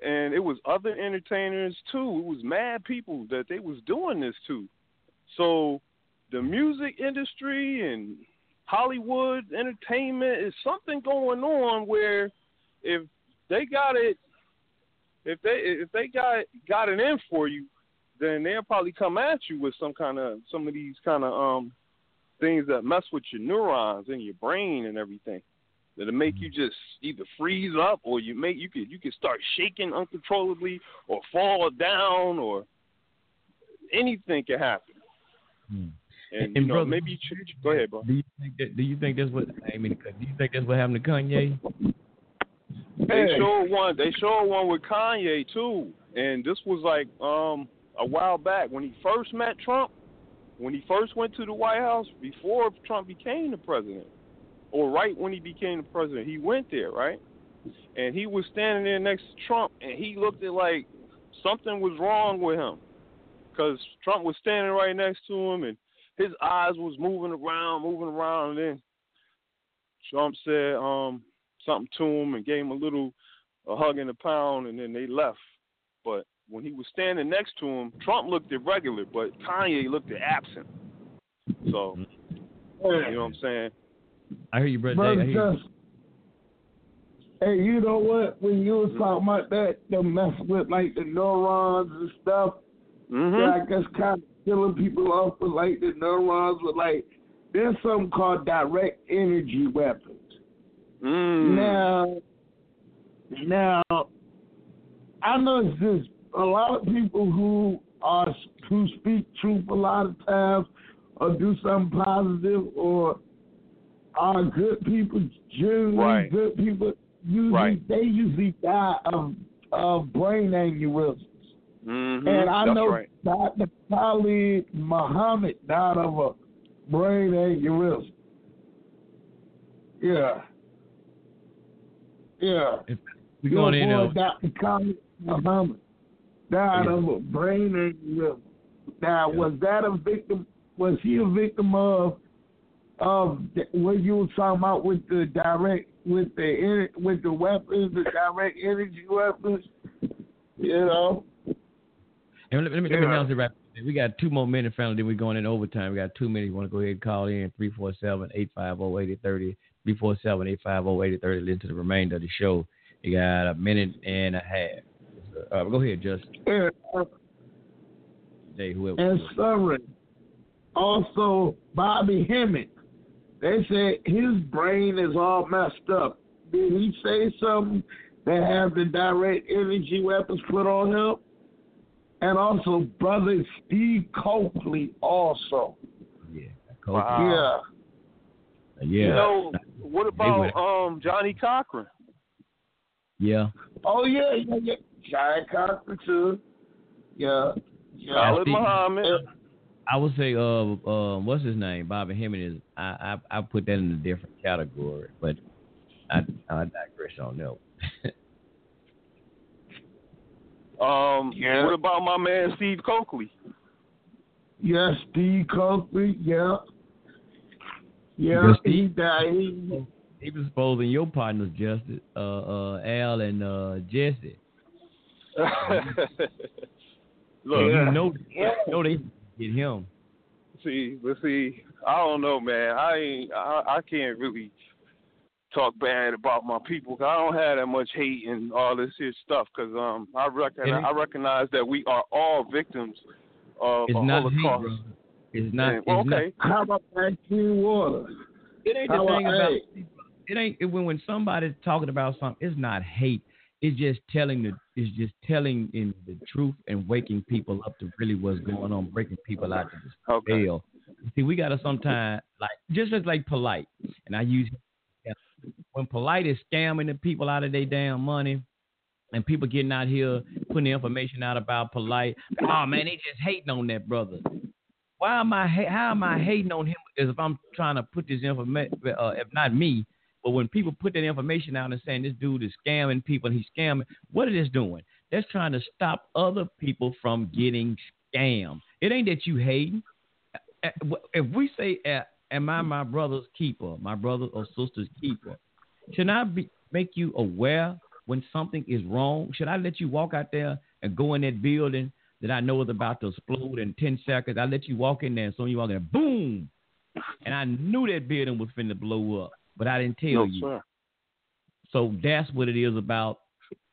and it was other entertainers too. It was mad people that they was doing this to. So, the music industry and Hollywood entertainment is something going on where if they got it if they if they got got it in for you, then they'll probably come at you with some kind of some of these kind of um things that mess with your neurons in your brain and everything. That'll make you just either freeze up or you make you could you could start shaking uncontrollably or fall down or anything can happen. Hmm. And, And you know, brother- maybe you should go ahead, bro. Do you think that, do you think that's what I mean? Do you think that's what happened to Kanye? They Hey. showed one. They showed one with Kanye too, and this was like um a while back when he first met Trump. When he first went to the White House before Trump became the president, or right when he became the president, he went there, right? And he was standing there next to Trump, and he looked at like something was wrong with him, because Trump was standing right next to him, and his eyes was moving around, moving around, and then Trump said um something to him and gave him a little a hug and a pound, and then they left. But when he was standing next to him, Trump looked irregular, but Kanye looked absent. So, you know what I'm saying? I hear you, brother. Brother Dave. You. Just, hey, you know what? When you was talking about that, the mess with like the neurons and stuff, Mm-hmm. that I guess kind of killing people off with like the neurons with like there's something called direct energy weapons. Mm. Now, now, I know it's just a lot of people who are who speak truth a lot of times, or do something positive, or are good people, generally Right. good people. Usually, Right. they usually die of of brain aneurysms. Mm-hmm. And I That's know right. Dr. Khalid Muhammad died of a brain aneurysm. Yeah. Yeah. We Your going in boy, there. Dr. Khalid Muhammad died of a brain aneurysm. Now, Yeah. was that a victim? Was he a victim of of the- what you were talking about with the direct with the with the weapons, the direct energy weapons? You know. And let, me- let me let me announce it right. We got two more minutes, family. Then we're going in overtime. We got two minutes. You want to go ahead and call in 347-850-8030, 347-850-8030. Listen to the remainder of the show. You got a minute and a half. Uh, go ahead, Just Yeah. Jay, whoever. and Surrey. Also, Bobby Hemmitt. They said his brain is all messed up did he say something that have the direct energy weapons put on him? And also, brother Steve Cokely also. Yeah. Wow. Yeah. Yeah. You know, what about um Johnnie Cochran? yeah. Oh yeah, yeah, yeah. Johnnie Cochran too. Yeah. Yeah. Khalid Steve- Muhammad. I would say, uh, uh, what's his name? Bobby Hemmitt is. I, I, I put that in a different category, but I, I digress on that. Um, Yeah. what about my man Steve Cokely? Yes, Steve Cokely. Yeah. Yeah. Because He died. He, he was exposing your partners, Justice, uh, uh, Al and uh, Jesse. Look, you know, Yeah. you know they get him. see, but see, I don't know, man. I ain't, I, I can't really talk bad about my people 'cause I don't have that much hate and all this here stuff. Cause um, I reckon, I recognize that we are all victims of It's a not hate, Holocaust. bro. It's not. And- well, it's not- okay, how about that clean water? It ain't How thing about- about it ain't when when somebody's talking about something. It's not hate. It's just telling the. It's just telling in the truth and waking people up to really what's going on, breaking people out to the okay. See, we gotta sometimes like just as like Polight, and I use when Polight is scamming the people out of their damn money. And people getting out here putting the information out about Polight. Oh man, they just hating on that brother. Why am I? ha- How am I hating on him? Is if I'm trying to put this information, uh, if not me, but when people put that information out and saying this dude is scamming people, and he's scamming. What is this doing? That's trying to stop other people from getting scammed. It ain't that you hating. If we say, "Am I my brother's keeper? My brother or sister's keeper?" Should I be make you aware when something is wrong? Should I let you walk out there and go in that building that I know is about to explode in ten seconds? I let you walk in there, and so you walk in, there, boom, and I knew that building was finna blow up, but I didn't tell No, you. sir. So that's what it is about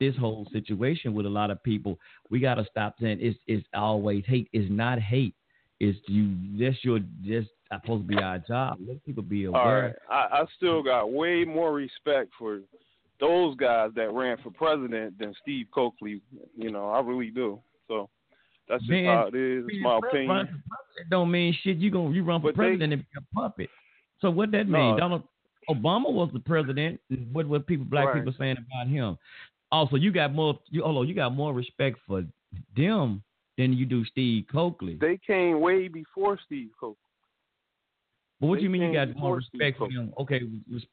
this whole situation with a lot of people. We got to stop saying it's it's always hate. It's not hate. It's you. That's your. That's supposed to be our job. Let people be aware. All right. I, I still got way more respect for those guys that ran for president than Steve Cokely. You know, I really do. So that's just Man, how it is. It's my opinion. don't mean shit. You gonna you run for But they- president and be a puppet. So what that mean? No. Donald Obama was the president. What what people black Right. people saying about him? Also, you got more. You hold on, you got more respect for them than you do Steve Cokely. They came way before Steve Cokely but what do you mean you got more respect for them? Okay,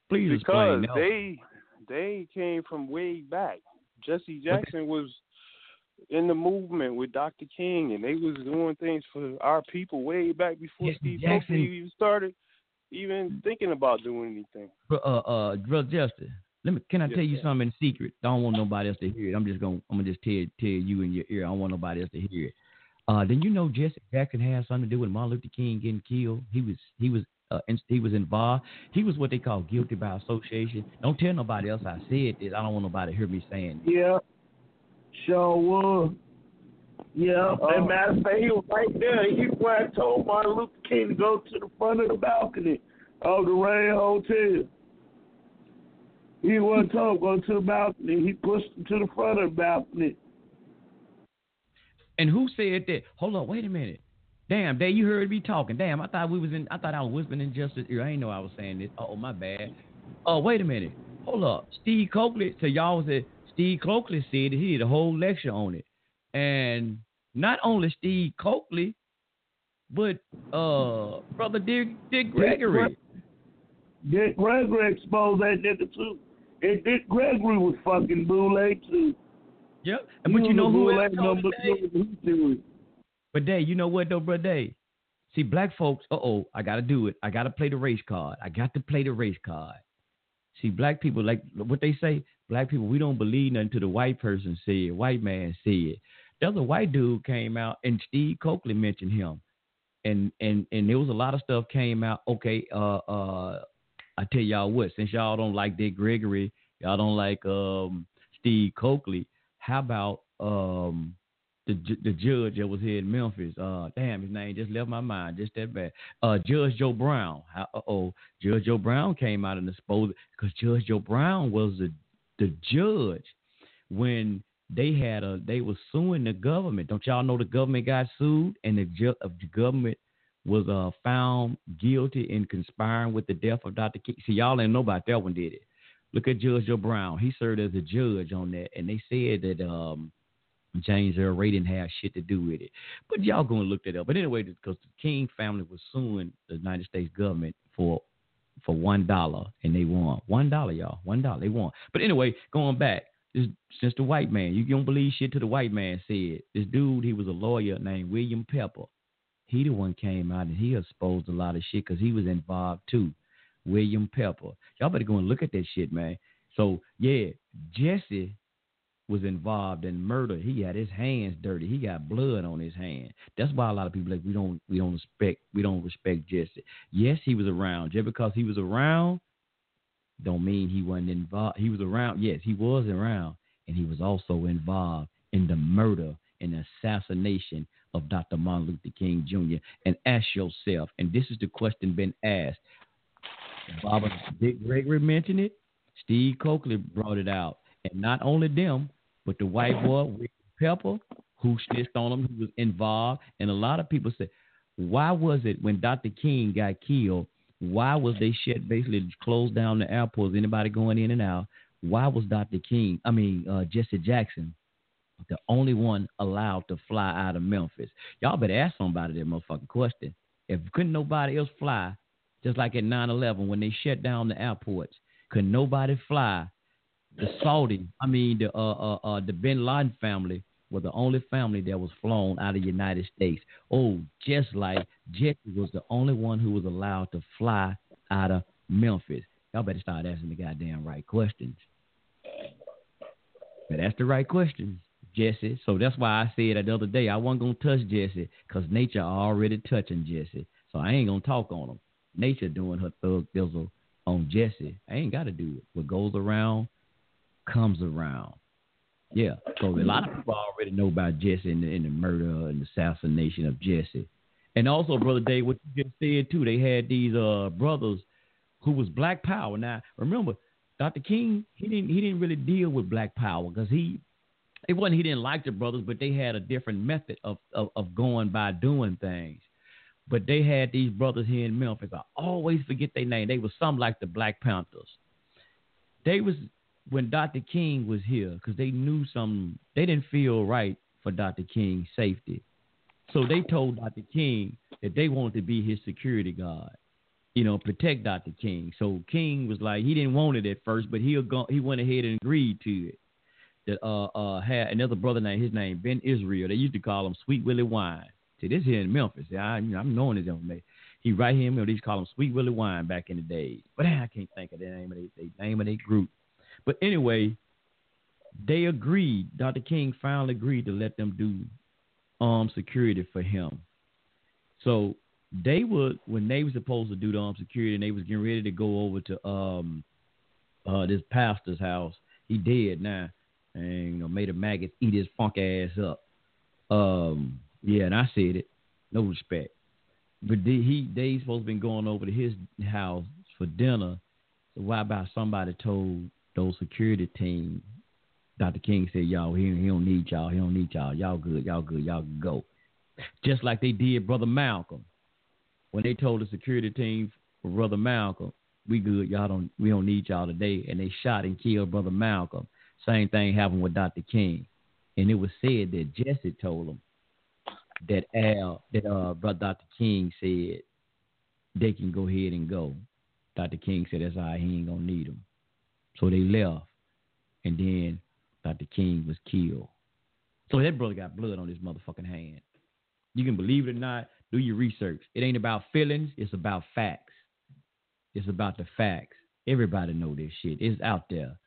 please explain. because they they came from way back. Jesse Jackson was in the movement with Dr. King, and they was doing things for our people way back before Jesse Steve Jackson- Cokely even started even thinking about doing anything. Bro, uh, uh, drug justice. Let me. Can I Yes, tell you sir. something in secret? I don't want nobody else to hear it. I'm just gonna. I'm gonna just tell tell you in your ear. I don't want nobody else to hear it. Uh, then you know Jesse Jackson had something to do with Martin Luther King getting killed. He was he was uh, in, he was involved. He was what they call guilty by association. Don't tell nobody else I said this. I don't want nobody to hear me saying this. Yeah. Sure was. Yeah. And uh, matter of fact, he was right there. He where I told Martin Luther King to go to the front of the balcony of the Rain Hotel. He wasn't told go to the balcony. He pushed him to the front of the balcony. And who said that? Hold on, wait a minute. Damn, Dave, you heard me talking. Damn, I thought we was in. I thought I was whispering in Justice ear. I ain't know I was saying this. Oh, my bad. Oh, wait a minute. Hold up. Steve Cokely. So y'all was at Steve Cokely said that he did a whole lecture on it, and not only Steve Cokely, but uh, brother Dick Dick Gregory. Dick Gregory exposed that nigga too. And Dick Gregory was fucking boule too. Yep. And but you know who else told number it, Dave? two. But Dave, you know what though, bro? Dave. See, black folks. Uh oh, I gotta do it. I gotta play the race card. I got to play the race card. See, black people like what they say. Black people, we don't believe nothing to the white person said. White man said. The other white dude came out, and Steve Cokely mentioned him, and and and there was a lot of stuff came out. Okay, uh, uh, I tell y'all what. Since y'all don't like Dick Gregory, y'all don't like um Steve Coakley. How about um the the judge that was here in Memphis. Uh, damn, his name just left my mind. Just that bad. Uh, Judge Joe Brown. Uh oh, Judge Joe Brown came out and exposed because Judge Joe Brown was the the judge when they had a they were suing the government. Don't y'all know the government got sued and the, ju- uh, the government was uh found guilty in conspiring with the death of Dr. King. See, y'all ain't know about that one, did it? Look at Judge Joe Brown. He served as a judge on that, and they said that um James Earl Ray didn't have shit to do with it. But y'all gonna look that up. But anyway, because the King family was suing the United States government for for one dollar and they won. One dollar, y'all. One dollar. They won. But anyway, going back, this since the white man, you don't believe shit to the white man said. This dude, he was a lawyer named William Pepper. He the one came out and he exposed a lot of shit because he was involved too. William Pepper. Y'all better go and look at that shit, man. So yeah, Jesse was involved in murder. He had his hands dirty. He got blood on his hand. That's why a lot of people like we don't we don't respect we don't respect Jesse. Yes, he was around. Just because he was around, don't mean he wasn't involved. He was around. Yes, he was around, and he was also involved in the murder and assassination of Dr. Martin Luther King Jr. And ask yourself, and this is the question been asked. Baba Dick Gregory mentioned it. Steve Cokely brought it out, and not only them, but the white boy Pepper, who snitched on him, who was involved, and a lot of people said, why was it when Dr. King got killed? Why was they shut basically closed down the airports? Anybody going in and out? Why was Dr. King, I mean uh, Jesse Jackson, the only one allowed to fly out of Memphis? Y'all better ask somebody that motherfucking question. If couldn't nobody else fly, just like at 9/11 when they shut down the airports, could nobody fly? The Saudi, I mean the uh, uh, uh, the Bin Laden family were the only family that was flown out of the United States. Oh, just like Jesse was the only one who was allowed to fly out of Memphis. Y'all better start asking the goddamn right questions. But that's the right questions, Jesse. So that's why I said the other day I wasn't gonna touch Jesse because nature already touching Jesse. So I ain't gonna talk on him. Nature doing her thug thizzle on Jesse. I ain't got to do it. What goes around comes around. Yeah. So a lot of people already know about Jesse and the, and the murder and assassination of Jesse. And also, brother Dave, what you just said too, they had these uh brothers who was Black Power. Now, remember, Dr. King, he didn't he didn't really deal with Black Power because he it wasn't he didn't like the brothers, but they had a different method of, of, of going by doing things. But they had these brothers here in Memphis. I always forget their name. They were some like the Black Panthers. They was when Dr. King was here because they knew some. They didn't feel right for Dr. King's safety, so they told Dr. King that they wanted to be his security guard. You know, protect Dr. King. So King was like, he didn't want it at first, but he go, he went ahead and agreed to it. That uh uh had another brother named his name Ben Israel. They used to call him Sweet Willie Wine. See, this here in Memphis. I, you know, I'm knowing this man. He right here in Memphis. They used to call him Sweet Willie Wine back in the days. But I can't think of the name of the name of their group. But anyway, they agreed. Dr. King finally agreed to let them do armed security for him. So they would when they were supposed to do the armed security and they was getting ready to go over to um uh this pastor's house. He dead now. And you know, made a maggot eat his funk ass up. Um yeah, and I said it. No respect. But they, he they supposed to been going over to his house for dinner. So why about somebody told those security team, Dr. King said, Y'all, he, he don't need y'all, he don't need y'all. Y'all good, y'all good, y'all can go. Just like they did Brother Malcolm. When they told the security team for Brother Malcolm, we good, y'all don't we don't need y'all today. And they shot and killed Brother Malcolm. Same thing happened with Dr. King. And it was said that Jesse told him that Al that uh brother Dr. King said they can go ahead and go. Dr. King said that's all right, he ain't gonna need them. So they left and then Dr. King was killed. So that brother got blood on his motherfucking hand. You can believe it or not, do your research. It ain't about feelings, it's about facts. It's about the facts. Everybody know this shit. It's out there.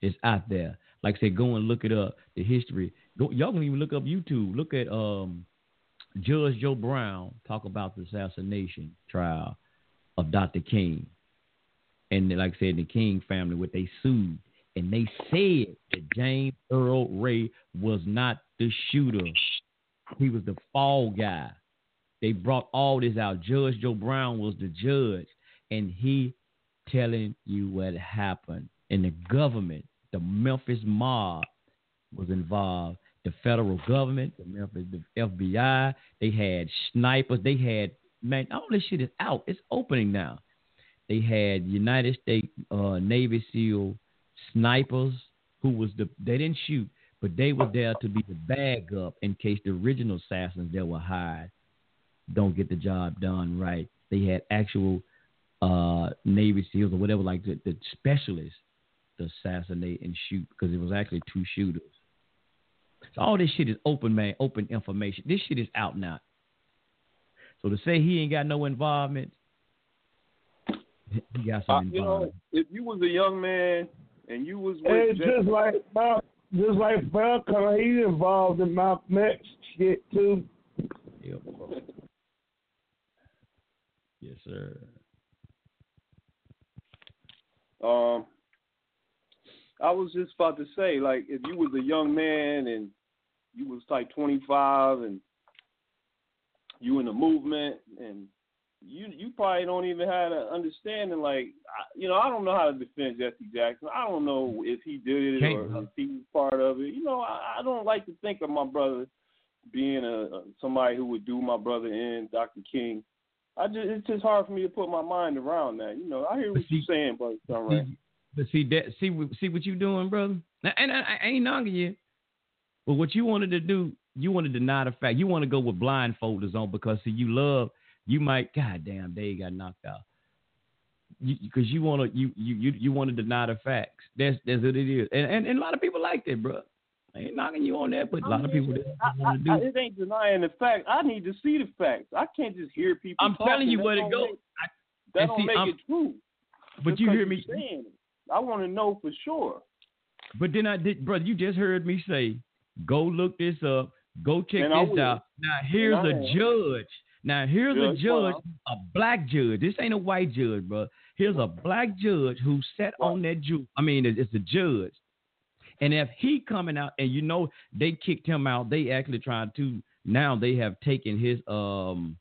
It's out there. Like I said, go and look it up. The history. Go, y'all can even look up YouTube. Look at um Judge Joe Brown talk about the assassination trial of Dr. King. And like I said, the King family, what they sued. And they said that James Earl Ray was not the shooter He was the fall guy. They brought all this out. Judge Joe Brown was the judge, and he telling you what happened. And the government, the Memphis mob, was involved. The federal government, the Memphis the FBI, they had snipers. They had man, all this shit is out. It's opening now. They had United States uh, Navy SEAL snipers who was the they didn't shoot, but they were there to be the bag up in case the original assassins that were hired don't get the job done right. They had actual uh, Navy SEALs or whatever, like the, the specialists to assassinate and shoot because it was actually two shooters. So all this shit is open, man, open information. This shit is out now. So to say he ain't got no involvement, he got some Uh, you know, if you was a young man and you was with And Jesse- just like Mal- just like Farrakhan, he involved in Malcolm X shit too. Yep. Yes, sir. Um, I was just about to say, like, if you was a young man and you was like 25 and you in the movement and you you probably don't even have an understanding. Like, I, you know, I don't know how to defend Jesse Jackson. I don't know if he did it Can't, or if he was part of it. You know, I, I don't like to think of my brother being a, somebody who would do my brother in, Dr. King. I just it's just hard for me to put my mind around that. You know, I hear what see- you're saying, but Sunray. See, but see that see what- see what you doing, brother. Now, and I, I ain't knocking you, but what you wanted to do, you want to deny the fact. You want to go with blindfolders on because see you love. You might, goddamn, they got knocked out. Because you, want to, you you you you want to deny the facts. That's that's what it is, and, and and a lot of people like that, bro. I ain't knocking you on that, but a lot of people that's what they I, it ain't denying the fact. I need to see the facts. I can't just hear people. I'm telling you That where to don't go. make- I- that don't see, make I'm- it true. But you hear me? saying it. I want to know for sure. But then I did, brother. You just heard me say, go look this up. Go check And this out. Now here's I a judge. Now here's a Judge judge, Brown. a black judge. This ain't a white judge, bro. Here's a black judge who sat on that ju. I mean, it's a judge. And if he coming out, and you know they kicked him out, they actually trying to. Now they have taken his um,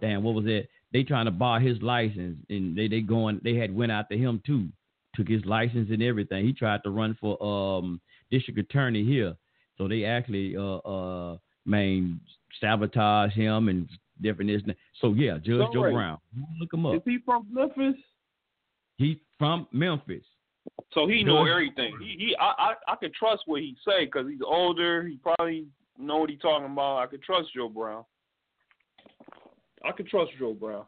damn, what was it? They trying to bar his license, and they they going. They had went after him too, took his license and everything. He tried to run for um district attorney here, so they actually uh uh main sabotage him and different this. and that. So yeah, Judge Don't Joe worry. Brown, look him up. Is he from Memphis? He from Memphis. So he know everything. He, he I, I I can trust what he say because he's older. He probably know what he talking about. I can trust Joe Brown. I can trust Joe Brown.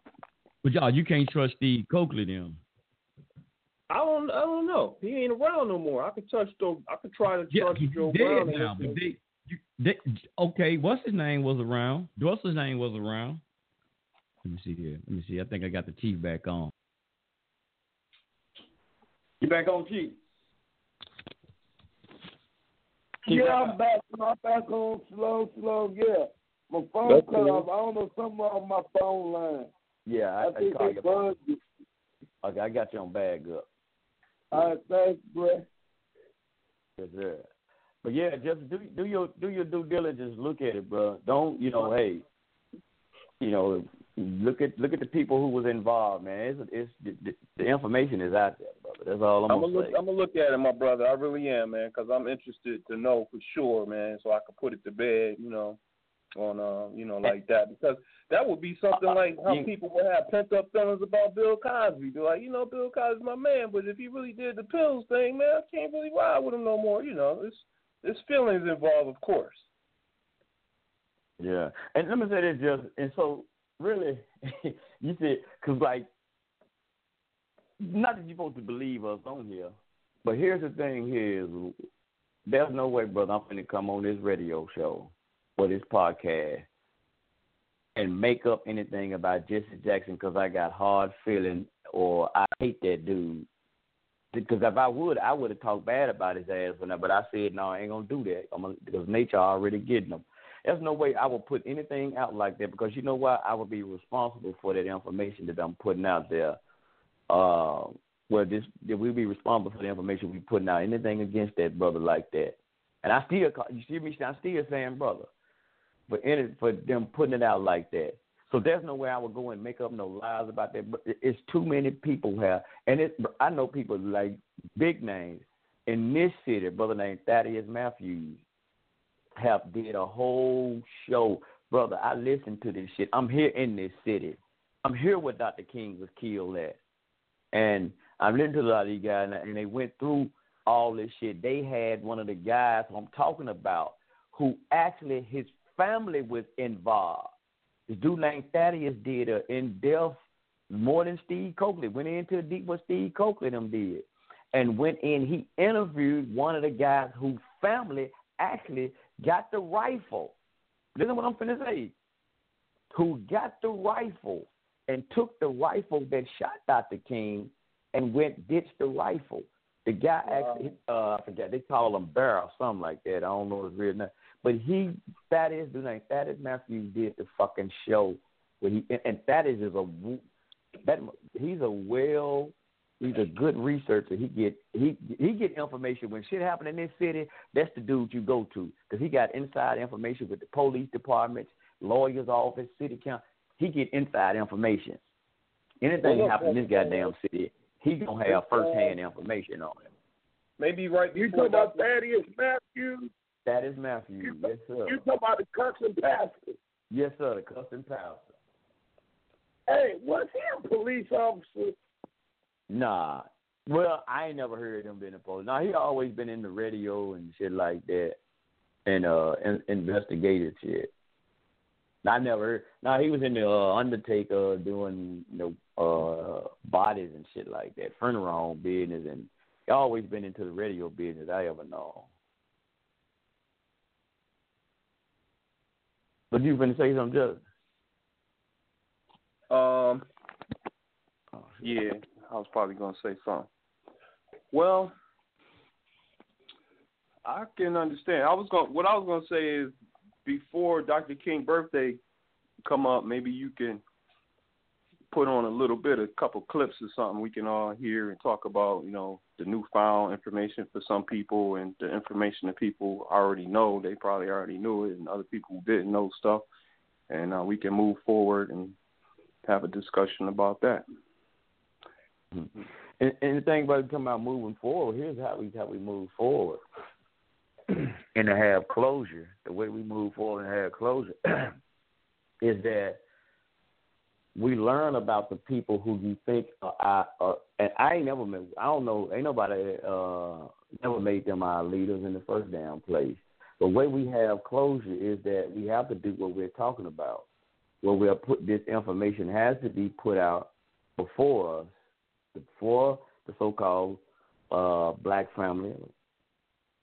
But y'all, you can't trust Steve Cokely them. I don't I don't know. He ain't around no more. I could trust Joe. I could try to Yeah, trust he's Joe Brown. and now. But they, you, they, okay, what's his name was around? What's his name was around? Let me see here. Let me see. I think I got the teeth back on. You back on Chief? Yeah, I'm back. I'm back on slow, slow. Yeah, my phone That's cut cool. off. I don't know something on my phone line. Yeah, I, I, I, think call they bugged you. Okay, I got you on bag up. All right, thanks, bro. Yes, sir. But yeah, just do do your do your due diligence. Look at it, bro. Don't you know? Hey, you know, look at look at the people who was involved, man. It's it's the, the information is out there, brother. That's all I'm I'm gonna gonna say. look. I'm gonna look at it, my brother. I really am, man, because I'm interested to know for sure, man, so I can put it to bed, you know, on uh, you know, like that, because that would be something like how people would have pent up feelings about Bill Cosby. They're like, you know, Bill Cosby's my man, but if he really did the pills thing, man, I can't really ride with him no more. You know, it's there's feelings involved, of course. Yeah, and let me say this, just and so really, you said because like, not that you're supposed to believe us on here, but here's the thing: here is there's no way, brother, I'm going to come on this radio show or this podcast and make up anything about Jesse Jackson because I got hard feeling or I hate that dude. Because if I would, I would have talked bad about his ass, when I, but I said no, I ain't gonna do that. I'm gonna, because nature already getting him. There's no way I would put anything out like that because you know what? I would be responsible for that information that I'm putting out there. Uh, well, this we'll be responsible for the information we putting out. Anything against that brother like that, and I still, call, you see me? I'm still saying brother. for any, for them putting it out like that. So there's no way I would go and make up no lies about that. But it's too many people here, and it. I know people like big names in this city. Brother named Thaddeus Matthews have did a whole show, brother. I listened to this shit. I'm here in this city. I'm here where Dr. King was killed at, and I'm listening to a lot of these guys, and they went through all this shit. They had one of the guys I'm talking about who actually his family was involved. This dude named Thaddeus did a in depth more than Steve Cokely. Went into deep what Steve Cokely them did. And went in, he interviewed one of the guys whose family actually got the rifle. Listen to what I'm finna say. Who got the rifle and took the rifle that shot Dr. King and went ditched the rifle. The guy actually, uh, I forget, they call him or something like that. I don't know his real name. But he, Thaddeus, the name Thaddeus Matthews did the fucking show where he, and, and Thaddeus is a, that he's a well, he's a good researcher. He get he he get information when shit happen in this city. That's the dude you go to because he got inside information with the police departments, lawyers' office, city council. He get inside information. Anything well, happen in this goddamn city, he gonna have first hand information on it. Maybe right You talking about Thaddeus Matthews? That is Matthew. You, yes, sir. You talking about the cussing pastor? Yes, sir. The cussing pastor. Hey, was he a police officer? Nah. Well, I ain't never heard him being a police. Now he always been in the radio and shit like that, and uh, in, investigative shit. I never heard. Now he was in the uh, Undertaker doing you know uh bodies and shit like that, funeral business, and he always been into the radio business. I ever know. But you been say something, Judge? Um. Yeah, I was probably gonna say something. Well, I can understand. I was going. What I was gonna say is, before Dr. King birthday come up, maybe you can put on a little bit, a couple clips or something we can all hear and talk about, you know, the newfound information for some people and the information that people already know. They probably already knew it, and other people who didn't know stuff. And uh, we can move forward and have a discussion about that. Mm-hmm. And, and the thing about talking about moving forward, here's how we how we move forward. and to have closure, the way we move forward and have closure is that we learn about the people who you think are, are and I ain't never met I don't know ain't nobody uh never made them our leaders in the first damn place. The way we have closure is that we have to do what we're talking about. Where we'll put this information has to be put out before us, before the so called uh black family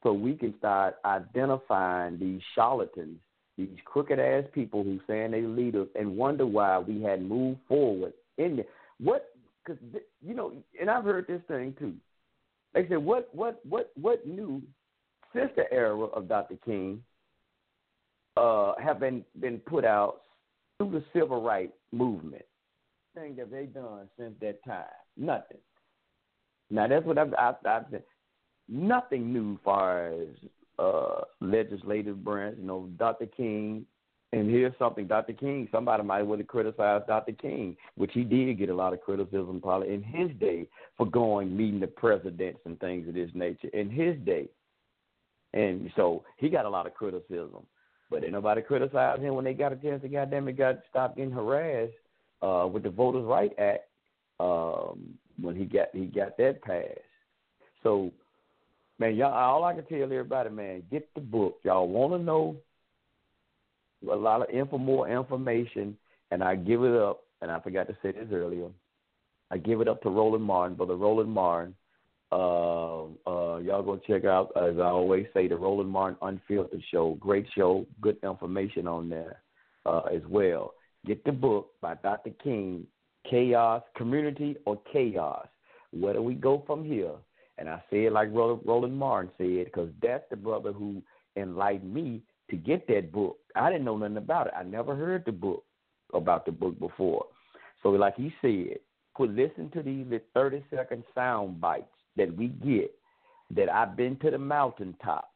so we can start identifying these charlatans these crooked ass people who saying they leaders and wonder why we had moved forward in there. What? Because you know, and I've heard this thing too. They said, what, what, what, what new since the era of Dr. King uh, have been been put out through the civil rights movement? Thing that they done since that time? Nothing. Now that's what I've, I've, I've nothing new far as uh, legislative branch. You know, Dr. King, and here's something, Dr. King. Somebody might would have criticized Dr. King, which he did get a lot of criticism probably in his day for going meeting the presidents and things of this nature in his day. And so he got a lot of criticism. But ain't nobody criticized him when they got a chance to goddamn it got stopped getting harassed uh, with the Voters' Right Act um, when he got he got that passed. So Man, y'all, all I can tell everybody, man, get the book. Y'all want to know a lot of info, more information, and I give it up. And I forgot to say this earlier. I give it up to Roland Martin, brother Roland Martin. Uh, uh, y'all go check out, as I always say, the Roland Martin Unfiltered show. Great show, good information on there uh, as well. Get the book by Dr. King, Chaos, Community or Chaos. Where do we go from here? And I say it like Roland Martin said, because that's the brother who enlightened me to get that book. I didn't know nothing about it. I never heard the book about the book before. So, like he said, put listen to these 30 second sound bites that we get that I've been to the mountaintop,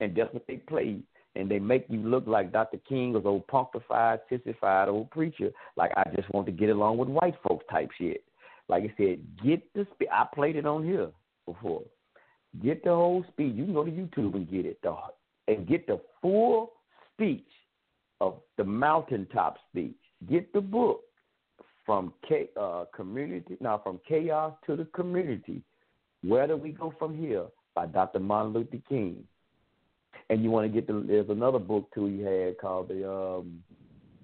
and that's what they play and they make you look like Dr. King was old punctified, sissified old preacher. Like I just want to get along with white folks type shit. Like I said, get the. I played it on here before. Get the whole speech. You can go to YouTube and get it, dog, and get the full speech of the mountaintop speech. Get the book from K, uh, community now from chaos to the community. Where do we go from here? By Dr. Martin Luther King and you want to get the there's another book too he had called the um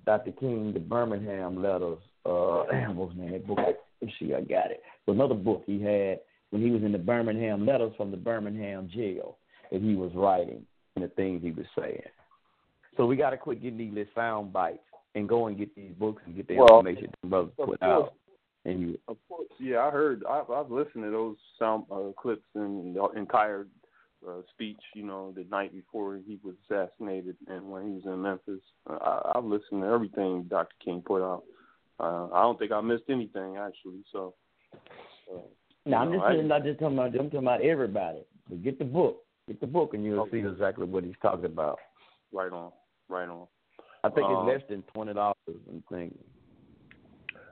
Dr. King, the Birmingham letters. Uh the name that book? Let's see, I got it. another book he had when he was in the Birmingham letters from the Birmingham jail that he was writing and the things he was saying. So we gotta quit getting these little sound bites and go and get these books and get the well, information that brothers put course, out. And you, of course, yeah, I heard. I've, I've listened to those sound uh, clips and the entire uh, speech, you know, the night before he was assassinated and when he was in Memphis. Uh, I, I've listened to everything Dr. King put out. Uh, I don't think I missed anything actually. So. Uh, no, I'm just I, not just talking about. I'm talking about everybody. But get the book. Get the book, and you'll okay. see exactly what he's talking about. Right on. Right on. I think um, it's less than twenty dollars. I'm thinking.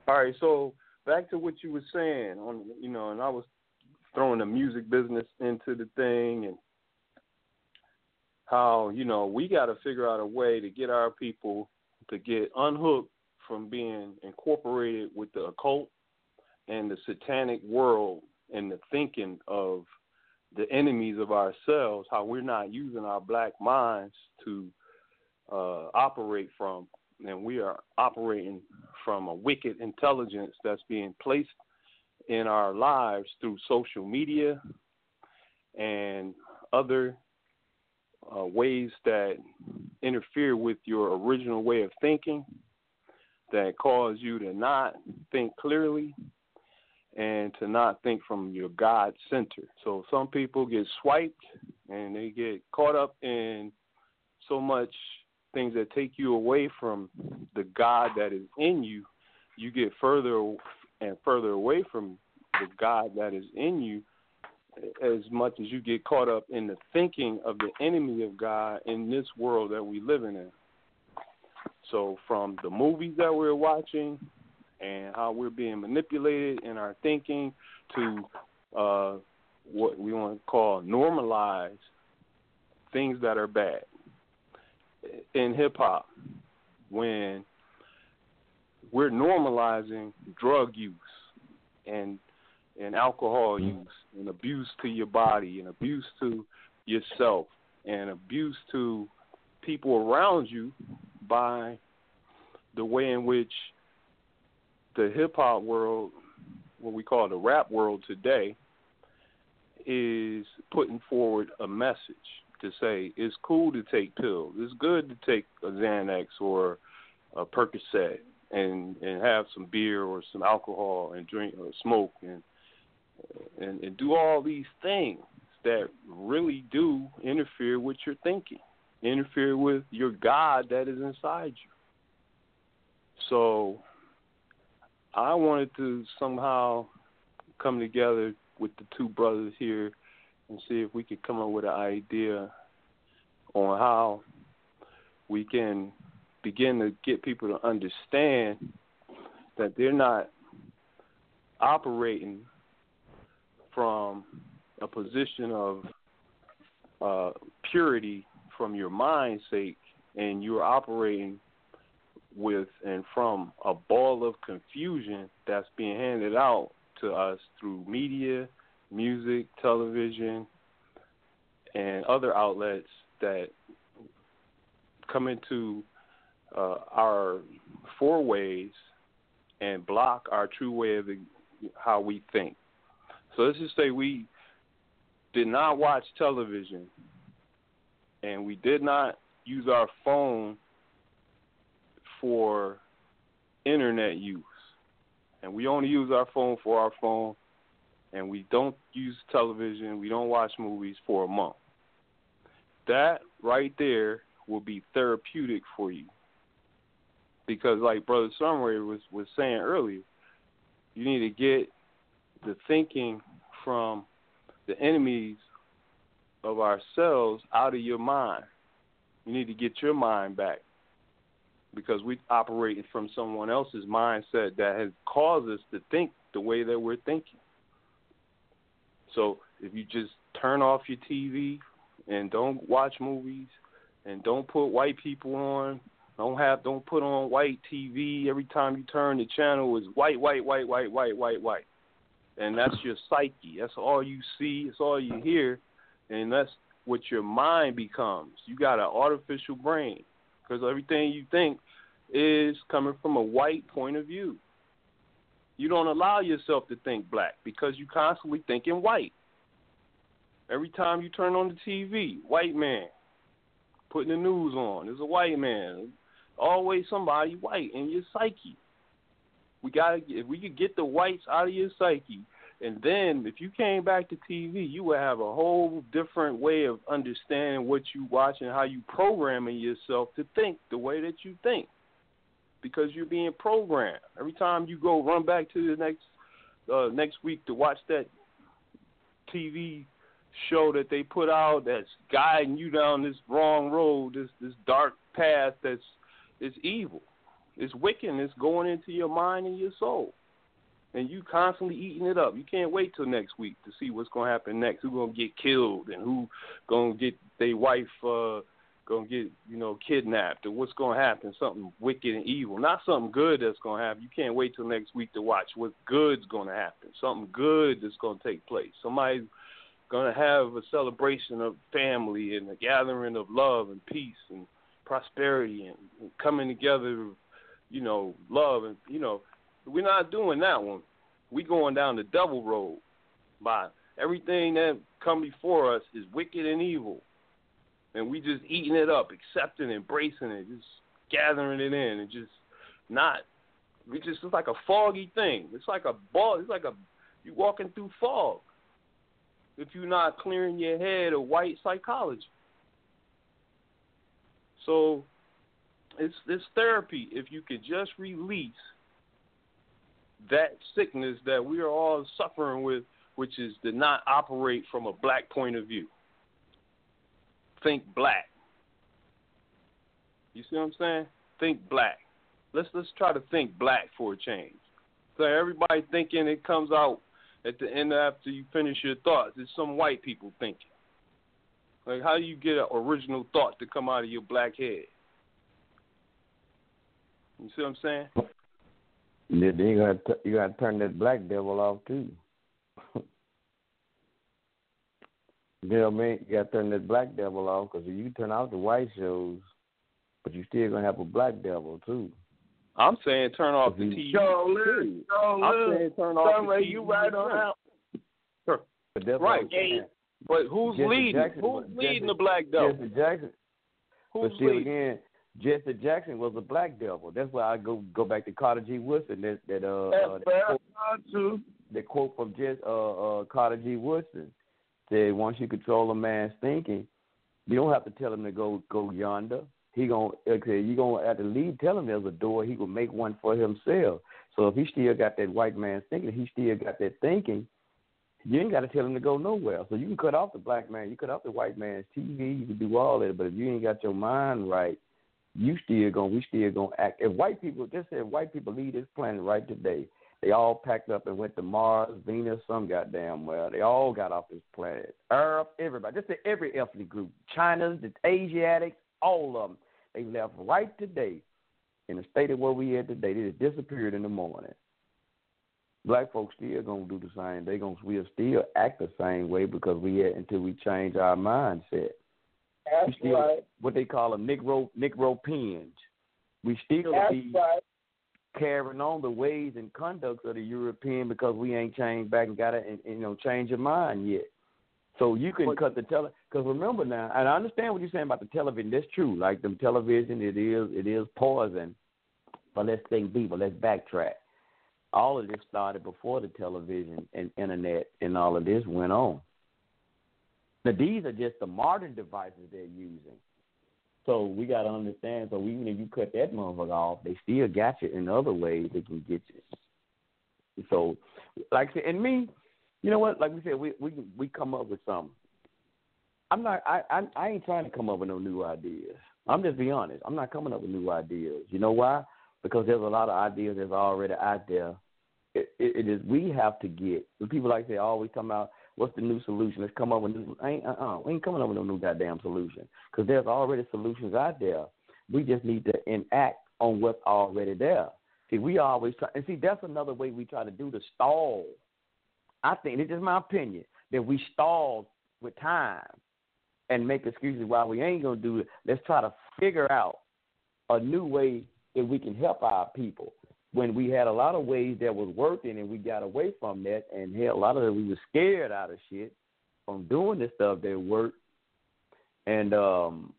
All right, so back to what you were saying on, you know, and I was throwing the music business into the thing and how you know we got to figure out a way to get our people to get unhooked from being incorporated with the occult and the satanic world and the thinking of the enemies of ourselves how we're not using our black minds to uh, operate from and we are operating from a wicked intelligence that's being placed in our lives through social media and other uh, ways that interfere with your original way of thinking that cause you to not think clearly and to not think from your God center. So some people get swiped and they get caught up in so much things that take you away from the God that is in you. You get further and further away from the God that is in you as much as you get caught up in the thinking of the enemy of God in this world that we live in. So from the movies that we're watching and how we're being manipulated in our thinking to uh, what we want to call normalize things that are bad in hip hop when we're normalizing drug use and and alcohol mm-hmm. use and abuse to your body and abuse to yourself and abuse to people around you by the way in which the hip hop world, what we call the rap world today, is putting forward a message to say it's cool to take pills. It's good to take a Xanax or a Percocet and and have some beer or some alcohol and drink or smoke and and, and do all these things that really do interfere with your thinking, interfere with your God that is inside you. So I wanted to somehow come together with the two brothers here and see if we could come up with an idea on how we can begin to get people to understand that they're not operating from a position of uh, purity from your mind's sake, and you're operating with and from a ball of confusion that's being handed out to us through media, music, television, and other outlets that come into uh, our four ways and block our true way of how we think. So let's just say we did not watch television and we did not use our phone for internet use. And we only use our phone for our phone and we don't use television, we don't watch movies for a month. That right there will be therapeutic for you because like Brother Sunray was was saying earlier, you need to get the thinking from the enemies of ourselves out of your mind You need to get your mind back because we operating from someone else's mindset that has caused us to think the way that we're thinking. So if you just turn off your TV and don't watch movies and don't put white people on, don't have don't put on white TV every time you turn the channel is white, white, white, white, white, white, white. And that's your psyche. That's all you see, it's all you hear, and that's what your mind becomes. You got an artificial brain because everything you think is coming from a white point of view. You don't allow yourself to think black because you constantly thinking white. Every time you turn on the TV, white man putting the news on. There's a white man. Always somebody white in your psyche. We gotta if we could get the whites out of your psyche, and then if you came back to TV, you would have a whole different way of understanding what you watch and how you programming yourself to think the way that you think because you're being programmed. Every time you go run back to the next uh, next week to watch that TV show that they put out that's guiding you down this wrong road, this this dark path that's it's evil. It's wicked and it's going into your mind and your soul. And you constantly eating it up. You can't wait till next week to see what's gonna happen next. Who's gonna get killed and who gonna get their wife uh gonna get you know kidnapped or what's gonna happen. Something wicked and evil. Not something good that's gonna happen. You can't wait till next week to watch what good's gonna happen. Something good that's gonna take place. Somebody's gonna have a celebration of family and a gathering of love and peace and prosperity and, and coming together you know love and you know we're not doing that one we going down the double road by everything that come before us is wicked and evil and we just eating it up, accepting, embracing it, just gathering it in, and just not. We just it's like a foggy thing. It's like a ball. It's like a you walking through fog. If you're not clearing your head of white psychology. So it's it's therapy if you could just release that sickness that we are all suffering with, which is to not operate from a black point of view think black. You see what I'm saying? Think black. Let's let's try to think black for a change. So everybody thinking it comes out at the end after you finish your thoughts. It's some white people thinking. Like how do you get an original thought to come out of your black head? You see what I'm saying? Then you got you got to turn that black devil off too. You know what I mean? You got to turn that black devil off because if you turn off the white shows, but you still gonna have a black devil too. I'm saying turn off the TV. Yo, Liz, yo, I'm saying turn off the TV. you right on out. Sure. But Right. what But who's Jesse leading? Jackson who's was- leading the black devil? Jesse Jackson. Who's but still leading? again, Jesse Jackson was a black devil. That's why I go go back to Carter G. Woodson. That that uh, uh that, quote, that quote from Jess, uh uh Carter G. Woodson said, "Once you control a man's thinking, you don't have to tell him to go go yonder. He gonna okay, you gonna have to lead. Tell him there's a door. He will make one for himself. So if he still got that white man's thinking, he still got that thinking. You ain't got to tell him to go nowhere. So you can cut off the black man, you cut off the white man's TV, you can do all that. But if you ain't got your mind right, you still gonna we still gonna act. If white people just if white people leave this planet right today, they all packed up and went to Mars, Venus, some goddamn well. They all got off this planet. Arab, everybody, just say every ethnic group, China, the Asiatics, all of them. They left right today in the state of where we at today. They disappeared in the morning. Black folks still gonna do the same. They gonna we'll still act the same way because we at until we change our mindset. That's we still right. what they call a Negro Negro pinge. We still That's be right. carrying on the ways and conducts of the European because we ain't changed back and got it and, and, you know change your mind yet. So you can cut the tele because remember now, and I understand what you're saying about the television. That's true. Like the television, it is it is poison. But let's think deeper. Let's backtrack. All of this started before the television and internet and all of this went on. Now these are just the modern devices they're using. So we got to understand. So even if you cut that motherfucker off, they still got you in other ways. They can get you. So, like I said, and me, you know what? Like we said, we we we come up with something. I'm not. I I, I ain't trying to come up with no new ideas. I'm just being honest. I'm not coming up with new ideas. You know why? Because there's a lot of ideas that's already out there. It, it, it is we have to get. People like they always oh, talking about what's the new solution. Let's come up with new. Ain't, uh-uh, we ain't coming up with no new goddamn solution because there's already solutions out there. We just need to enact on what's already there. See, we always try, and see that's another way we try to do to stall. I think this is my opinion that we stall with time and make excuses why we ain't gonna do it. Let's try to figure out a new way that we can help our people. When we had a lot of ways that was working and we got away from that, and hell, a lot of it we were scared out of shit from doing the stuff that worked. And um,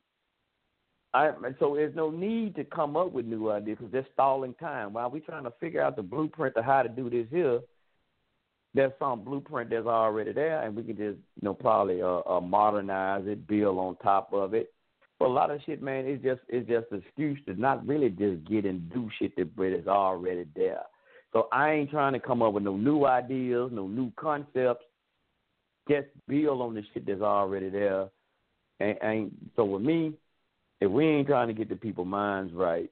I so there's no need to come up with new ideas because they're stalling time. While we trying to figure out the blueprint of how to do this here, there's some blueprint that's already there, and we can just you know probably uh, uh, modernize it, build on top of it. But a lot of shit, man, it's just it's just an excuse to not really just get and do shit that is already there. So I ain't trying to come up with no new ideas, no new concepts. Just build on the shit that's already there. And, and so with me, if we ain't trying to get the people minds right,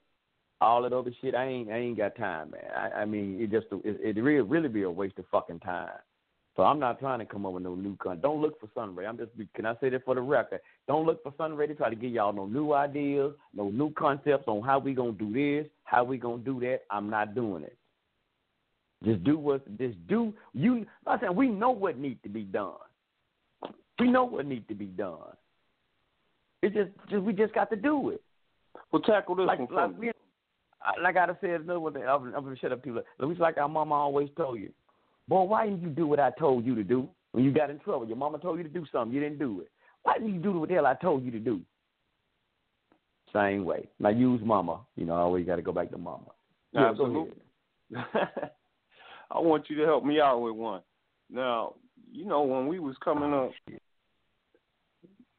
all that other shit, I ain't I ain't got time, man. I, I mean, it just it, it really really be a waste of fucking time. So I'm not trying to come up with no new con. Don't look for Sunray. I'm just can I say that for the record? Don't look for Sunray to try to give y'all no new ideas, no new concepts on how we gonna do this, how we gonna do that. I'm not doing it. Just do what just do you. I'm saying we know what needs to be done. We know what needs to be done. It's just, just we just got to do it. Well, tackle this like, one. Like, we, like I said another one. I'm, I'm gonna shut up people. It's like our mama always told you, boy, why didn't you do what I told you to do when you got in trouble? Your mama told you to do something, you didn't do it. Why didn't you do what the hell I told you to do? Same way. Now use mama. You know, I always got to go back to mama. Yeah, Absolutely. I want you to help me out with one. Now, you know, when we was coming up,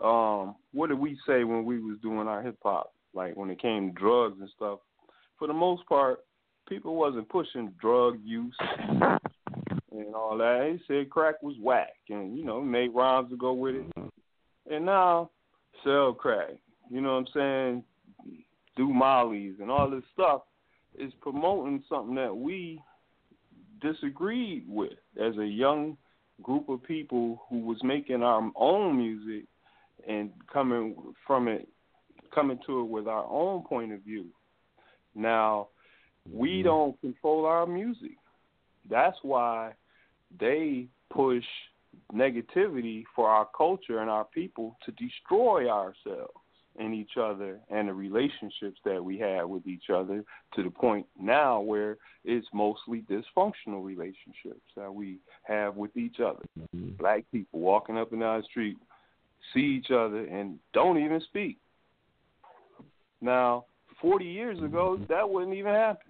um, what did we say when we was doing our hip hop? Like when it came to drugs and stuff. For the most part, people wasn't pushing drug use and all that. He said crack was whack, and you know made rhymes to go with it. And now sell crack. You know what I'm saying? Do mollies and all this stuff is promoting something that we disagreed with as a young group of people who was making our own music and coming from it, coming to it with our own point of view. Now, we Mm-hmm. don't control our music. That's why they push negativity for our culture and our people to destroy ourselves and each other and the relationships that we have with each other to the point now where it's mostly dysfunctional relationships that we have with each other. Mm-hmm. Black people walking up and down the street see each other and don't even speak. Now, 40 years ago, that wouldn't even happen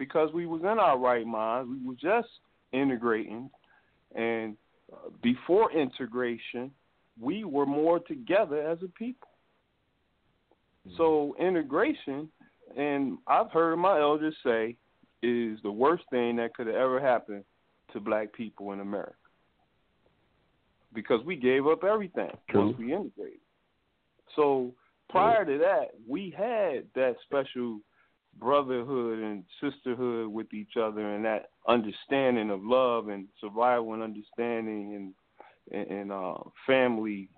because we was in our right minds. We were just integrating, and uh, before integration, we were more together as a people. So integration, and I've heard my elders say, is the worst thing that could have ever happened to black people in America because we gave up everything True. once we integrated. So prior to that, we had that special brotherhood and sisterhood with each other, and that understanding of love and survival and understanding and and, and uh, family,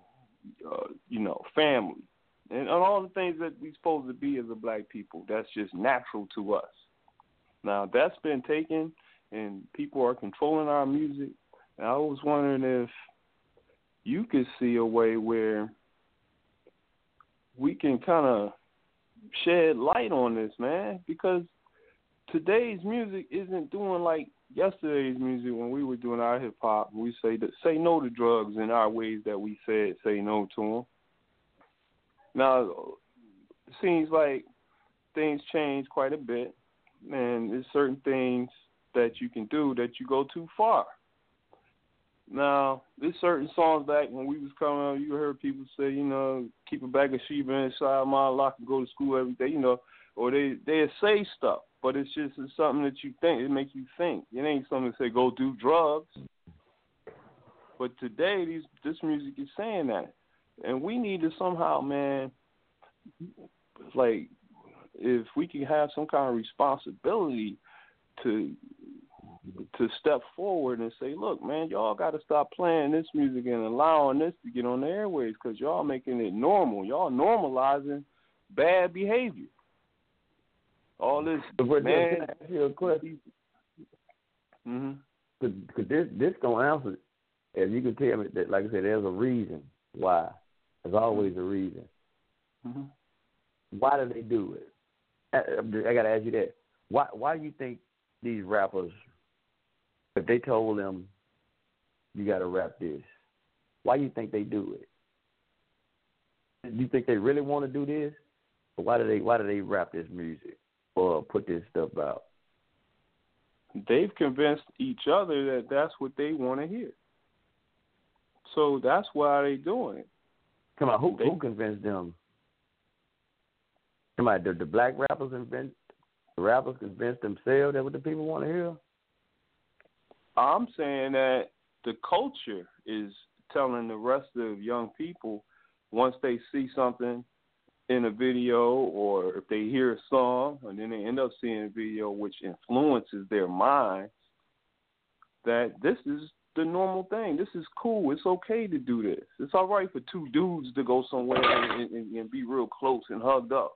uh, you know, family, and, all the things that we're supposed to be as a black people. That's just natural to us. Now that's been taken, and people are controlling our music. And I was wondering if you could see a way where we can kind of shed light on this, man, because today's music isn't doing like yesterday's music when we were doing our hip hop. We say that say no to drugs in our ways that we said say no to them. Now, it seems like things change quite a bit, and there's certain things that you can do that you go too far. Now, there's certain songs back when we was coming up, you heard people say, you know, keep a bag of Sheba inside my lock and go to school every day, you know, or they they say stuff, but it's just it's something that you think it makes you think. It ain't something to say go do drugs. But today, these this music is saying that and we need to somehow, man, like if we can have some kind of responsibility to to step forward and say, look, man, y'all got to stop playing this music and allowing this to get on the airways because y'all making it normal. Y'all normalizing bad behavior. All this But man. can I ask you a question? hmm Because this this gonna answer. If you can tell me that, like I said, there's a reason why. There's always a reason. hmm Why do they do it? I, I gotta ask you that. Why Why do you think these rappers, if they told them, you gotta rap this, why do you think they do it? Do you think they really want to do this, or why do they Why do they rap this music or put this stuff out? They've convinced each other that that's what they want to hear. So that's why they doing it. Come on, who They- who convinced them? Come on, the, the black rappers convinced the rappers convinced themselves that what the people want to hear. I'm saying that the culture is telling the rest of young people once they see something in a video or if they hear a song and then they end up seeing a video which influences their mind that this is the normal thing. This is cool. It's okay to do this. It's all right for two dudes to go somewhere and, and, and be real close and hugged up.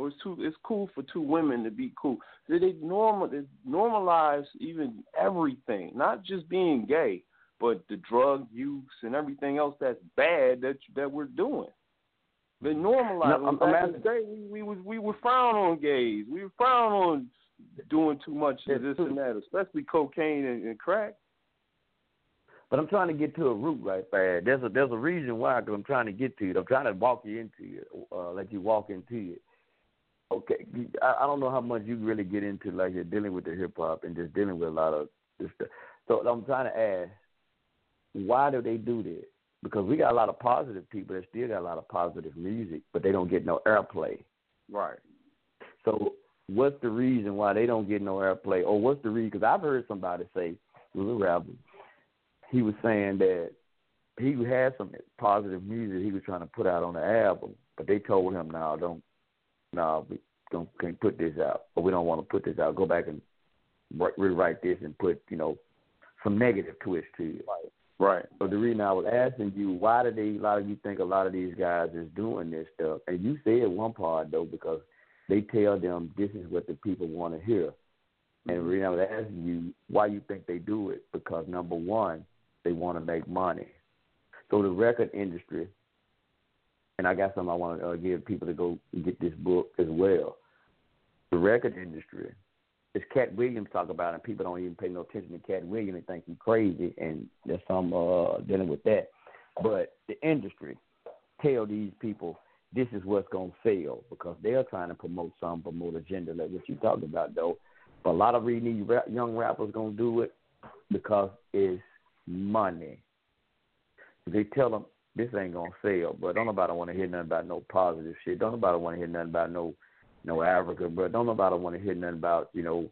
Or it's too it's cool for two women to be cool. They, they normal they normalize even everything, not just being gay, but the drug use and everything else that's bad that that we're doing. They normalize. No, I'm- I'm in day, we, we was we would frown on gays. We were frown on doing too much of this and that, especially cocaine and, and crack. But I'm trying to get to a root right there. There's a there's a reason why. Because I'm trying to get to it. I'm trying to walk you into it. Uh, let you walk into it. Okay, I, I don't know how much you really get into like you're dealing with the hip hop and just dealing with a lot of this stuff. So I'm trying to ask, why do they do this? Because we got a lot of positive people that still got a lot of positive music, but they don't get no airplay. Right. So what's the reason why they don't get no airplay, or what's the reason? Because I've heard somebody say, it was a rapper, he was saying that he had some positive music he was trying to put out on the album, but they told him, "No, don't, no, we don't can't put this out, or we don't want to put this out. Go back and re- rewrite this and put, you know, some negative twist to it." Right. So the reason I was asking you, why do they? A lot of you think a lot of these guys is doing this stuff, and you said one part though because they tell them this is what the people want to hear. And the mm-hmm. reason I was asking you why you think they do it because number one, they want to make money. So the record industry, and I got something I want to uh, give people to go get this book as well. The record industry, as Katt Williams talk about, and people don't even pay no attention to Katt Williams and think he's crazy, and there's some uh, dealing with that. But the industry tell these people this is what's gonna fail because they're trying to promote some promote agenda like what you talking about though. But a lot of reading these rap, young rappers gonna do it because it's money. They tell them this ain't gonna sell, but don't nobody want to hear nothing about no positive shit. Don't nobody want to hear nothing about no no Africa, bro. Don't nobody want to hear nothing about you know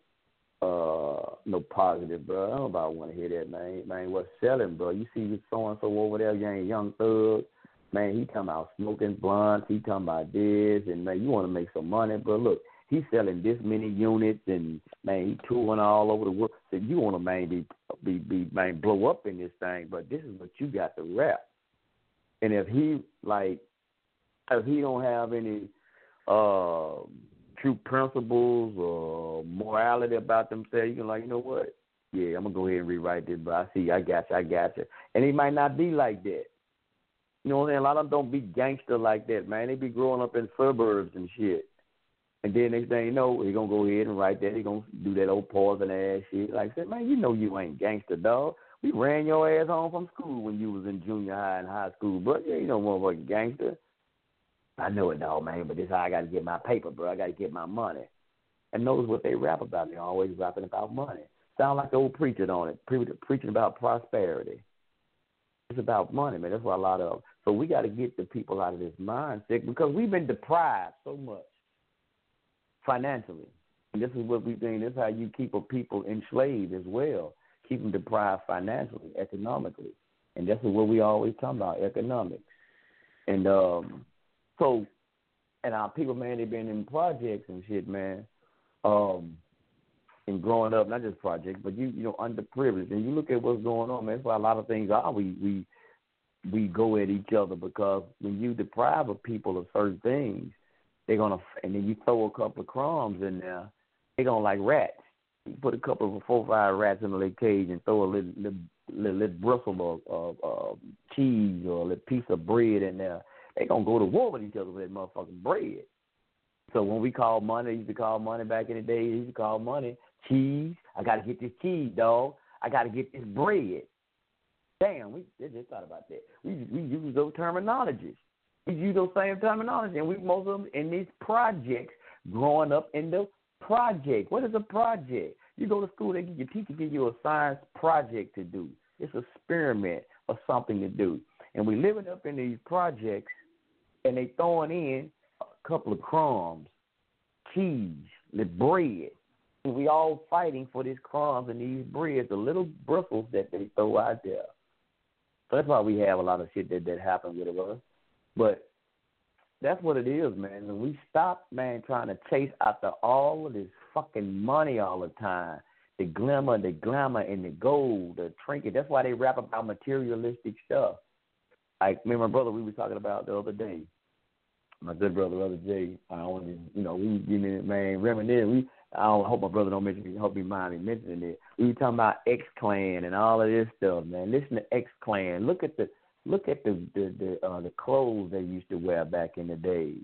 uh no positive, bro. Don't nobody want to hear that, man. Man, what's selling, bro? You see this so and so over there, young young thug. Man, he talking about smoking blunts. He talking about this, and man, you want to make some money, bro. Look, he's selling this many units, and man, he touring all over the world. So you want to man be be be man blow up in this thing, but this is what you got to rap. And if he like, if he don't have any uh true principles or morality about themselves, you can like, you know what? Yeah, I'm gonna go ahead and rewrite this, but I see, I got you, I got you. And he might not be like that. You know what I'm saying? A lot of them don't be gangster like that, man. They be growing up in suburbs and shit. And then next thing you know, he gonna go ahead and write that. He gonna do that old poison ass shit. Like I said, man, you know you ain't gangster, dog. We ran your ass home from school when you was in junior high and high school, but you ain't no motherfucking gangster. I know it, dog, man, but this is how I got to get my paper, bro. I got to get my money. And knows what they rap about. They're always rapping about money. Sound like the old preacher on it, pre- preaching about prosperity. It's about money, man. That's what a lot of. So we got to get the people out of this mindset because we've been deprived so much financially. And this is what we think. This is how you keep a people enslaved as well. Keep them deprived financially, economically. And this is what we always talk about, economics. And um, so, and our people, man, they've been in projects and shit, man. Um, and growing up, not just projects, but you, you know, underprivileged. And you look at what's going on, man. That's why a lot of things are. We we we go at each other because when you deprive of people of certain things, they're gonna, and then you throw a couple of crumbs in there, they're gonna like rats. Put a couple of four, five rats in a little cage and throw a little little, little, little bristle of, of, of cheese or a little piece of bread in there. They gonna go to war with each other with that motherfucking bread. So when we call money, used to call money back in the day. Used to call money cheese. I gotta get this cheese, dog. I gotta get this bread. Damn, we just thought about that. We we use those terminologies. We use those same terminology, and we most of them in these projects growing up in the project. What is a project? You go to school, they your teacher give you a science project to do. It's an experiment or something to do. And we living up in these projects, and they throwing in a couple of crumbs, cheese, the bread. And we all fighting for these crumbs and these breads, the little bristles that they throw out there. So that's why we have a lot of shit that that happens with us. But that's what it is, man. When we stop, man, trying to chase after all of this fucking money all the time, the glimmer, the glamour, and the gold, the trinket. That's why they rap about materialistic stuff. Like me and my brother, we were talking about the other day. My good brother, other Jay. I want to, you know, we, you know, man, reminisce. We I don't hope my brother don't mention me. Hope he mind me mentioning it. We were talking about X Clan and all of this stuff, man. Listen to X Clan. Look at the look at the the the, uh, the clothes they used to wear back in the days.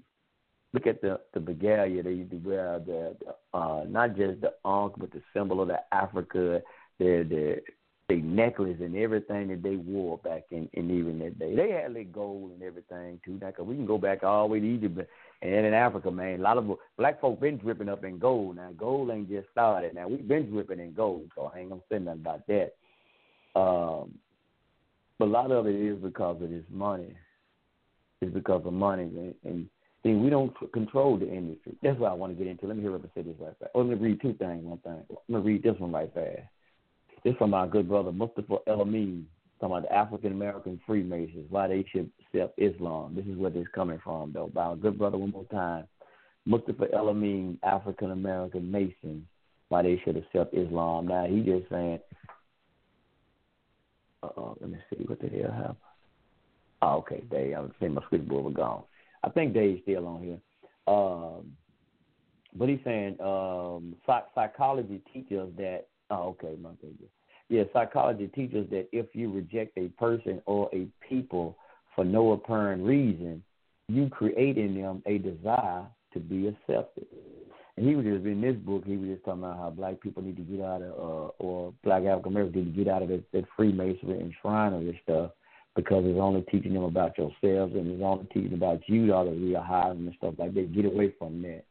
Look at the the regalia they used to wear. The, uh, not just the ankh, but the symbol of the Africa. The the the necklace and everything that they wore back in, in even that day. They had like gold and everything too. Now, cause we can go back all the way to Egypt and in Africa, man. A lot of black folk been dripping up in gold. Now, gold ain't just started. Now, we've been dripping in gold, so I ain't gonna say nothing about that. Um, but a lot of it is because of this money. It's because of money, and, and we don't control the industry. That's what I want to get into. Let me hear up say this right fast. Oh, let me read two things. One thing. Let me read this one right fast. This from our good brother Mustafa El-Amin, talking about the African American Freemasons, why they should accept Islam. This is where this is coming from, though. By our good brother, one more time. Mustafa El-Amin, African American Mason, why they should accept Islam. Now, he just saying, uh let me see what the hell happened. Oh, okay, they, I'm saying my switchboard was gone. I think Dave's still on here. Um, but he's saying um, psychology teaches that Oh, okay, my baby. Yeah, psychology teaches that if you reject a person or a people for no apparent reason, you create in them a desire to be accepted. And he was just in this book. He was just talking about how black people need to get out of, uh, or black African Americans need to get out of that, that Freemasonry and Shriners stuff because it's only teaching them about yourselves and it's only teaching about you, all the real highs and stuff like that. Get away from that.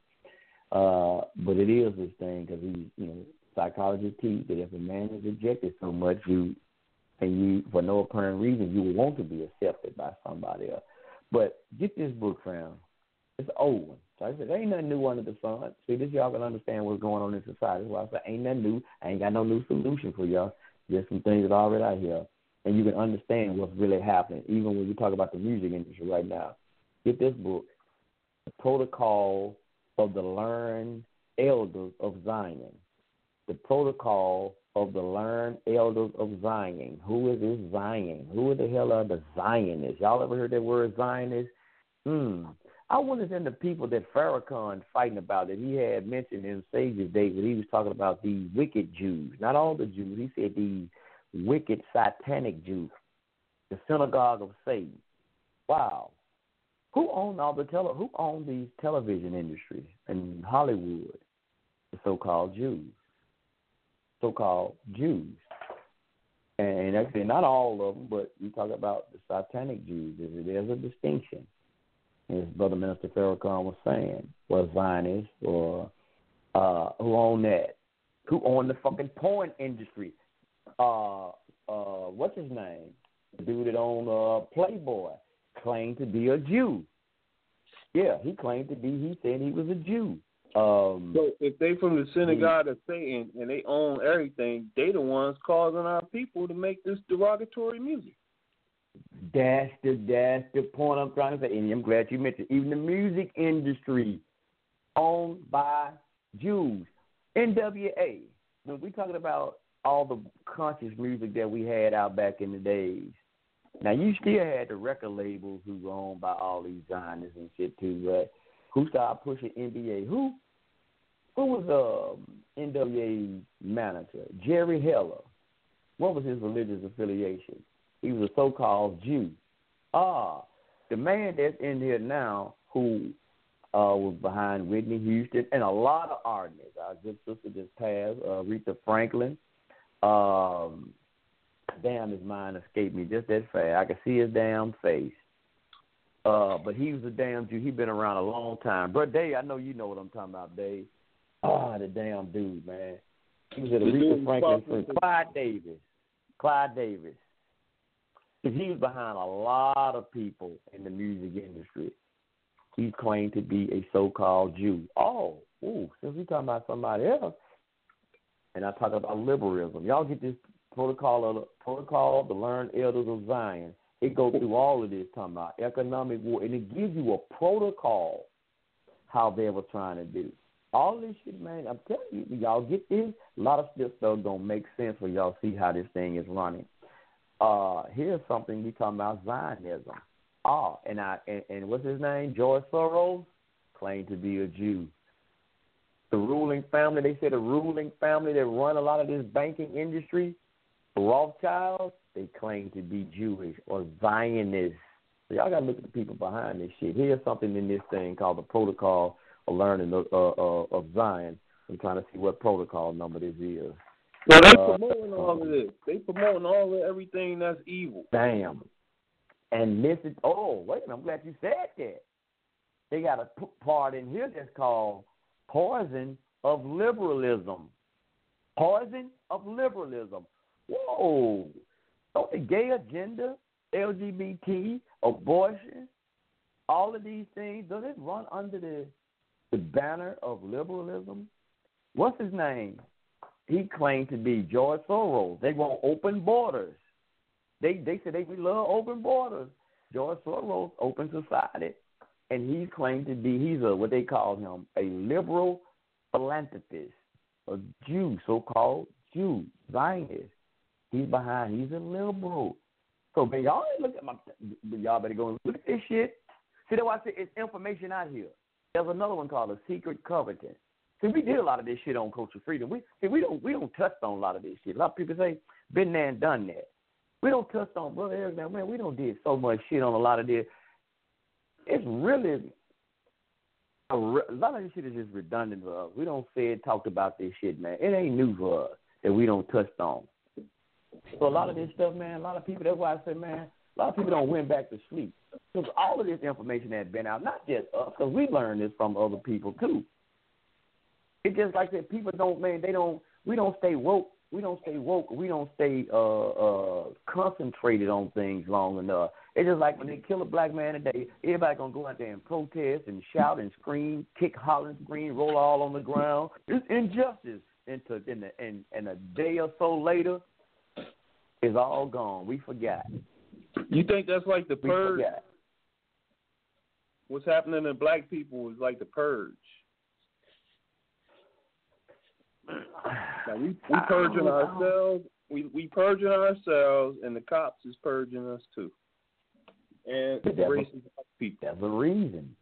Uh, but it is this thing because you know, psychologists teach that if a man is rejected so much, you and you for no apparent reason, you want to be accepted by somebody else. But get this book, fam. It's an old one. So I said, there ain't nothing new under the sun. See, this y'all can understand what's going on in society. Why I said, ain't nothing new. I ain't got no new solution for y'all. There's some things that are already out here. And you can understand what's really happening, even when you talk about the music industry right now. Get this book, The Protocol of the Learned Elders of Zion the protocol of the learned elders of Zion. Who is this Zion? Who the hell are the Zionists? Y'all ever heard that word Zionist? Hmm. I wonder if the people that Farrakhan fighting about that he had mentioned in Savior's Day when he was talking about the wicked Jews. Not all the Jews. He said the wicked satanic Jews. The synagogue of Satan. Wow. Who owned all the tele who owned these television industries in Hollywood? The so called Jews so-called Jews. And actually, not all of them, but we talk about the satanic Jews. There's a distinction. As Brother Minister Farrakhan was saying, was Zionists or uh, who own that? Who own the fucking porn industry? Uh, uh, what's his name? The dude that owned uh, Playboy claimed to be a Jew. Yeah, he claimed to be. He said he was a Jew. Um, so if they from the synagogue of Satan and they own everything, they the ones causing our people to make this derogatory music. That's the that's the point I'm trying to say. And I'm glad you mentioned even the music industry owned by Jews. NWA. When we talking about all the conscious music that we had out back in the days. Now you still had the record labels who were owned by all these Zionists and shit too, right? Who started pushing NWA? Who who was um NWA manager? Jerry Heller. What was his religious affiliation? He was a so-called Jew. Ah, the man that's in here now who uh, was behind Whitney Houston and a lot of artists. Our good sister just passed, uh, Aretha Franklin. Um, damn, his mind escaped me just that fast. I could see his damn face. Uh, but he was a damn Jew. He been around a long time. But Dave, I know you know what I'm talking about, Dave. Ah, the damn dude, man. He was at Aretha Franklin. Clive Davis. Clive Davis. He was behind a lot of people in the music industry. He claimed to be a so-called Jew. Oh, ooh, since we talking about somebody else, and I talk about liberalism. Y'all get this protocol of the protocol of the learned elders of Zion. It goes through all of this talking about economic war, and it gives you a protocol how they were trying to do. All this shit, man. I'm telling you, y'all get this. A lot of this stuff don't make sense when y'all see how this thing is running uh, here's something we talking about Zionism. Oh, and I and, and what's his name? George Soros claimed to be a Jew. The ruling family, they say the ruling family that run a lot of this banking industry, Rothschild, they claim to be Jewish or Zionists. So y'all gotta look at the people behind this shit. Here's something in this thing called the Protocol of Learning of, uh, uh, of Zion. I'm trying to see what protocol number this is. Well, they uh, promoting all of this. They promoting all of everything that's evil. Damn. And this is oh wait a minute, I'm glad you said that. They got a part in here that's called poison of liberalism. Poison of liberalism. Whoa. Don't the gay agenda, LGBT, abortion, all of these things, does it run under the the banner of liberalism? What's his name? he claimed to be George Soros. They want open borders. They they said they we love open borders. George Soros, open society, and he claimed to be he's a what they call him a liberal philanthropist, a Jew, so-called Jew, Zionist. He's behind. He's a liberal. So, man, y'all look at my. Y'all better go and look at this shit. See, that's why I say it's information out here. There's another one called a secret covenant. See, we did a lot of this shit on Culture Freedom. We see, we don't we don't touch on a lot of this shit. A lot of people say been there and done that. We don't touch on brother Eric man. We don't did so much shit on a lot of this. It's really a, re- a lot of this shit is just redundant for us. We don't say it, talked about this shit, man. It ain't new for us that we don't touch on. So a lot of this stuff, man. A lot of people. That's why I say, man. A lot of people don't went back to sleep because all of this information had been out, not just us, because we learned this from other people too. It's just like that. People don't, man. They don't. We don't stay woke. We don't stay woke. We don't stay uh uh concentrated on things long enough. It's just like when they kill a black man today, everybody gonna go out there and protest and shout and scream, kick, holler, and scream, roll all on the ground. It's injustice. Into in the and and a day or so later, it's all gone. We forgot. You think that's like the purge? What's happening to black people is like the purge. Now we we purging ourselves. We we purging ourselves, and the cops is purging us too. And racist people. That's the reason.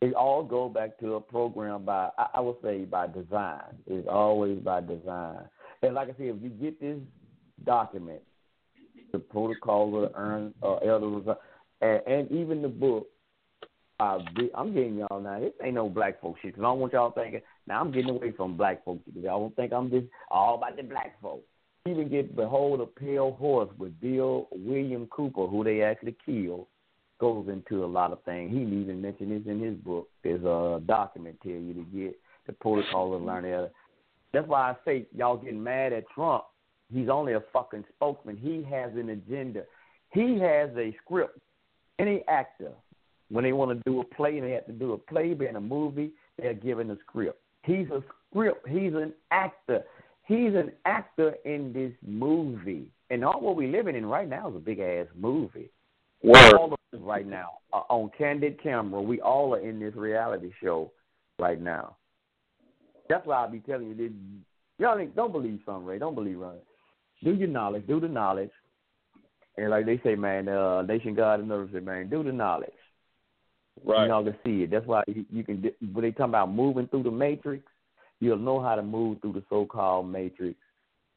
It all go back to a program by I, I would say by design. It's always by design. And like I said, if you get this document, the protocol of the earn uh, elders, and, and even the book, uh, I'm getting y'all now. This ain't no black folk shit. Cause I don't want y'all thinking. Now I'm getting away from black folks because I don't think I'm just all about the black folks. Even get behold a pale horse with Bill William Cooper, who they actually killed, goes into a lot of things. He even mentioned this in his book. There's a document tell you to get the protocol of learning. That's why I say y'all getting mad at Trump. He's only a fucking spokesman. He has an agenda. He has a script. Any actor, when they want to do a play and they have to do a play, in a movie, they're given a script. He's a script. He's an actor. He's an actor in this movie. And all what we're living in right now is a big ass movie. Word. All right now are on candid camera. We all are in this reality show right now. That's why I be telling you, this, y'all ain't, don't believe something, Ray. Don't believe right. Do your knowledge. Do the knowledge. And like they say, man, uh, Nation God and others say, man, do the knowledge. Right. You all can see it. That's why you, you can. When they talk about moving through the matrix, you'll know how to move through the so-called matrix,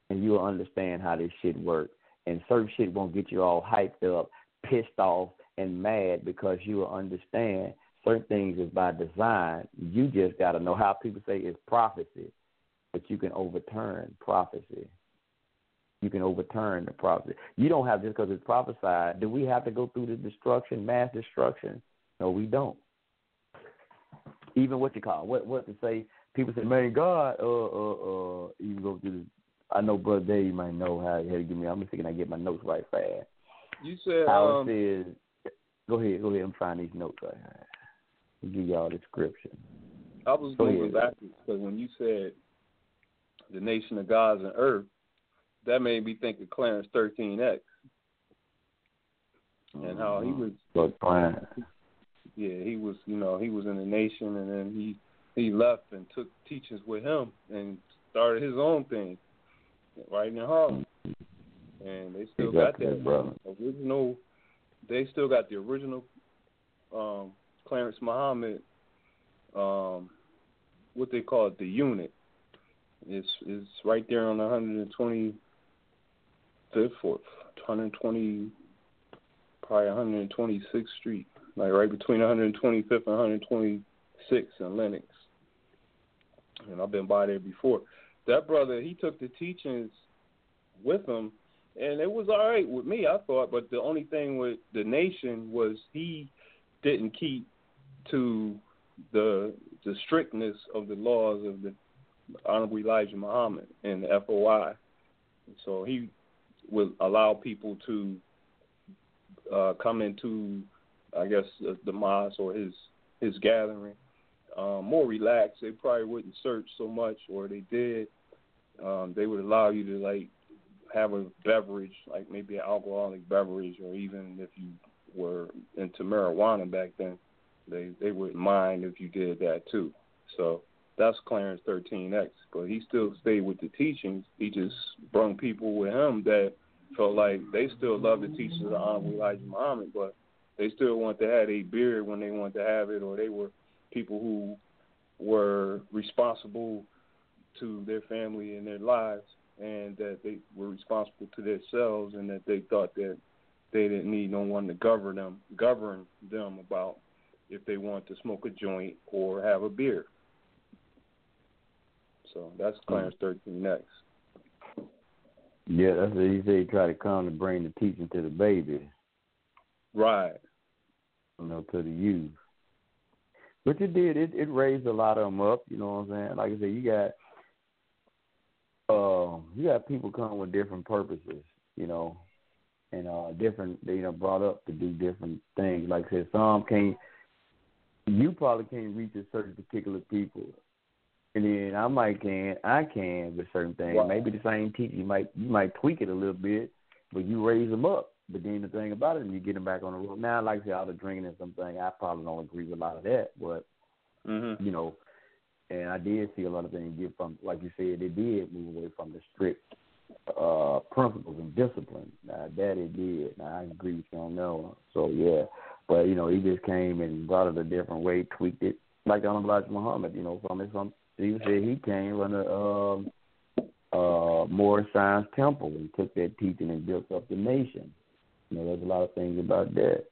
and you'll understand how this shit works. And certain shit won't get you all hyped up, pissed off, and mad because you will understand certain things is by design. You just got to know how people say it's prophecy, but you can overturn prophecy. You can overturn the prophecy. You don't have just because it's prophesied. Do we have to go through the destruction, mass destruction? No, we don't. Even what you call what what to say? People say, "Man, God, uh, uh, uh." You go through. The, I know, brother Dave, you might know how, how to give me. I'm just thinking I get my notes right fast. You said How um, it says. Go ahead, go ahead. I'm finding these notes right here. I'll give y'all the description. I was Go ahead. backwards because when you said the nation of gods and earth, that made me think of Clarence 13X and how he mm-hmm. was. But fine. Yeah, he was. You know, he was in the nation, and then he he left and took teachings with him and started his own thing right in Harlem. And they still Exactly, got that brother. original. They still got the original um, Clarence Muhammad. Um, what they call it, the unit. It's it's right there on the 125th or 120, probably 126th Street, like right between 125th and 126th in Lenox. And I've been by there before. That brother, he took the teachings with him, and it was all right with me, I thought. But the only thing with the nation was he didn't keep to the the strictness of the laws of the Honorable Elijah Muhammad and the FOI. So he would allow people to uh, come into, I guess, the, the mosque or his his gathering um, more relaxed. They probably wouldn't search so much, or they did. Um, they would allow you to like have a beverage, like maybe an alcoholic beverage, or even if you were into marijuana back then, they they wouldn't mind if you did that too. So that's Clarence 13X, but he still stayed with the teachings. He just brung people with him that felt like they still love the teachings of Honorable Elijah Muhammad, but they still want to have a beard when they want to have it, or they were people who were responsible to their family and their lives, and that they were responsible to themselves, and that they thought that they didn't need no one to govern them, govern them about if they want to smoke a joint or have a beer. So that's mm-hmm. Clarence 13X. Yeah, that's what he said. He tried to come to bring the teaching to the baby, Right. you know, to the youth. But it did. It it raised a lot of them up. You know what I'm saying? Like I said, you got you got people coming with different purposes. You know, and uh, different. They you know brought up to do different things. Like I said, some can't. You probably can't reach a certain particular people. And then I might can, I can with certain things. Right. Maybe the same teacher, you might you might tweak it a little bit, but you raise them up. But then the thing about it, and you get them back on the road. Now, like I said, all the drinking and something, I probably don't agree with a lot of that. But Mhm. you know, and I did see a lot of things get from, like you said, they did move away from the strict uh principles and discipline. Now, that it did. Now, I agree with you on that. So yeah, but you know, he just came and brought it a different way, tweaked it, like Honorable Elijah Muhammad. You know, from his from he said he came from the um uh Moorish Science Temple and took that teaching and built up the nation. You know, there's a lot of things about that.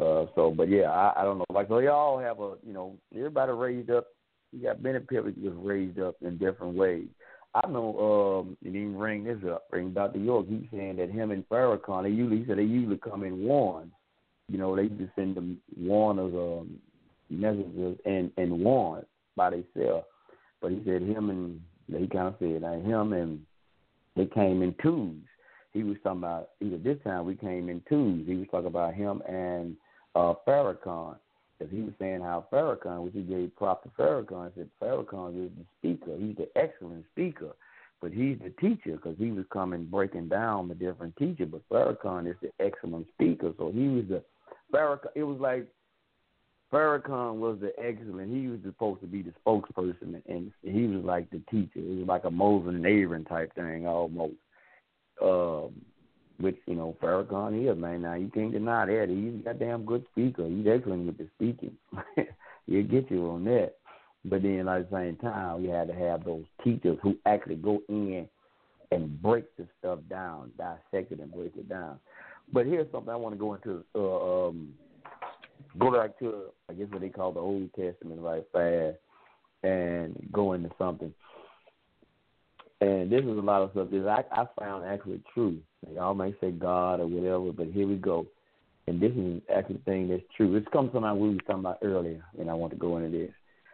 Uh, so, but yeah, I, I don't know. Like, so y'all have a, you know, everybody raised up. You got Bennett Pippin was raised up in different ways. I know, um, and even ring this up, bring Dr. York. He's saying that him and Farrakhan, they usually he said they usually come in wands. You know, they just send them wands, um, messengers and and wands by themselves. But he said him and he kind of said like him and they came in twos. He was talking about either this time we came in twos. He was talking about him and uh Farrakhan. Because he was saying how Farrakhan, which he gave prop to Farrakhan, said Farrakhan is the speaker. He's the excellent speaker. but he's the teacher because he was coming breaking down the different teacher. But Farrakhan is the excellent speaker, so he was the Farrakhan. It was like Farrakhan was the excellent. He was supposed to be the spokesperson, and he was like the teacher. It was like a Moses and Aaron type thing almost. Um, which you know Farrakhan is man. Now you can't deny that he's a goddamn good speaker. He's excellent with the speaking. He'll get you on that. But then at the same time, you had to have those teachers who actually go in and break the stuff down, dissect it and break it down. But here's something I want to go into. Uh, um, go back to I guess what they call the Old Testament right fast, and go into something. And this is a lot of stuff that I, I found actually true. Y'all may say God or whatever, but here we go. And this is actually the thing that's true. This comes from what we were talking about earlier, and I want to go into this.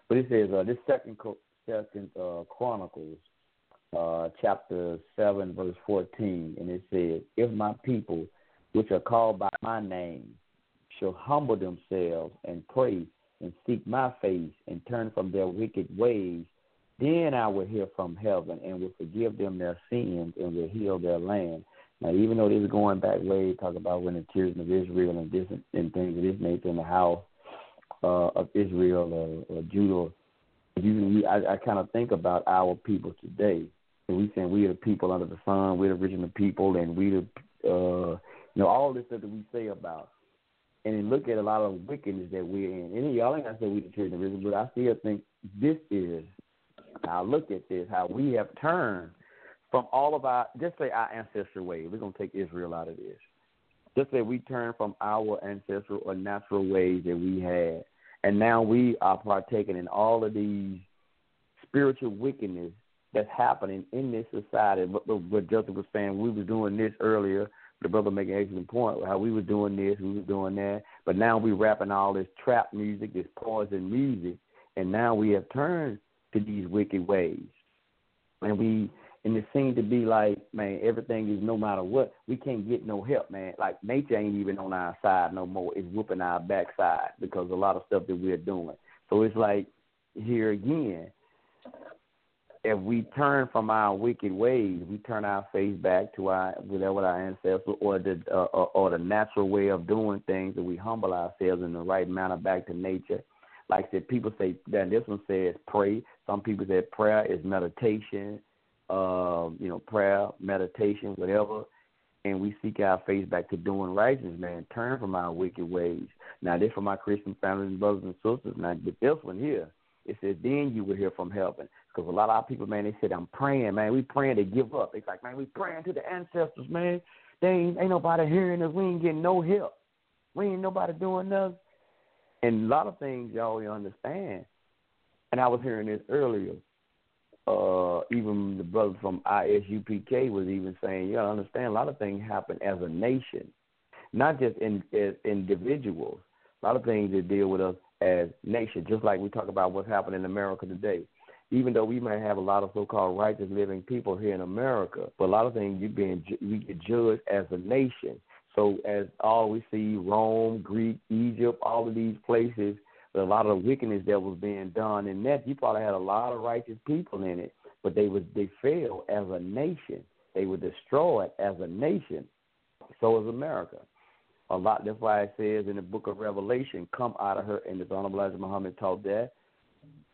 But it says uh, this second second uh, Chronicles, uh, chapter seven, verse fourteen, and it says, "If my people, which are called by my name, shall humble themselves and pray and seek my face and turn from their wicked ways, then I will hear from heaven and will forgive them their sins and will heal their land." Now, even though this is going back way, talk about when the children of Israel and this and things of this nature in the house uh, of Israel or, or Judah, you, I, I kind of think about our people today. And we saying we are the people under the sun, we're the original people, and we the, uh, you know, all this stuff that we say about. And then look at a lot of wickedness that we're in. And y'all ain't gonna say we the children of Israel, but I still think this is. I look at this, how we have turned from all of our, just say our ancestral ways. We're gonna take Israel out of this. Just say we turn from our ancestral or natural ways that we had and now we are partaking in all of these spiritual wickedness that's happening in this society. What, what Justin was saying, we was doing this earlier. The brother making an excellent point how we were doing this, we were doing that, but now we're rapping all this trap music, this poison music, and now we have turned to these wicked ways, and we and it seemed to be like, man, everything is no matter what, we can't get no help, man. Like nature ain't even on our side no more. It's whooping our backside because a lot of stuff that we're doing. So it's like here again, if we turn from our wicked ways, we turn our face back to our whatever our ancestors or the uh, or, or the natural way of doing things, and we humble ourselves in the right manner back to nature. Like said, people say that this one says pray. Some people say prayer is meditation uh, you know, prayer, meditation, whatever, and we seek our face back to doing righteousness, man. Turn from our wicked ways. Now, this for my Christian families and brothers and sisters. Now, with this one here, it says, then you will hear from heaven. Because a lot of our people, man, they said, I'm praying, man. We praying to give up. It's like, man, we praying to the ancestors, man. They ain't, ain't nobody hearing us. We ain't getting no help. We ain't nobody doing nothing. And a lot of things y'all understand. And I was hearing this earlier uh, even the brother from ISUPK was even saying, you gotta understand, a lot of things happen as a nation, not just in as individuals. A lot of things that deal with us as nation, just like we talk about what's happening in America today. Even though we may have a lot of so-called righteous living people here in America, but a lot of things you being we get judged as a nation. So as all we see, Rome, Greek, Egypt, all of these places a lot of the wickedness that was being done in that. You probably had a lot of righteous people in it, but they was they failed as a nation. They were destroyed as a nation. So is America. A lot. That's why it says in the book of Revelation, "Come out of her," and the Honorable Elijah Muhammad taught that,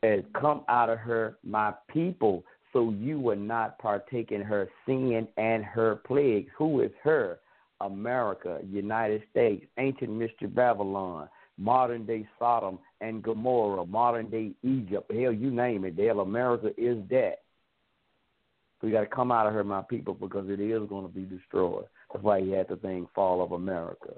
as "Come out of her, my people." So you will not partake in her sin and her plagues. Who is her? America, United States, ancient mystery Babylon, modern day Sodom and Gomorrah, modern day Egypt, hell, you name it. Hell, America is that. We got to come out of here, my people, because it is going to be destroyed. That's why he had the thing fall of America,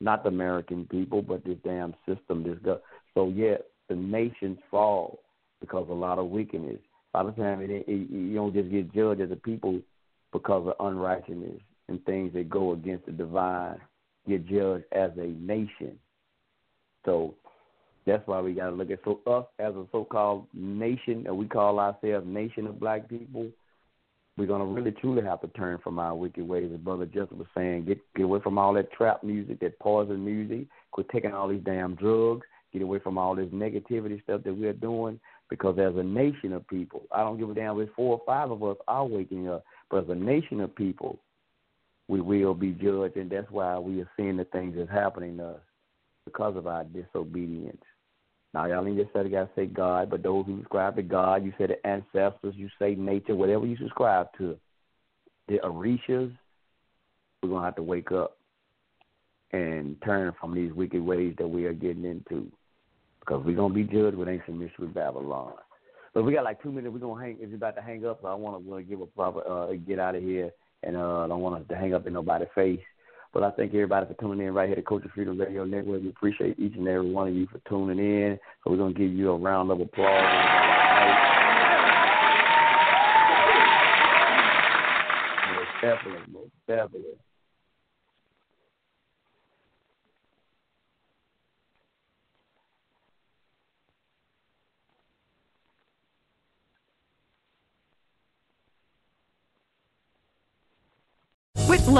not the American people, but this damn system. This go. So yeah, the nations fall because of a lot of wickedness. A lot of times, it, it, you don't just get judged as a people because of unrighteousness and things that go against the divine. Get judged as a nation so that's why we got to look at so us as a so-called nation, and we call ourselves nation of black people. We're gonna really truly have to turn from our wicked ways. As Brother Justin was saying, get get away from all that trap music, that poison music. Quit taking all these damn drugs. Get away from all this negativity stuff that we're doing because as a nation of people, I don't give a damn if four or five of us are waking up, but as a nation of people, we will be judged, and that's why we are seeing the things that's happening to us because of our disobedience. Now, y'all ain't just said gotta say God, but those who subscribe to God, you say the ancestors, you say nature, whatever you subscribe to, the Orishas, we're gonna have to wake up and turn from these wicked ways that we are getting into, because we're gonna be judged with ancient mystery Babylon. But we got like two minutes. We're gonna hang. If you're about to hang up, so I want to give a proper uh, get out of here, and uh, I don't want us to hang up in nobody's face. But I thank everybody for tuning in right here to Culture Freedom Radio Network. We appreciate each and every one of you for tuning in. So we're going to give you a round of applause. Most definitely, most definitely. With